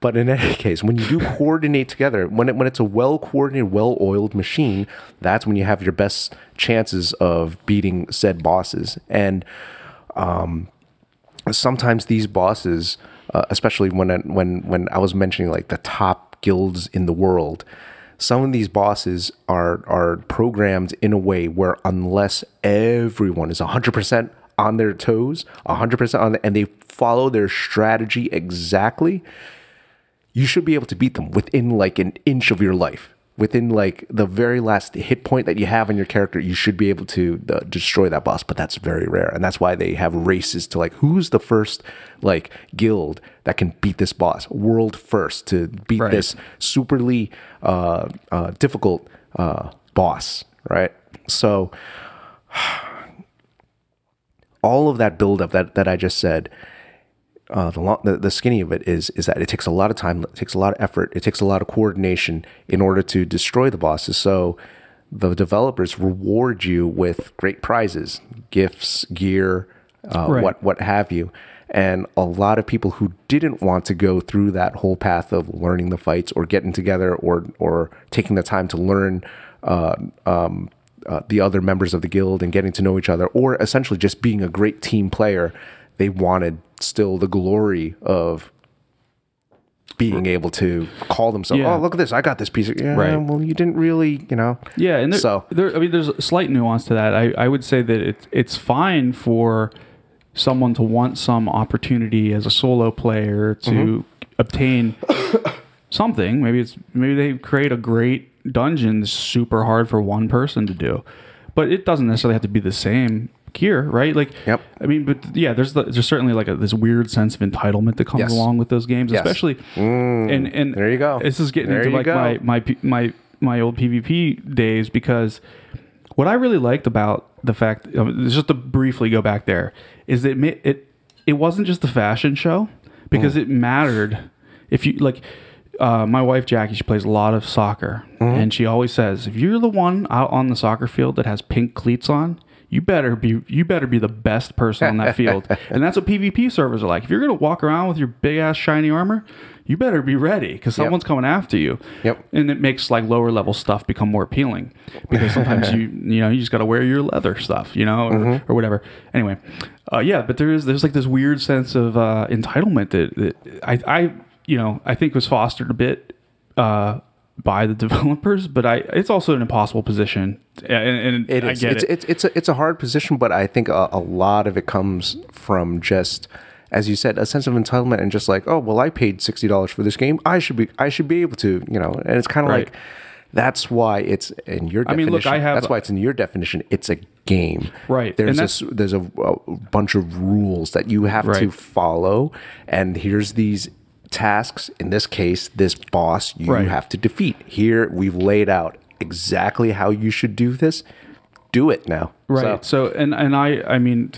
But in any case, when you do coordinate together, when it, when it's a well coordinated, well oiled machine, that's when you have your best chances of beating said bosses. And um, sometimes these bosses, uh, especially when I, when when I was mentioning like the top guilds in the world, some of these bosses are are programmed in a way where unless everyone is hundred percent on their toes, hundred percent on, the, and they follow their strategy exactly, you should be able to beat them within like an inch of your life. Within like the very last hit point that you have on your character, you should be able to uh, destroy that boss. But that's very rare, and that's why they have races to like who's the first like guild that can beat this boss, world first to beat Right. this superly uh, uh, difficult uh, boss, right? So all of that buildup that that I just said uh, the, long, the the skinny of it is is that it takes a lot of time, it takes a lot of effort, it takes a lot of coordination in order to destroy the bosses. So the developers reward you with great prizes, gifts, gear, uh, Right. what what have you. And a lot of people who didn't want to go through that whole path of learning the fights or getting together or or taking the time to learn uh, um, uh, the other members of the guild and getting to know each other, or essentially just being a great team player, they wanted still the glory of being able to call themselves, Yeah. "Oh, look at this! I got this piece of." Yeah, Right. well, you didn't really, you know. Yeah, and there, So- there, I mean, there's a slight nuance to that. I, I would say that it's it's fine for someone to want some opportunity as a solo player to Mm-hmm. obtain something. Maybe it's maybe they create a great dungeon super hard for one person to do, but it doesn't necessarily have to be the same gear, right? Like, Yep. I mean, but yeah, there's the, there's certainly like a, this weird sense of entitlement that comes Yes. along with those games, Yes. Mm. especially. and and there you go. This is getting There into like go. my my my my old PvP days because what I really liked about the fact just to briefly go back there is that it it it wasn't just the fashion show because Mm. it mattered if you like uh, my wife Jackie she plays a lot of soccer Mm-hmm. and she always says if you're the one out on the soccer field that has pink cleats on you better be you better be the best person on that field. And that's what PvP servers are like. If you're gonna walk around with your big ass shiny armor you better be ready because someone's coming after you. Yep. and it makes like lower level stuff become more appealing because sometimes you you know you just got to wear your leather stuff you know or, Mm-hmm. or whatever. Anyway uh, yeah but there is there's like this weird sense of uh, entitlement that, that I I you know I think was fostered a bit uh, by the developers, but I it's also an impossible position, and, and It I is. get it's, it. it's it's a it's a hard position, but I think a, a lot of it comes from just, as you said, a sense of entitlement and just like, oh well, I paid sixty dollars for this game. I should be I should be able to, you know. And it's kind of Right. like that's why it's in your I definition. mean, look, I have- that's why it's in your definition. It's a game, Right. There's this there's a, a bunch of rules that you have to follow, and here's these tasks. In this case, this boss you Right. have to defeat. Here we've laid out exactly how you should do this. Do it now. Right. So, and and I I mean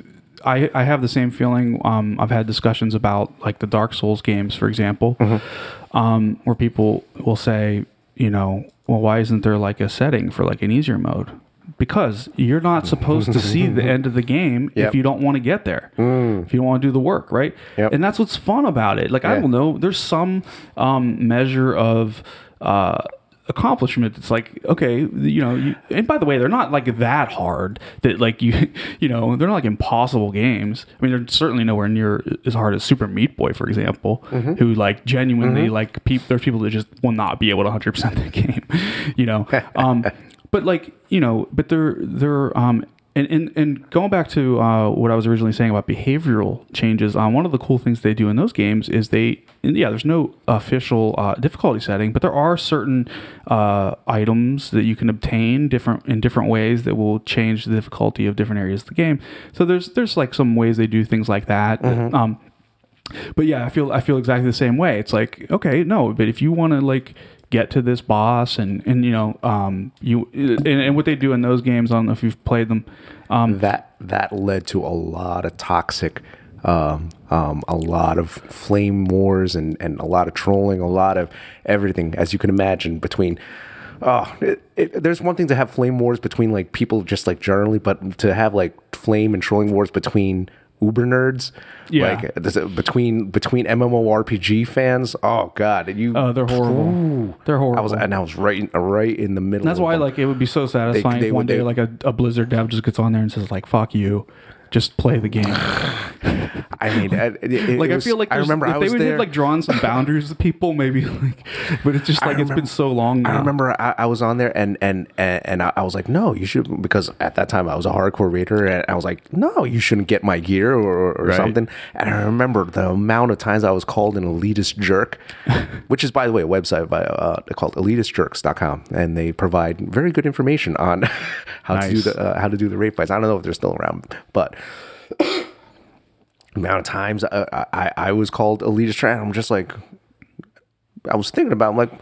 I, I have the same feeling. Um, I've had discussions about like the Dark Souls games, for example, um, where people will say, you know, well, why isn't there like a setting for like an easier mode? Because you're not supposed to see the end of the game Yep. if you don't want to get there. If you don't want to do the work, right? Yep. And that's what's fun about it. Like I don't know, there's some um, measure of uh, accomplishment. It's like okay, you know. You, and by the way, they're not like that hard. That like you, you know, they're not like impossible games. I mean, they're certainly nowhere near as hard as Super Meat Boy, for example, who like genuinely like peop There's people that just will not be able to hundred percent the game, you know. Um, but like you know, but they're they're um and, and, and going back to uh, what I was originally saying about behavioral changes, um, one of the cool things they do in those games is they, yeah, there's no official uh, difficulty setting, but there are certain uh, items that you can obtain different in different ways that will change the difficulty of different areas of the game. So there's there's like some ways they do things like that. Um, but yeah, I feel I feel exactly the same way. It's like okay, no, but if you want to like get to this boss and and you know um you and, and what they do in those games, I don't know if you've played them. Um, that that led to a lot of toxic um, um, a lot of flame wars and, and a lot of trolling, a lot of everything, as you can imagine, between. Oh, it, it, there's one thing to have flame wars between like people just like generally, but to have like flame and trolling wars between uber nerds, Yeah. like this- between between MMORPG fans. Oh God, you. oh, they're horrible. They're horrible. I was and I was right in, right in the middle. That's why them. like it would be so satisfying they if one would- day they- like a, a Blizzard dev just gets on there and says like "fuck you." Just play the game. I mean, it, it- it Like was- I feel like I remember if I they was would there. have like drawn some boundaries to people, maybe like. But it's just like it's been so long. Now. I remember I, I was on there and and and, and I, I was like, no, you should because at that time I was a hardcore reader and I was like, no, you shouldn't get my gear or, or Right. something. And I remember the amount of times I was called an elitist jerk, which is by the way a website by uh, called elitistjerks.com and they provide very good information on how to do the uh, how to do the raid fights. I don't know if they're still around, but amount of times I, I, I was called elitist trash. I'm just like, I was thinking about, I'm like,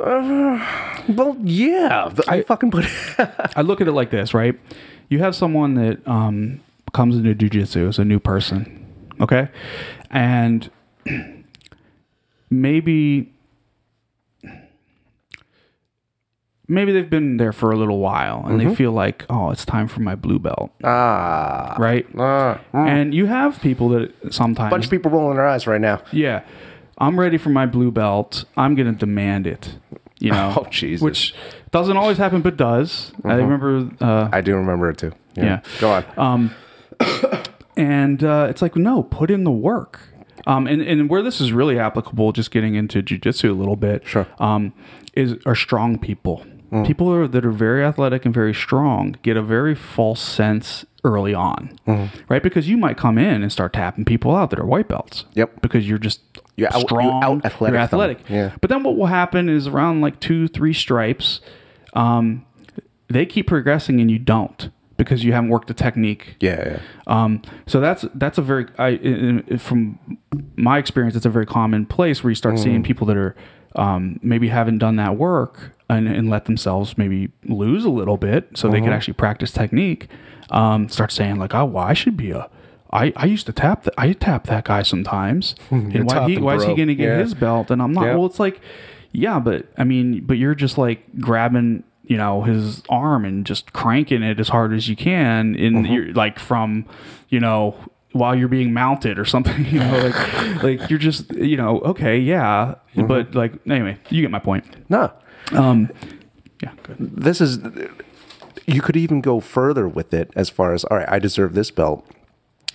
uh, well, yeah, I, fucking put I look at it like this, right? You have someone that um, comes into jujitsu as a new person, okay, and maybe maybe they've been there for a little while and they feel like, oh, it's time for my blue belt, ah, right? uh, And you have people that sometimes, bunch of people rolling their eyes right now. yeah, I'm ready for my blue belt. I'm gonna demand it. You know, Oh, Jesus. which doesn't always happen, but does. I remember. Uh, I do remember it too. Yeah. go on. Um, and uh, it's like, no, put in the work. Um, and, and where this is really applicable, just getting into jujitsu a little bit, Sure. um, is are strong people. People are, that are very athletic and very strong get a very false sense early on, right? Because you might come in and start tapping people out that are white belts. Yep. Because you're just You're out- strong, out athletic you're athletic. Yeah. But then what will happen is around like two, three stripes, um, they keep progressing and you don't because you haven't worked the technique. yeah, yeah. Um, so that's that's a very I, from my experience, it's a very common place where you start seeing people that are um, maybe haven't done that work and, and let themselves maybe lose a little bit, so they can actually practice technique. Um, start saying like, oh, well, I should be a. I, I used to tap that. I tap that guy sometimes, and why he why is he going to get Yeah. his belt and I'm not? Well, it's like, yeah, but I mean, but you're just like grabbing, you know, his arm and just cranking it as hard as you can, in Mm-hmm. you're like from, you know, while you're being mounted or something, you know, like like you're just, you know, okay, yeah, Mm-hmm. but like anyway, you get my point. No, Um, yeah, good. this is. You could even go further with it as far as all right. I deserve this belt,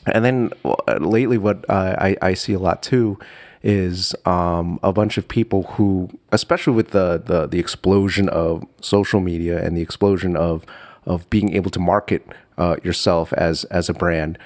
and then uh, lately, what uh, I I see a lot too is um, a bunch of people who, especially with the, the the explosion of social media and the explosion of of being able to market uh, yourself as as a brand,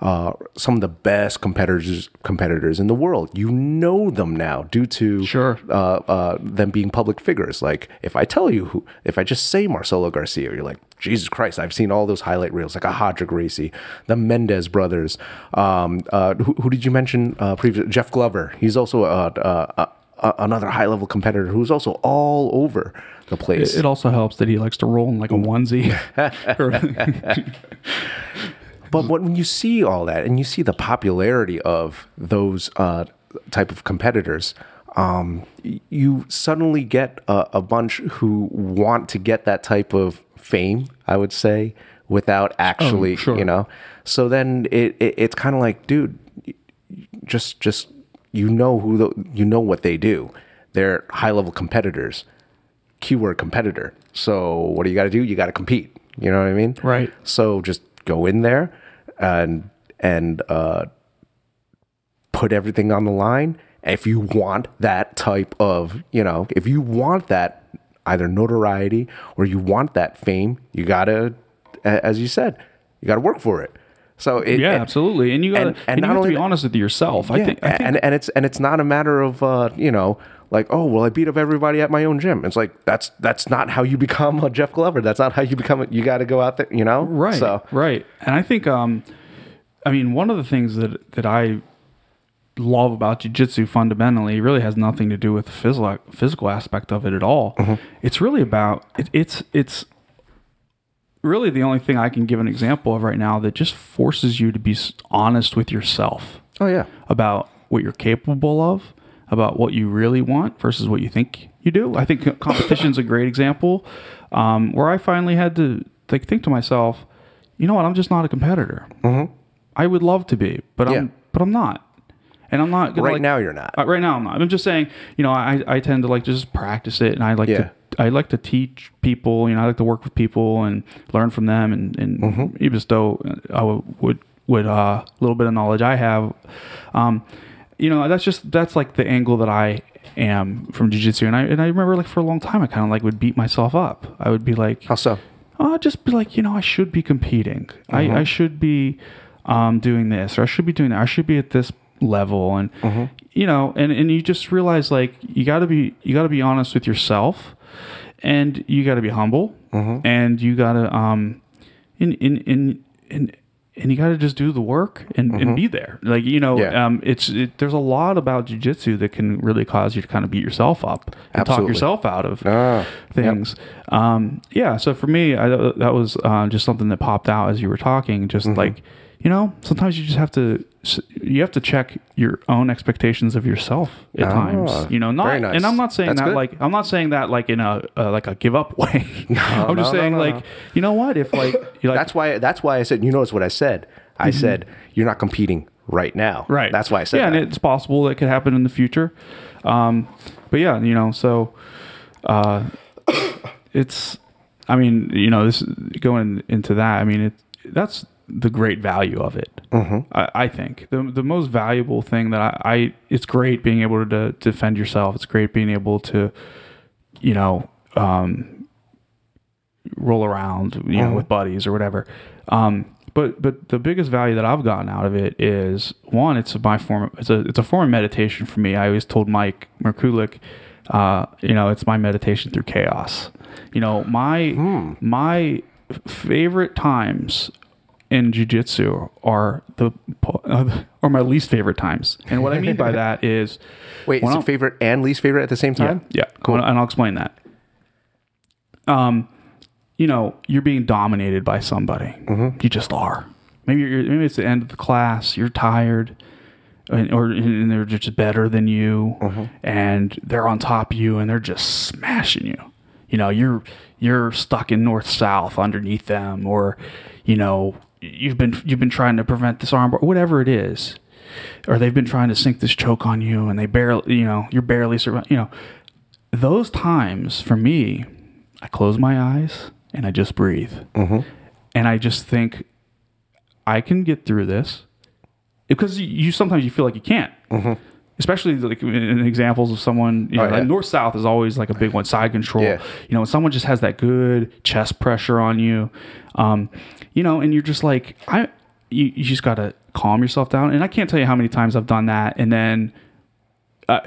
uh, some of the best competitors competitors in the world. You know them now due to Sure. uh, uh, them being public figures. Like if I tell you who, if I just say Marcelo Garcia, you're like Jesus Christ. I've seen all those highlight reels, like a Hadra Gracie, the Mendes brothers. Um, uh, who, who did you mention uh, previously? Jeff Glover. He's also uh, uh, uh, another high level competitor who's also all over the place. It also helps that he likes to roll in like a onesie. But when you see all that and you see the popularity of those uh, type of competitors, um, you suddenly get a, a bunch who want to get that type of fame. I would say without actually, sure. you know. So then it, it it's kind of like, dude, just just you know who the, you know what they do. They're high level competitors. Keyword competitor. So what do you got to do? You got to compete. You know what I mean? Right. So just go in there and and uh, put everything on the line. If you want that type of, you know, if you want that either notoriety or you want that fame, you gotta, as you said, you gotta work for it. So it, yeah, and- absolutely. And you gotta, and and, not you have to only be that- honest with yourself. I think. I think and and it's and it's not a matter of uh, you know like oh well I beat up everybody at my own gym. It's like that's that's not how you become a Jeff Glover. That's not how you become. A, you got to go out there, you know. right So right and i think um i mean one of the things that that i love about jiu-jitsu fundamentally really has nothing to do with the physical physical aspect of it at all Mm-hmm. it's really about it, it's it's really the only thing i can give an example of right now that just forces you to be honest with yourself oh yeah. about what you're capable of, about what you really want versus what you think you do. I think co- competition's a great example um, where I finally had to like think to myself, you know what, I'm just not a competitor. I would love to be, but Mm-hmm. Yeah. I'm but I'm not, and I'm not Right like- now you're not. uh, right now I'm not. I'm just saying, you know, I I tend to like to just practice it, and I like Yeah. to I like to teach people. You know, I like to work with people and learn from them, and and Mm-hmm. even though I would would would uh, a little bit of knowledge I have, um, you know, that's just that's like the angle that I am from jujitsu, and I and I remember like for a long time I kind of like would beat myself up. I would be like, How so? uh, just be like, you know, I should be competing. I, I should be um, doing this, or I should be doing that. I should be at this level, and you know, and and you just realize like you got to be you got to be honest with yourself, and you got to be humble, and you got to um, in in in in. And you got to just do the work and, and be there. Like you know, Yeah. um, it's it, there's a lot about jujitsu that can really cause you to kind of beat yourself up and talk yourself out of Ah, things. Um, yeah. So for me, I, that was uh, just something that popped out as you were talking. Just Mm-hmm. like you know, sometimes you just have to you have to check your own expectations of yourself at Ah, times. You know, not nice. and I'm not saying That's that good. like I'm not saying that like in a uh, like a give up way. I'm just no, saying no, like no. you know what if like you like That's why. That's why I said. You notice what I said. I said you're not competing right now. Mm-hmm. Right. That's why I said Yeah, that. and it's possible that could happen in the future. Um, but yeah, you know, so uh, it's. I mean, you know, this going into that. I mean, it that's the great value of it. Mm-hmm. I, I think the the most valuable thing that I, I it's great being able to defend yourself. It's great being able to, you know, um, roll around, you Mm-hmm. know, with buddies or whatever. Um, but but the biggest value that I've gotten out of it is one, it's my form. It's a it's a form of meditation for me. I always told Mike Merkulik, uh, you know, it's my meditation through chaos. You know, my Hmm. my favorite times in jujitsu are the uh, are my least favorite times. And what I mean by that is Wait, is it favorite and least favorite at the same time? yeah, cool. And I'll explain that. Um, you know, you're being dominated by somebody. You just are. Maybe you're, maybe it's the end of the class. You're tired, and, or and they're just better than you, and they're on top of you, and they're just smashing you. You know, you're you're stuck in north south underneath them, or you know, you've been you've been trying to prevent this armbar, whatever it is or they've been trying to sink this choke on you and they barely you know you're barely surviving you know those times for me i close my eyes and i just breathe and i just think i can get through this because you, sometimes you feel like you can't especially like in in examples of someone, you know, Oh, yeah. like north south is always like a big one. Side control, Yeah. you know, when someone just has that good chest pressure on you, um, you know, and you're just like, I, you, you just got to calm yourself down. And I can't tell you how many times I've done that, and then, uh,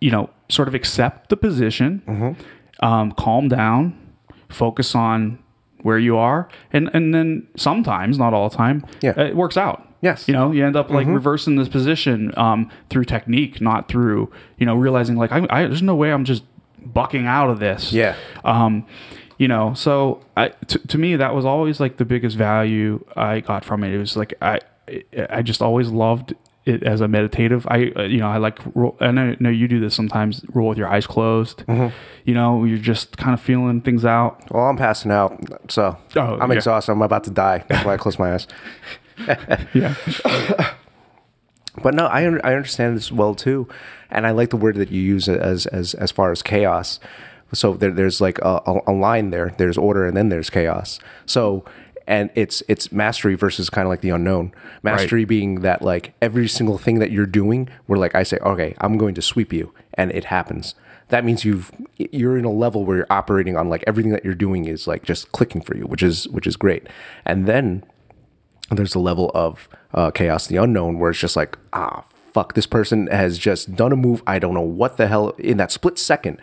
you know, sort of accept the position, Mm-hmm. um, calm down, focus on where you are, and and then sometimes, not all the time, Yeah. it works out. Yes. you know, you end up like reversing this position um, through technique, not through you know realizing like I, I there's no way I'm just bucking out of this. Yeah. Um, you know, so I to, to me that was always like the biggest value I got from it. It was like I I just always loved it as a meditative. I uh, you know I like and I know you do this sometimes. Roll with your eyes closed. Mm-hmm. You know, you're just kind of feeling things out. Well, I'm passing out, so Oh, I'm yeah. exhausted. I'm about to die. That's why I close my eyes. Yeah, But no, I I understand this well too, and I like the word that you use as as as far as chaos. So there, there's like a, a- line there. There's order, and then there's chaos. So and it's it's mastery versus kind of like the unknown. Mastery being that like every single thing that you're doing, where like I say, okay, I'm going to sweep you, and it happens. That means you've you're in a level where you're operating on like everything that you're doing is like just clicking for you, which is which is great. And then there's a level of uh, chaos, the unknown, where it's just like, ah, fuck, this person has just done a move. I don't know what the hell in that split second,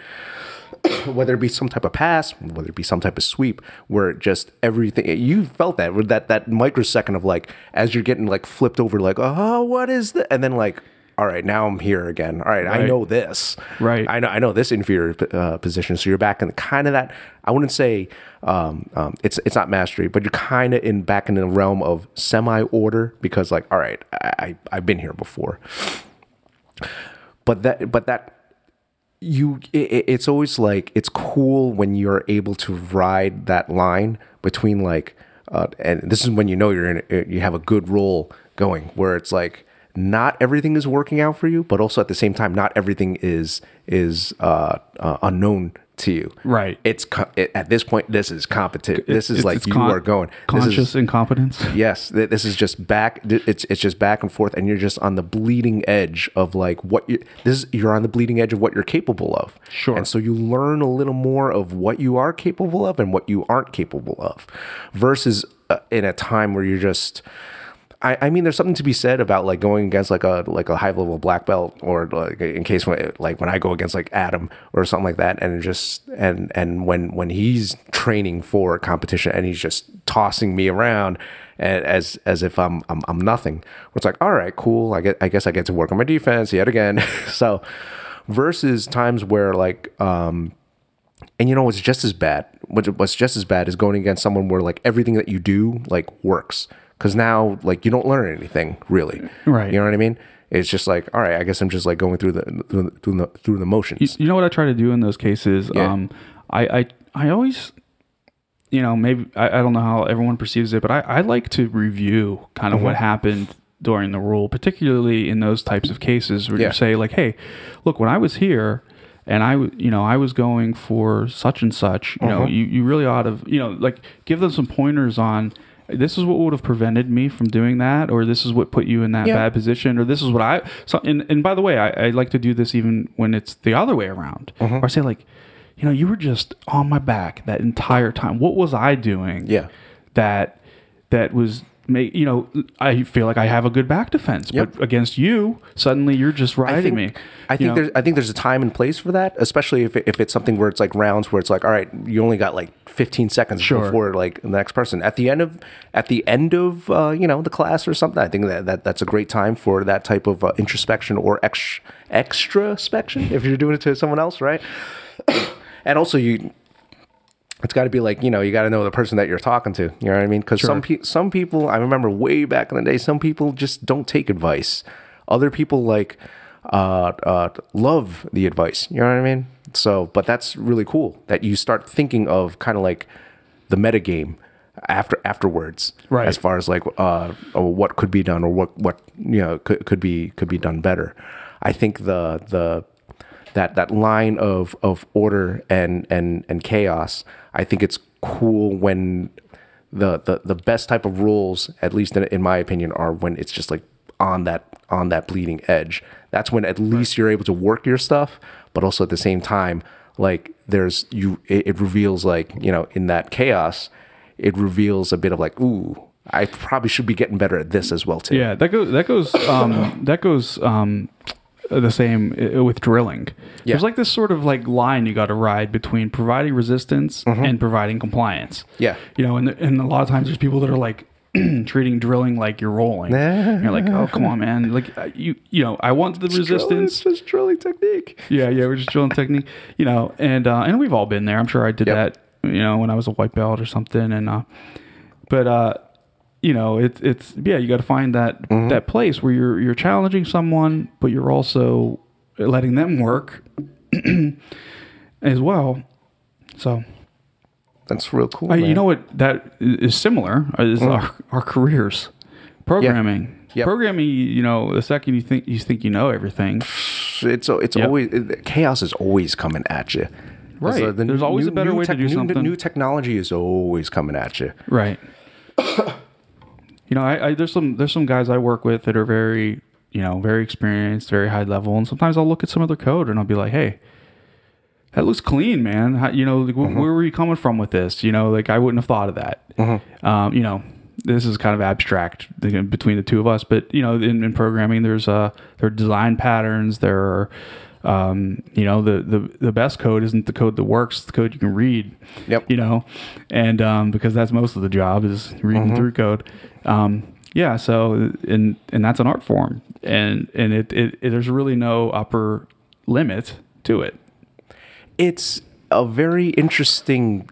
whether it be some type of pass, whether it be some type of sweep, where just everything you felt that with that that microsecond of like as you're getting like flipped over, like, oh, what is that? And then like. All right, now I'm here again. All right, I know this. Right. I know. I know this inferior uh, position. So you're back in kind of that. I wouldn't say um, um, it's it's not mastery, but you're kind of in back in the realm of semi order because like, all right, I, I I've been here before. But that but that you it, it- it's always like it's cool when you're able to ride that line between like uh, and this is when you know you're in you have a good roll going where it's like not everything is working out for you but also at the same time not everything is is uh, uh, unknown to you Right. it's co- it, at this point this is competent this is It's- like it's you con- are going This is- conscious incompetence. Yes, th- this is just back. It's it's just back and forth, and you're just on the bleeding edge of like what you. This is, you're on the bleeding edge of what you're capable of. Sure. And so you learn a little more of what you are capable of and what you aren't capable of, versus uh, in a time where you're just. I, I mean, there's something to be said about like going against like a like a high level black belt, or like in case when like when I go against like Adam or something like that, and just and and when when he's training for competition and he's just tossing me around as as if I'm I'm, I'm nothing. It's like, all right, cool. I get I guess I get to work on my defense yet again. so versus times where like um and you know what's just as bad what's just as bad is going against someone where like everything that you do like works because now like you don't learn anything really Right. you know what i mean it's just like all right i guess i'm just like going through the through the through the, through the motions You know what I try to do in those cases? Yeah. Um, I, I I always, you know, maybe I, I don't know how everyone perceives it, but I, I like to review kind of Mm-hmm. what happened during the rule, particularly in those types of cases where Yeah. you say like, hey, look, when I was here. And I, you know, I was going for such and such. You Uh-huh. know, you, you really ought to, you know, like give them some pointers on. This is what would have prevented me from doing that, or this is what put you in that Yeah. bad position, or this is what I. So, and, and by the way, I, I like to do this even when it's the other way around. Uh-huh. Or I say like, you know, you were just on my back that entire time. What was I doing? Yeah. That that was make you know I feel like I have a good back defense, Yep. but against you, suddenly you're just riding I think, me. I think know? there's I think there's a time and place for that, especially if, it, if it's something where it's like rounds where it's like, all right, you only got like 15 seconds Sure. before like the next person. At the end of at the end of uh, you know the class or something, I think that, that that's a great time for that type of uh, introspection or ex, extraspection if you're doing it to someone else, right? and also you it's got to be like you know you got to know the person that you're talking to you know what i mean? Because some pe- some people i remember way back in the day some people just don't take advice. Other people like uh, uh, love the advice you know what i mean? So but that's really cool that you start thinking of kind of like the metagame after afterwards Right. as far as like uh, uh, what could be done or what what you know could, could be could be done better. I think the the that that line of of order and and and chaos i think it's cool when the the, the best type of rules at least in, in my opinion are when it's just like on that on that bleeding edge. That's when at least you're able to work your stuff, but also at the same time, like there's you it, it reveals like, you know, in that chaos, it reveals a bit of like, ooh, I probably should be getting better at this as well too. Yeah, that goes. That goes. Um, that goes. Um, the same uh, with drilling. Yeah. There's like this sort of like line you got to ride between providing resistance and providing compliance. Mm-hmm. Yeah. you know, and and a lot of times there's people that are like treating drilling like you're rolling. You're like, oh come on, man! Like uh, you, you know, I want the resistance. It's just drilling technique. Yeah, yeah, we're just drilling technique, you know, and uh, and we've all been there. I'm sure I did Yep. that, you know, when I was a white belt or something, and uh, but uh, you know, it's it's yeah, you got to find that Mm-hmm. that place where you're you're challenging someone, but you're also letting them work as well. So That's real cool. uh, you know what that is similar is our, our careers, programming. Mm. Yep. Programming, you know, the second you think you think you know everything, it's it's Yep. always chaos is always coming at you. Right. So There's always a better way to do new, something. New technology is always coming at you. Right. you know, I, I there's some there's some guys I work with that are very you know very experienced, very high level, and sometimes I'll look at some of their code and I'll be like, hey. That looks clean, man. How, you know, like, wh- where were you coming from with this? You know, like I wouldn't have thought of that. Um, you know, this is kind of abstract between the two of us, but you know, in, in programming, there's uh, there are design patterns. There are, um, you know, the, the the best code isn't the code that works; the code you can read. Yep. You know, and um, because that's most of the job is reading through code. Um, yeah. So and and that's an art form, and and it, it, it there's really no upper limit to it. It's a very interesting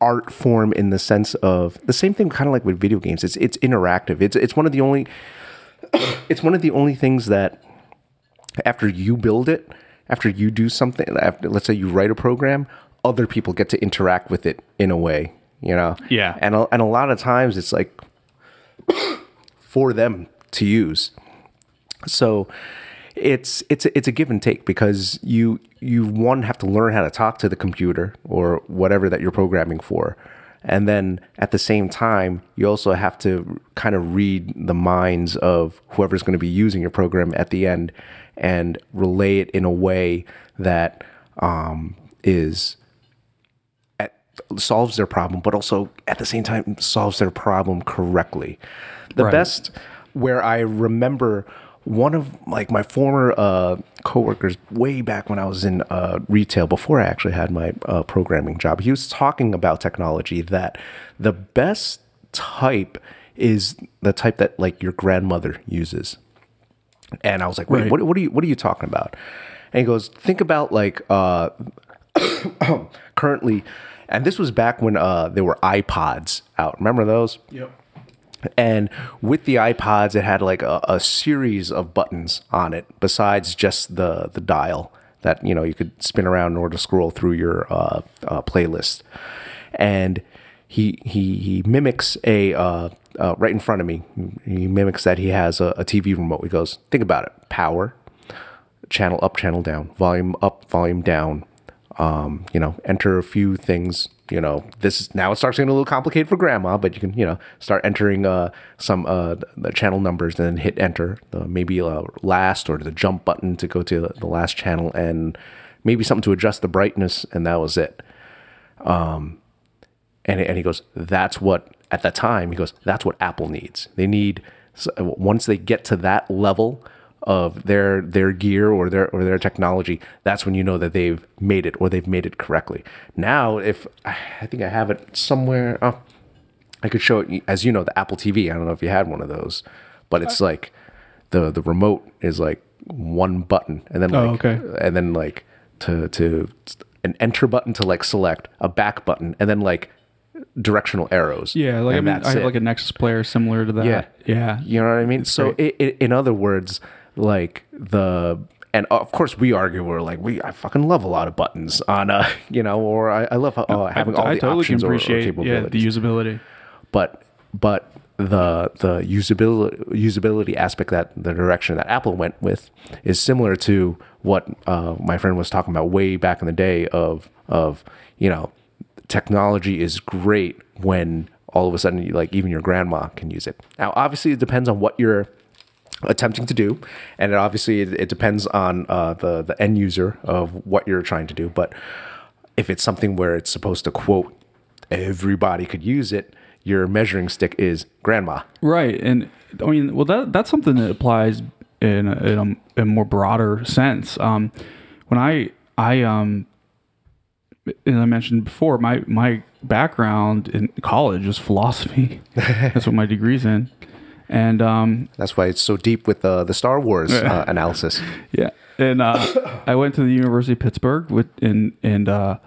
art form in the sense of the same thing kind of like with video games. It's it's interactive. It's it's one of the only it's one of the only things that after you build it, after you do something, after let's say you write a program, other people get to interact with it in a way, you know. Yeah. And a, and a lot of times it's like for them to use. So it's it's it's a give and take because you you one have to learn how to talk to the computer or whatever that you're programming for. And then at the same time, you also have to kind of read the minds of whoever's going to be using your program at the end and relay it in a way that um, is solves their problem, but also at the same time solves their problem correctly. The Right. best where I remember one of like my former uh, coworkers way back when I was in uh, retail before I actually had my uh, programming job. He was talking about technology that the best type is the type that like your grandmother uses. And I was like, wait, Right. what, what are you what are you talking about? And he goes, think about like uh, currently, and this was back when uh, there were iPods out. Remember those? Yep. And with the iPods, it had like a, a series of buttons on it besides just the the dial that you know you could spin around in order to scroll through your uh, uh, playlist. And he he he mimics a uh, uh, right in front of me. He mimics that he has a, a TV remote. He goes, think about it: power, channel up, channel down, volume up, volume down. Um, you know, enter a few things. You know, this is now it starts getting a little complicated for grandma, but you can you know start entering uh, some uh, the channel numbers and then hit enter. Maybe uh, last or the jump button to go to the last channel and maybe something to adjust the brightness, and that was it. Um, and and he goes, that's what at the time he goes, that's what Apple needs. They need once they get to that level of their their gear or their or their technology, that's when you know that they've made it or they've made it correctly. Now, if I think I have it somewhere, oh, I could show it as you know the Apple TV. I don't know if you had one of those, but it's like the the remote is like one button and then Oh, like okay. and then like to to an enter button to like select a back button and then like directional arrows. Yeah, like I mean, I have it. like a Nexus player similar to that. Yeah. yeah, You know what I mean? So, i i in other words, like the and of course we argue we're like we I fucking love a lot of buttons on uh you know or I, I love uh, having all I the totally options or, or appreciate yeah the usability. but but the the usability usability aspect that the direction that Apple went with is similar to what uh, my friend was talking about way back in the day of of you know technology is great when all of a sudden you, like even your grandma can use it. Now obviously it depends on what you're attempting to do, and it obviously it, it depends on uh, the the end user of what you're trying to do. But if it's something where it's supposed to quote everybody could use it, your measuring stick is grandma. Right, and I mean, well, that that's something that applies in a, in a, in a more broader sense. Um, when I I um, as I mentioned before, my my background in college was philosophy. that's what my degree's in, and um, That's why it's so deep with the the Star Wars uh, analysis. yeah, and uh, I went to the University of Pittsburgh with and and uh,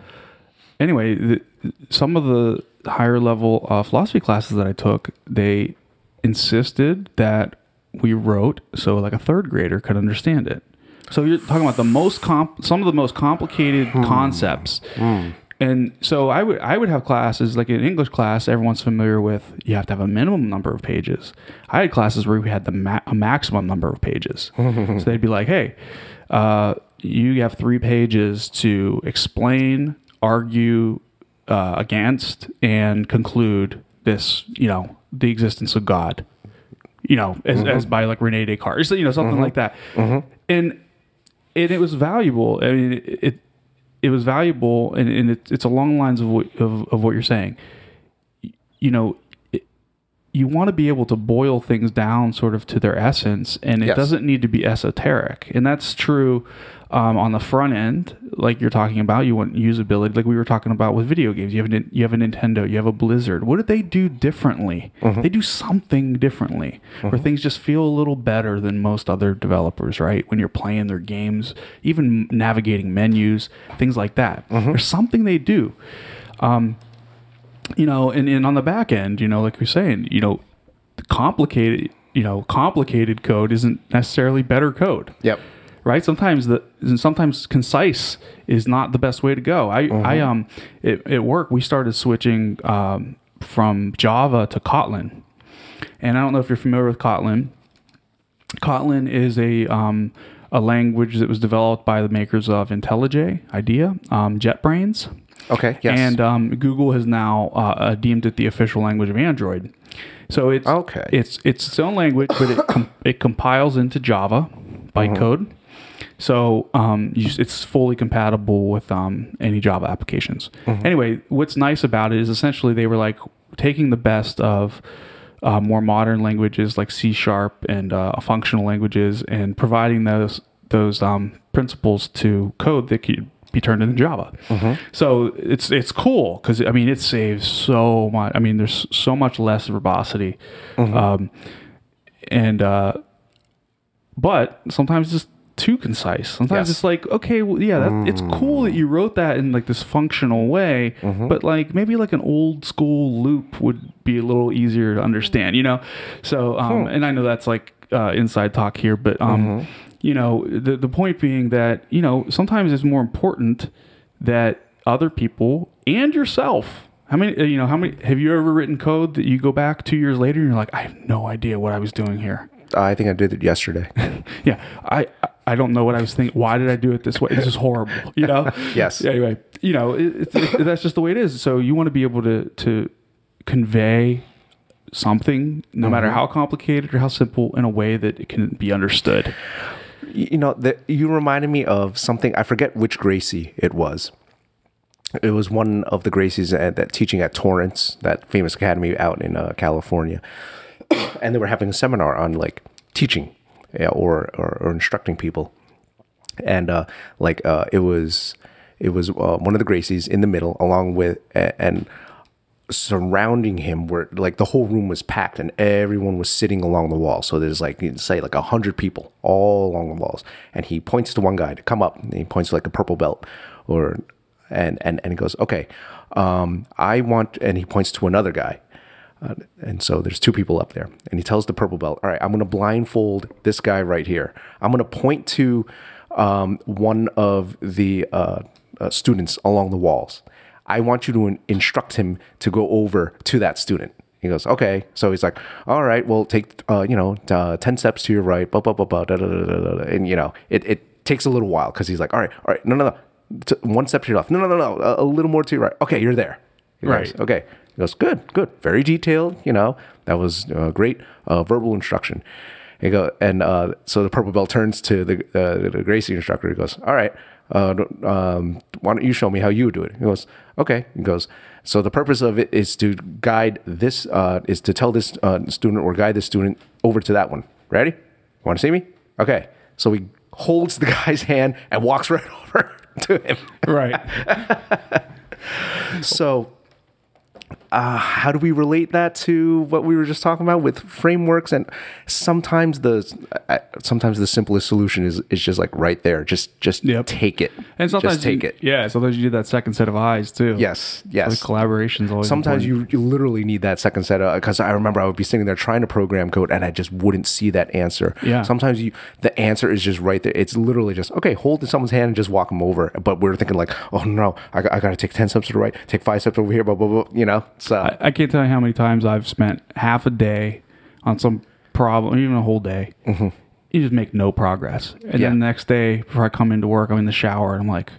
anyway, the, some of the higher level uh, philosophy classes that I took, they insisted that we wrote so like a third grader could understand it. So you're talking about the most comp, some of the most complicated concepts. And so I would I would have classes like an English class, everyone's familiar with you have to have a minimum number of pages. I had classes where we had the ma- a maximum number of pages. so they'd be like, hey, uh, you have three pages to explain, argue uh, against, and conclude this, you know, the existence of God. You know, as, as by like Rene Descartes, you know, something like that. And and it was valuable. I mean, it it, it was valuable, and, and it, it's along the lines of what, of, of what you're saying. You know, you want to be able to boil things down sort of to their essence, and it Yes. doesn't need to be esoteric, and that's true. Um, on the front end, like you're talking about, you want usability, like we were talking about with video games. You have a, you have a Nintendo, you have a Blizzard. What did they do differently? Mm-hmm. They do something differently, where mm-hmm. things just feel a little better than most other developers, right? When you're playing their games, even navigating menus, things like that. Mm-hmm. There's something they do um, you know, and, and on the back end, you know, like you're saying, you know, complicated, you know, complicated code isn't necessarily better code. Yep. Right. Sometimes the sometimes concise is not the best way to go. I I um at, at work we started switching um, from Java to Kotlin, and I don't know if you're familiar with Kotlin. Kotlin is a um, a language that was developed by the makers of IntelliJ IDEA, um, JetBrains. Okay. Yes. And um, Google has now uh, uh, deemed it the official language of Android. So it's Okay. It's it's its own language, but it com- it compiles into Java bytecode. So um, you, it's fully compatible with um, any Java applications. Anyway, what's nice about it is essentially they were like taking the best of uh, more modern languages like C sharp and uh, functional languages and providing those those um, principles to code that could be turned into Java. So it's it's cool because I mean it saves so much. I mean there's so much less verbosity, um, and uh, but sometimes it's too concise. Sometimes Yes. it's like, okay, well, yeah, that, it's cool that you wrote that in like this functional way, but like maybe like an old school loop would be a little easier to understand, you know? So, um, and I know that's like uh, inside talk here, but um, you know, the the point being that you know sometimes it's more important that other people and yourself. How many, uh, you know, how many have you ever written code that you go back two years later and you're like, I have no idea what I was doing here. I think I did it yesterday. Yeah, I I don't know what I was thinking. Why did I do it this way? This is horrible. You know. Yes. Anyway, you know, it, it's, it, that's just the way it is. So you want to be able to to convey something, no matter how complicated or how simple, in a way that it can be understood. You know, the, you reminded me of something. I forget which Gracie it was. It was one of the Gracies at that teaching at Torrance, that famous academy out in uh, California, and they were having a seminar on like teaching, yeah, or, or or instructing people, and uh, like uh, it was it was uh, one of the Gracies in the middle, along with and surrounding him were like the whole room was packed and everyone was sitting along the wall. So there's like you'd say like a hundred people all along the walls. And he points to one guy to come up and he points to like a purple belt or and and, and he goes, Okay, um, I want and he points to another guy. Uh, and so there's two people up there. And he tells the purple belt, All right, I'm gonna blindfold this guy right here. I'm gonna point to um, one of the uh, uh, students along the walls. I want you to instruct him to go over to that student. He goes, okay. So he's like, all right, well, take, uh, you know, uh, 10 steps to your right, blah, blah, blah, blah, da, da, da, da, da, da. And, you know, it, it takes a little while because he's like, all right, all right, no, no, no. T- one step to your left. No, no, no, no. A, a little more to your right. Okay, you're there. He goes, Right. okay. He goes, good, good. Very detailed, you know. That was uh, great uh, verbal instruction. He go and uh, so the purple belt turns to the uh, the Gracie instructor. He goes, "All right, uh, um, why don't you show me how you would do it?" He goes, "Okay." He goes, "So the purpose of it is to guide this uh, is to tell this uh, student or guide this student over to that one. Ready? Want to see me? Okay." So he holds the guy's hand and walks right over to him. Right. So, uh, how do we relate that to what we were just talking about with frameworks? And sometimes the sometimes the simplest solution is is just like right there. Just just Yep. take it. And sometimes just take you, it. Yeah. Sometimes you do that second set of eyes too. Yes, The yes. collaboration's always Sometimes you, you literally need that second set of because I remember I would be sitting there trying to program code and I just wouldn't see that answer. Yeah. Sometimes you the answer is just right there. It's literally just okay. Hold in someone's hand and just walk them over. But we're thinking like, oh no, I, I got to take ten steps to the right, take five steps over here, blah blah blah. You know. So I, I can't tell you how many times I've spent half a day on some problem, even a whole day. You just make no progress, and Mm-hmm. Yeah. then the next day before I come into work, I'm in the shower and I'm like,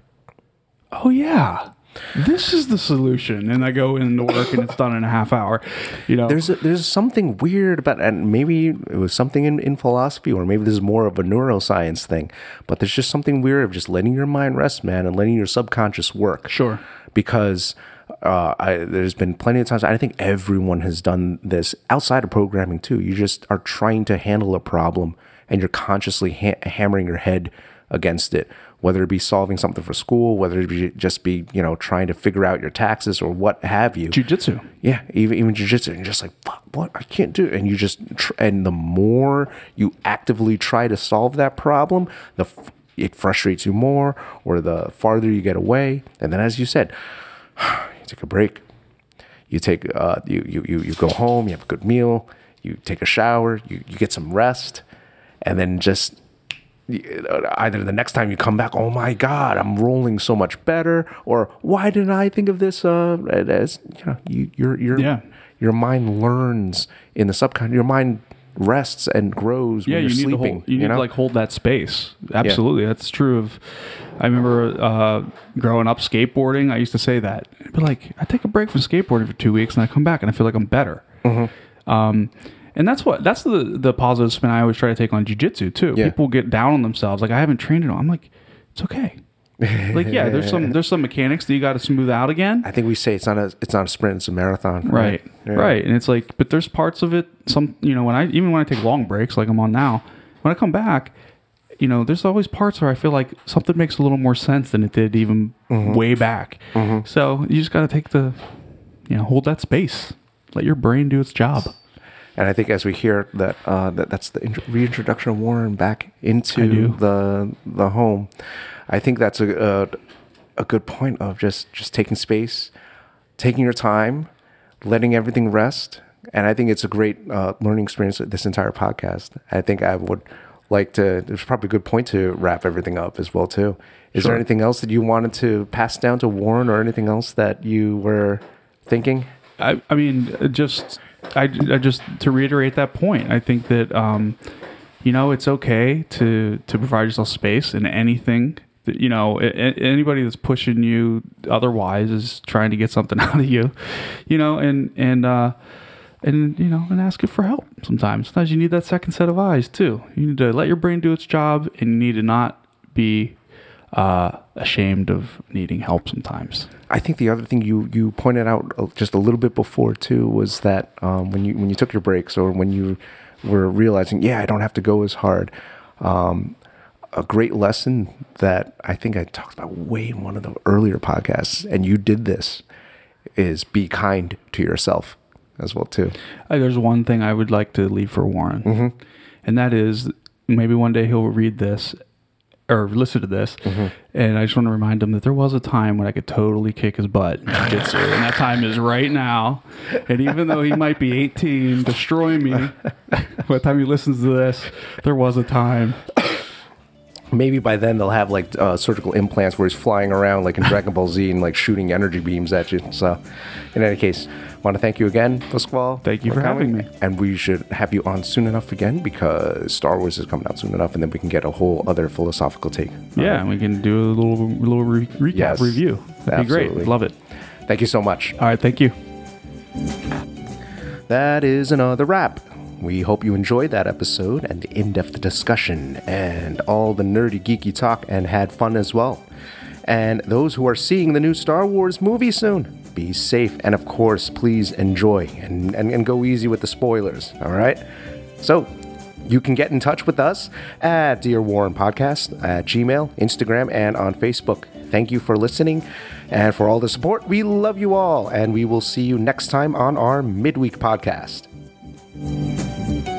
"Oh yeah, this is the solution." And I go into work and it's done in a half hour. You know, there's a, there's something weird about and maybe it was something in, in philosophy or maybe this is more of a neuroscience thing but there's just something weird of just letting your mind rest man and letting your subconscious work Sure. because uh, I, there's been plenty of times i think everyone has done this outside of programming too you just are trying to handle a problem and you're consciously ha- hammering your head against it whether it be solving something for school whether it be just be you know trying to figure out your taxes or what have you jujitsu. yeah, even even jujitsu, and you're just like, fuck, what? I can't do it. And you just, tr- and the more you actively try to solve that problem, the f- it frustrates you more, or the farther you get away. And then, as you said, you take a break. You take, uh, you you you you go home. You have a good meal. You take a shower. You you get some rest, and then just either the next time you come back, oh my god, I'm rolling so much better, or why didn't I think of this? Uh, as you know, you your your Yeah. your mind learns in the subconscious. Your mind rests and grows yeah, when you you're need sleeping. to hold, you, need know? to like hold that space. Absolutely, that's true. Of, I remember uh, growing up skateboarding. I used to say that, but like I take a break from skateboarding for two weeks and I come back and I feel like I'm better. Mm-hmm. Um, and that's what that's the the positive spin I always try to take on jujitsu too. Yeah. People get down on themselves. Like I haven't trained it. I'm like, it's okay. Like yeah, there's some there's some mechanics that you got to smooth out again. I think we say it's not a it's not a sprint, it's a marathon. Right. Yeah. Right. And it's like, but there's parts of it, some, you know, when I, even when I take long breaks, like I'm on now, when I come back, you know, there's always parts where I feel like something makes a little more sense than it did even way back. So you just got to take the, you know, hold that space, let your brain do its job. And I think as we hear that, uh, that that's the reintroduction of Warren back into the the home. I think that's a, a a good point of just just taking space, taking your time, letting everything rest. And I think it's a great uh, learning experience. with This entire podcast. I think I would like to. There's probably a good point to wrap everything up as well too. Is there anything else that you wanted to pass down to Warren, or anything else that you were thinking? I, I mean, just I, I just to reiterate that point. I think that um, you know it's okay to to provide yourself space in anything. You know, anybody that's pushing you otherwise is trying to get something out of you. You know, and and uh, and you know, and ask it for help. Sometimes, sometimes you need that second set of eyes too. You need to let your brain do its job, and you need to not be uh, ashamed of needing help sometimes. I think the other thing you you pointed out just a little bit before too was that um, when you when you took your breaks or when you were realizing, yeah, I don't have to go as hard. Um, a great lesson that I think I talked about way in one of the earlier podcasts, and you did this, is be kind to yourself as well too. Uh, there's one thing I would like to leave for Warren, and that is maybe one day he'll read this or listen to this, and I just want to remind him that there was a time when I could totally kick his butt in and that time is right now. And even though he might be 18, destroy me. By the time he listens to this, there was a time. Maybe by then they'll have like uh, surgical implants where he's flying around like in Dragon Ball Z and like shooting energy beams at you. So, in any case, want to thank you again, Pasquale. Thank you for having me. And we should have you on soon enough again because Star Wars is coming out soon enough, and then we can get a whole other philosophical take. Yeah, and we can do a little little re- recap Yes, review. That'd be absolutely. great. Love it. Thank you so much. All right, thank you. That is another wrap. We hope you enjoyed that episode and the in depth discussion and all the nerdy, geeky talk and had fun as well. And those who are seeing the new Star Wars movie soon, be safe and, of course, please enjoy and, and, and go easy with the spoilers, all right? So, you can get in touch with us at Dear Warren Podcast at Gmail, Instagram, and on Facebook. Thank you for listening and for all the support. We love you all, and we will see you next time on our midweek podcast. Música